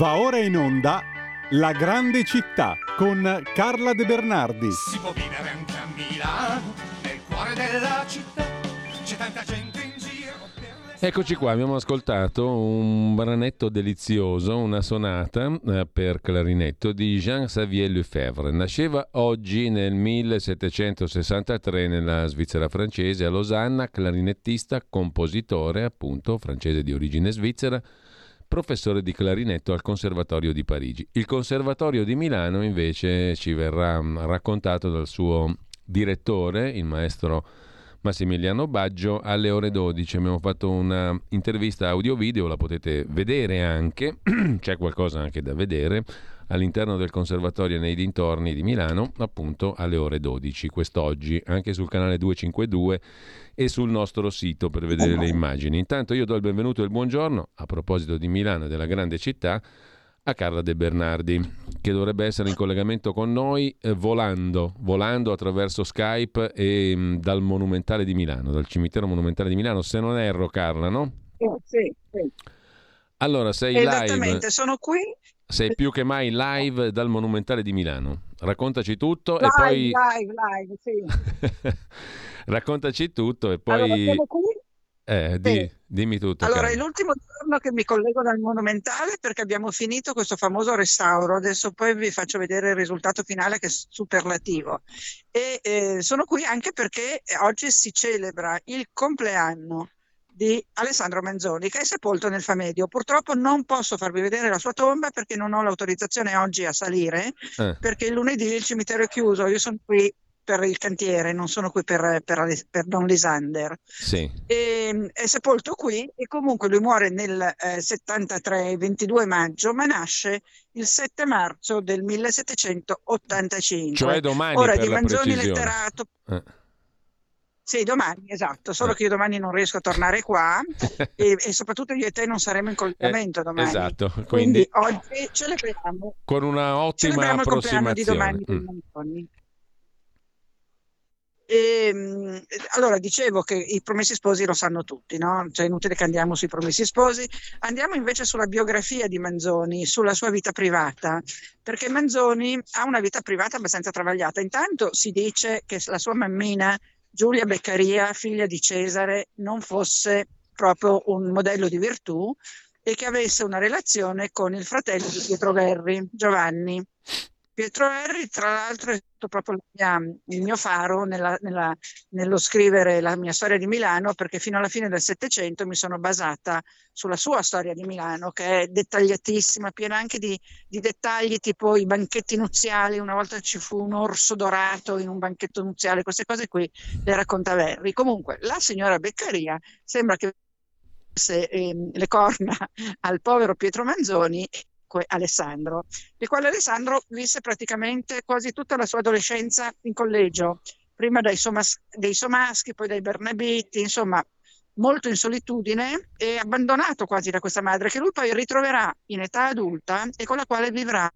Va ora in onda La grande città con Carla De Bernardi. Si può vivere anche a Milano, nel cuore della città. C'è tanta gente in giro. Eccoci qua, abbiamo ascoltato un branetto delizioso, una sonata eh, per clarinetto di Jean-Xavier Lefebvre. Nasceva oggi nel 1763 nella Svizzera francese, a Losanna, clarinettista, compositore, appunto, francese di origine svizzera professore di clarinetto al Conservatorio di Parigi. Il Conservatorio di Milano invece ci verrà mm, raccontato dal suo direttore, il maestro Massimiliano Baggio, alle ore 12. Abbiamo fatto una intervista audio-video, la potete vedere anche, c'è qualcosa anche da vedere all'interno del Conservatorio nei dintorni di Milano, appunto alle ore 12, quest'oggi, anche sul canale 252 e sul nostro sito per vedere le immagini. Intanto io do il benvenuto e il buongiorno, a proposito di Milano e della grande città, a Carla De Bernardi, che dovrebbe essere in collegamento con noi eh, volando, volando attraverso Skype e mh, mm, dal Monumentale di Milano, dal cimitero Monumentale di Milano, se non erro Carla, no? Sì, sì. Allora, sei Esattamente, live. sono qui. Sei più che mai live dal Monumentale di Milano. Raccontaci tutto live, e poi... Live, live, sì. Raccontaci tutto e poi... Allora, siamo qui. Eh, di, sì. dimmi tutto. Allora, cara. è l'ultimo giorno che mi collego dal Monumentale perché abbiamo finito questo famoso restauro. Adesso poi vi faccio vedere il risultato finale che è superlativo. E eh, sono qui anche perché oggi si celebra il compleanno di Alessandro Manzoni, che è sepolto nel Famedio. Purtroppo non posso farvi vedere la sua tomba perché non ho l'autorizzazione oggi a salire, eh. perché il lunedì il cimitero è chiuso. Io sono qui per il cantiere, non sono qui per, per, per Don Lisander. Sì. E, ehm, è sepolto qui e comunque lui muore nel eh, 73, 22 maggio, ma nasce il 7 marzo del 1785. Cioè domani Ora per di Manzoni precisione. letterato. Eh. Sì, domani, esatto, solo Eh. che io domani non riesco a tornare qua e, e soprattutto io e te non saremo in collegamento domani. Esatto, Quindi quindi oggi celebriamo, con una ottima celebriamo il compleanno di approssimazione. domani Mm. E, mh, allora, dicevo che i promessi sposi lo sanno tutti, no? Cioè, è inutile che andiamo sui promessi sposi. Andiamo invece sulla biografia di Manzoni, sulla sua vita privata, perché Manzoni ha una vita privata abbastanza travagliata. Intanto si dice che la sua mammina Giulia Beccaria, figlia di Cesare, non fosse proprio un modello di virtù e che avesse una relazione con il fratello di Pietro Verri, Giovanni. Pietro Verri, tra l'altro, è stato proprio mia, il mio faro nella, nella, nello scrivere la mia storia di Milano, perché fino alla fine del Settecento mi sono basata sulla sua storia di Milano, che è dettagliatissima, piena anche di, di dettagli tipo i banchetti nuziali. Una volta ci fu un orso dorato in un banchetto nuziale, queste cose qui le racconta Verri. Comunque, la signora Beccaria sembra che ehm, le corna al povero Pietro Manzoni Alessandro, il quale Alessandro visse praticamente quasi tutta la sua adolescenza in collegio, prima dai, Somas- dei Somaschi, poi dai Bernabiti, insomma molto in solitudine e abbandonato quasi da questa madre che lui poi ritroverà in età adulta e con la quale vivrà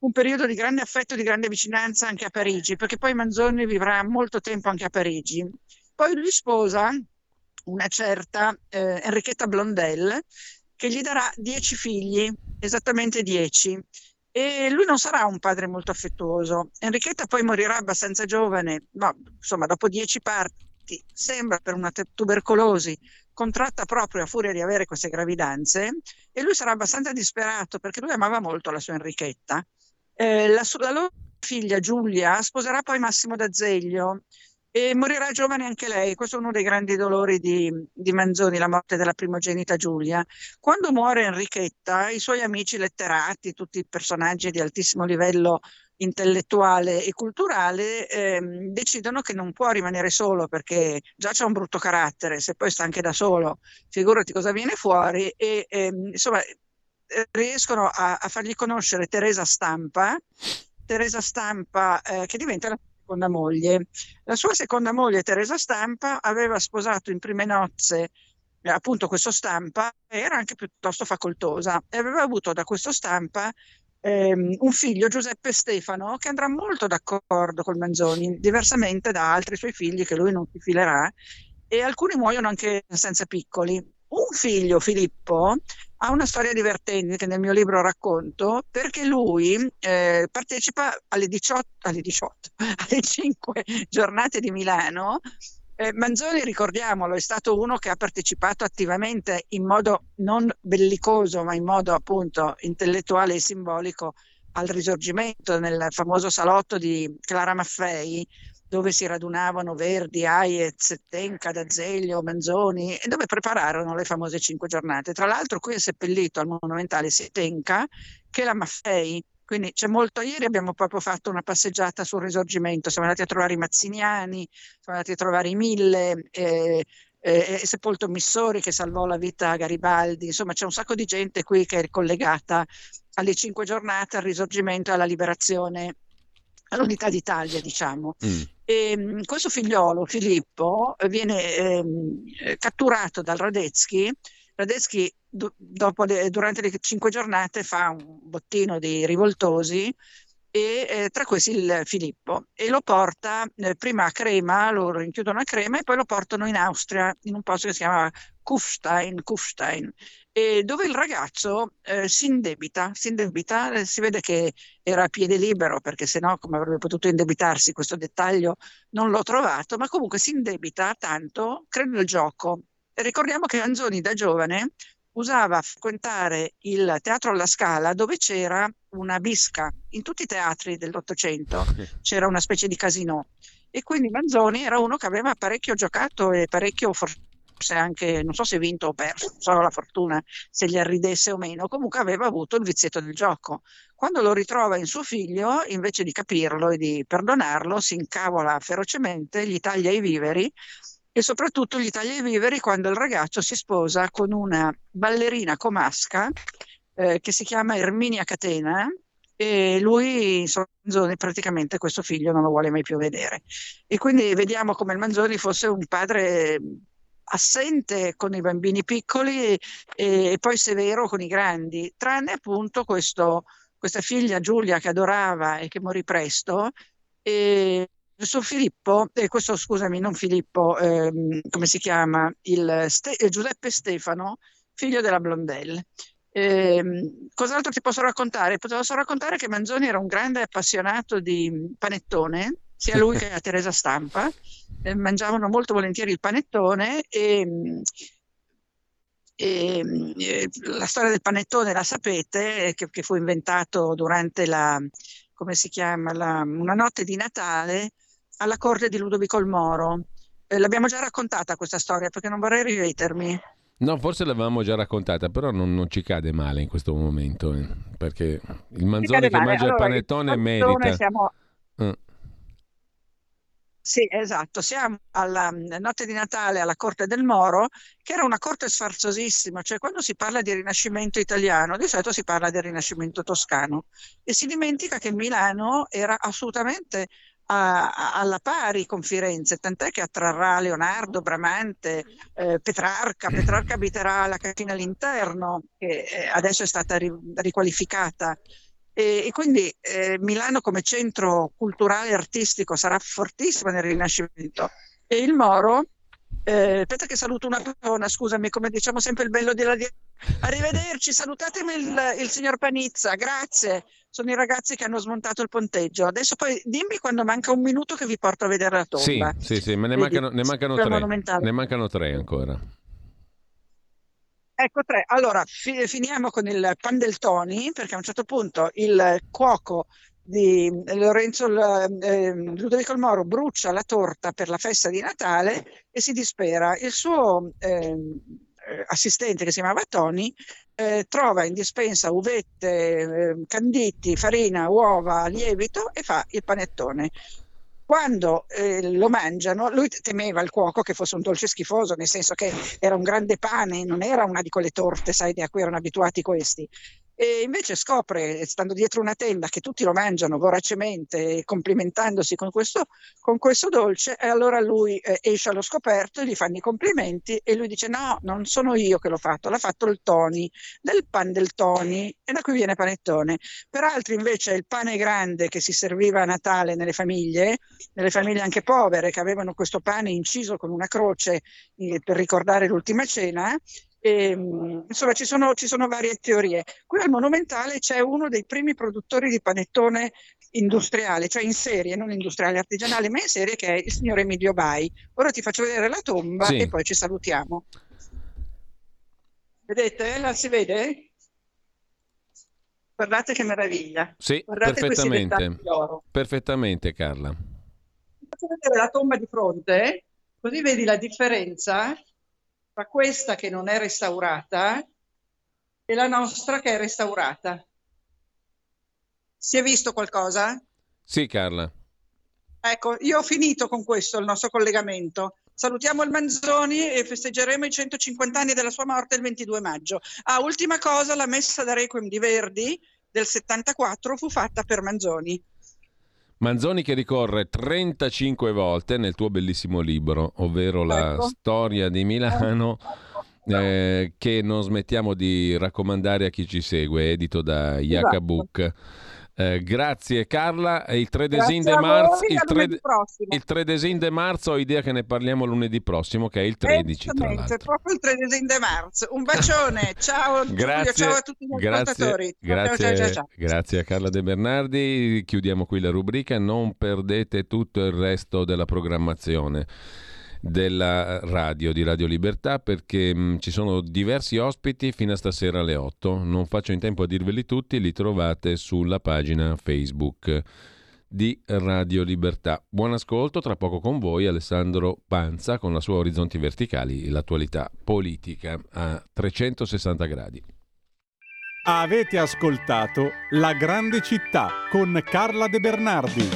un periodo di grande affetto, di grande vicinanza anche a Parigi, perché poi Manzoni vivrà molto tempo anche a Parigi. Poi lui sposa una certa eh, Enrichetta Blondel che gli darà dieci figli, esattamente dieci. E lui non sarà un padre molto affettuoso. Enrichetta poi morirà abbastanza giovane, ma insomma dopo dieci parti, sembra per una tubercolosi contratta proprio a furia di avere queste gravidanze e lui sarà abbastanza disperato perché lui amava molto la sua Enrichetta. Eh, la, la loro figlia Giulia sposerà poi Massimo d'Azeglio e morirà giovane anche lei. Questo è uno dei grandi dolori di, di, Manzoni, la morte della primogenita Giulia. Quando muore Enrichetta, i suoi amici letterati, tutti personaggi di altissimo livello intellettuale e culturale, ehm, decidono che non può rimanere solo perché già c'è un brutto carattere, se poi sta anche da solo, figurati cosa viene fuori e ehm, insomma riescono a, a, fargli conoscere Teresa Stampa, Teresa Stampa eh, che diventa la seconda moglie. La sua seconda moglie, Teresa Stampa, aveva sposato in prime nozze eh, appunto questo Stampa, era anche piuttosto facoltosa e aveva avuto da questo Stampa ehm, un figlio, Giuseppe Stefano, che andrà molto d'accordo con Manzoni, diversamente da altri suoi figli che lui non si filerà, e alcuni muoiono anche senza piccoli. Un figlio, Filippo, ha una storia divertente che nel mio libro racconto perché lui eh, partecipa alle 18, alle 18, alle 5 giornate di Milano. Eh, Manzoni, ricordiamolo, è stato uno che ha partecipato attivamente in modo non bellicoso, ma in modo appunto intellettuale e simbolico al risorgimento nel famoso salotto di Clara Maffei dove si radunavano Verdi, Hayez, Tenca, D'Azeglio, Manzoni e dove prepararono le famose cinque giornate. Tra l'altro qui è seppellito al monumentale sia Tenca che la Maffei, quindi c'è molto. Ieri abbiamo proprio fatto una passeggiata sul risorgimento, siamo andati a trovare i Mazziniani, siamo andati a trovare i Mille, eh, eh, Sepolto Missori che salvò la vita a Garibaldi, insomma c'è un sacco di gente qui che è collegata alle cinque giornate, al risorgimento e alla liberazione all'unità d'Italia, diciamo. Mm. E, ehm, questo figliolo, Filippo, viene ehm, catturato dal Radetzky. Radetzky le, durante le cinque giornate fa un bottino di rivoltosi e eh, tra questi il Filippo e lo porta eh, prima a Crema, lo rinchiudono a Crema e poi lo portano in Austria in un posto che si chiama Kufstein, Kufstein e dove il ragazzo eh, si indebita, si indebita, eh, si vede che era a piede libero perché se no come avrebbe potuto indebitarsi, questo dettaglio non l'ho trovato, ma comunque si indebita tanto, credo nel gioco. Ricordiamo che Anzoni da giovane usava frequentare il teatro alla Scala dove c'era una bisca. In tutti i teatri dell'Ottocento c'era una specie di casino e quindi Manzoni era uno che aveva parecchio giocato e parecchio fortunato forse anche, non so se vinto o perso, non so la fortuna se gli arridesse o meno, comunque aveva avuto il vizietto del gioco. Quando lo ritrova in suo figlio, invece di capirlo e di perdonarlo, si incavola ferocemente, gli taglia i viveri e soprattutto gli taglia i viveri quando il ragazzo si sposa con una ballerina comasca eh, che si chiama Erminia Catena e lui insomma, praticamente questo figlio non lo vuole mai più vedere e quindi vediamo come il Manzoni fosse un padre assente con i bambini piccoli e, e, poi severo con i grandi, tranne appunto questo, questa figlia Giulia che adorava e che morì presto. E suo Filippo, eh, questo scusami, non Filippo, ehm, come si chiama? Il Ste- Giuseppe Stefano, figlio della Blondelle. Eh, cos'altro ti posso raccontare? Posso raccontare che Manzoni era un grande appassionato di panettone sia lui che a Teresa Stampa, eh, mangiavano molto volentieri il panettone e, e, e, la storia del panettone la sapete, che, che fu inventato durante la, come si chiama, la, una notte di Natale alla corte di Ludovico il Moro. Eh, l'abbiamo già raccontata questa storia perché non vorrei ripetermi. No, forse l'avevamo già raccontata, però non, non ci cade male in questo momento, eh, perché il manzone che mangia allora, il panettone merita. Siamo... Uh. Sì, esatto, siamo alla notte di Natale alla corte del Moro, che era una corte sfarzosissima, cioè quando si parla di rinascimento italiano, di solito si parla del rinascimento toscano e si dimentica che Milano era assolutamente a, alla pari con Firenze, tant'è che attrarrà Leonardo, Bramante, eh, Petrarca, Petrarca abiterà la cantina all'interno, che eh, adesso è stata ri, riqualificata. E, e quindi eh, Milano come centro culturale e artistico sarà fortissima nel Rinascimento. E il Moro, eh, aspetta che saluto una persona, scusami, come diciamo sempre il bello di radio. Arrivederci, salutatemi il, il signor Panizza, grazie sono i ragazzi che hanno smontato il ponteggio. Adesso poi dimmi quando manca un minuto che vi porto a vedere la tomba. Sì, sì, sì, ma ne mancano, ne mancano tre. Ne mancano tre ancora. Ecco tre. Allora, fi- finiamo con il pan del Toni, perché a un certo punto il cuoco di Lorenzo eh, Ludovico il Moro brucia la torta per la festa di Natale e si dispera. Il suo eh, assistente, che si chiamava Tony, eh, trova in dispensa uvette, eh, canditi, farina, uova, lievito e fa il panettone. Quando eh, lo mangiano, lui temeva il cuoco che fosse un dolce schifoso, nel senso che era un grande pane, non era una di quelle torte, sai, a cui erano abituati questi e invece scopre, stando dietro una tenda, che tutti lo mangiano voracemente, complimentandosi con questo, con questo dolce, e allora lui eh, esce allo scoperto, gli fanno i complimenti e lui dice no, non sono io che l'ho fatto, l'ha fatto il Tony, del pan del Tony, e da qui viene panettone. Per altri invece il pane grande che si serviva a Natale nelle famiglie, nelle famiglie anche povere, che avevano questo pane inciso con una croce eh, per ricordare l'ultima cena, e, ehm, insomma, ci sono, ci sono, varie teorie. Qui al Monumentale c'è uno dei primi produttori di panettone industriale, cioè in serie, non industriale artigianale, ma in serie, che è il signor Emilio Bai. Ora ti faccio vedere la tomba sì. e poi ci salutiamo. Vedete? La si vede? Guardate che meraviglia. Sì, Guardate perfettamente. Perfettamente, Carla. Faccio vedere la tomba di fronte, così vedi la differenza tra questa che non è restaurata e la nostra che è restaurata. Si è visto qualcosa? Sì, Carla. Ecco, io ho finito con questo il nostro collegamento. Salutiamo il Manzoni e festeggeremo i 150 anni della sua morte il 22 maggio. Ah, ultima cosa, la messa da Requiem di Verdi del 74 fu fatta per Manzoni. Manzoni che ricorre 35 volte nel tuo bellissimo libro, ovvero la ecco. storia di Milano, eh, che non smettiamo di raccomandare a chi ci segue, edito da Yaka Book. Eh, grazie Carla, il 3 desin de marzo, il 3, il 3 desin de marzo ho idea che ne parliamo lunedì prossimo che è il 13 tra l'altro. proprio il 3 desin de marzo. Un bacione, ciao grazie, Giulio, ciao a tutti i grazie, grazie, ciao, ciao, grazie a Carla De Bernardi, chiudiamo qui la rubrica, non perdete tutto il resto della programmazione della radio di Radio Libertà perché mh, mm, ci sono diversi ospiti fino a stasera alle 8. Non faccio in tempo a dirveli tutti, li trovate sulla pagina Facebook di Radio Libertà. Buon ascolto, tra poco con voi Alessandro Panza con la sua Orizzonti Verticali, l'attualità politica a 360 gradi. Avete ascoltato La Grande Città con Carla De Bernardi.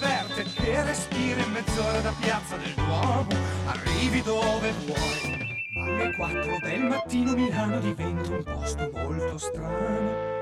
Diverte, che respira in mezz'ora da piazza del Duomo, arrivi dove vuoi. Alle 4 del mattino Milano diventa un posto molto strano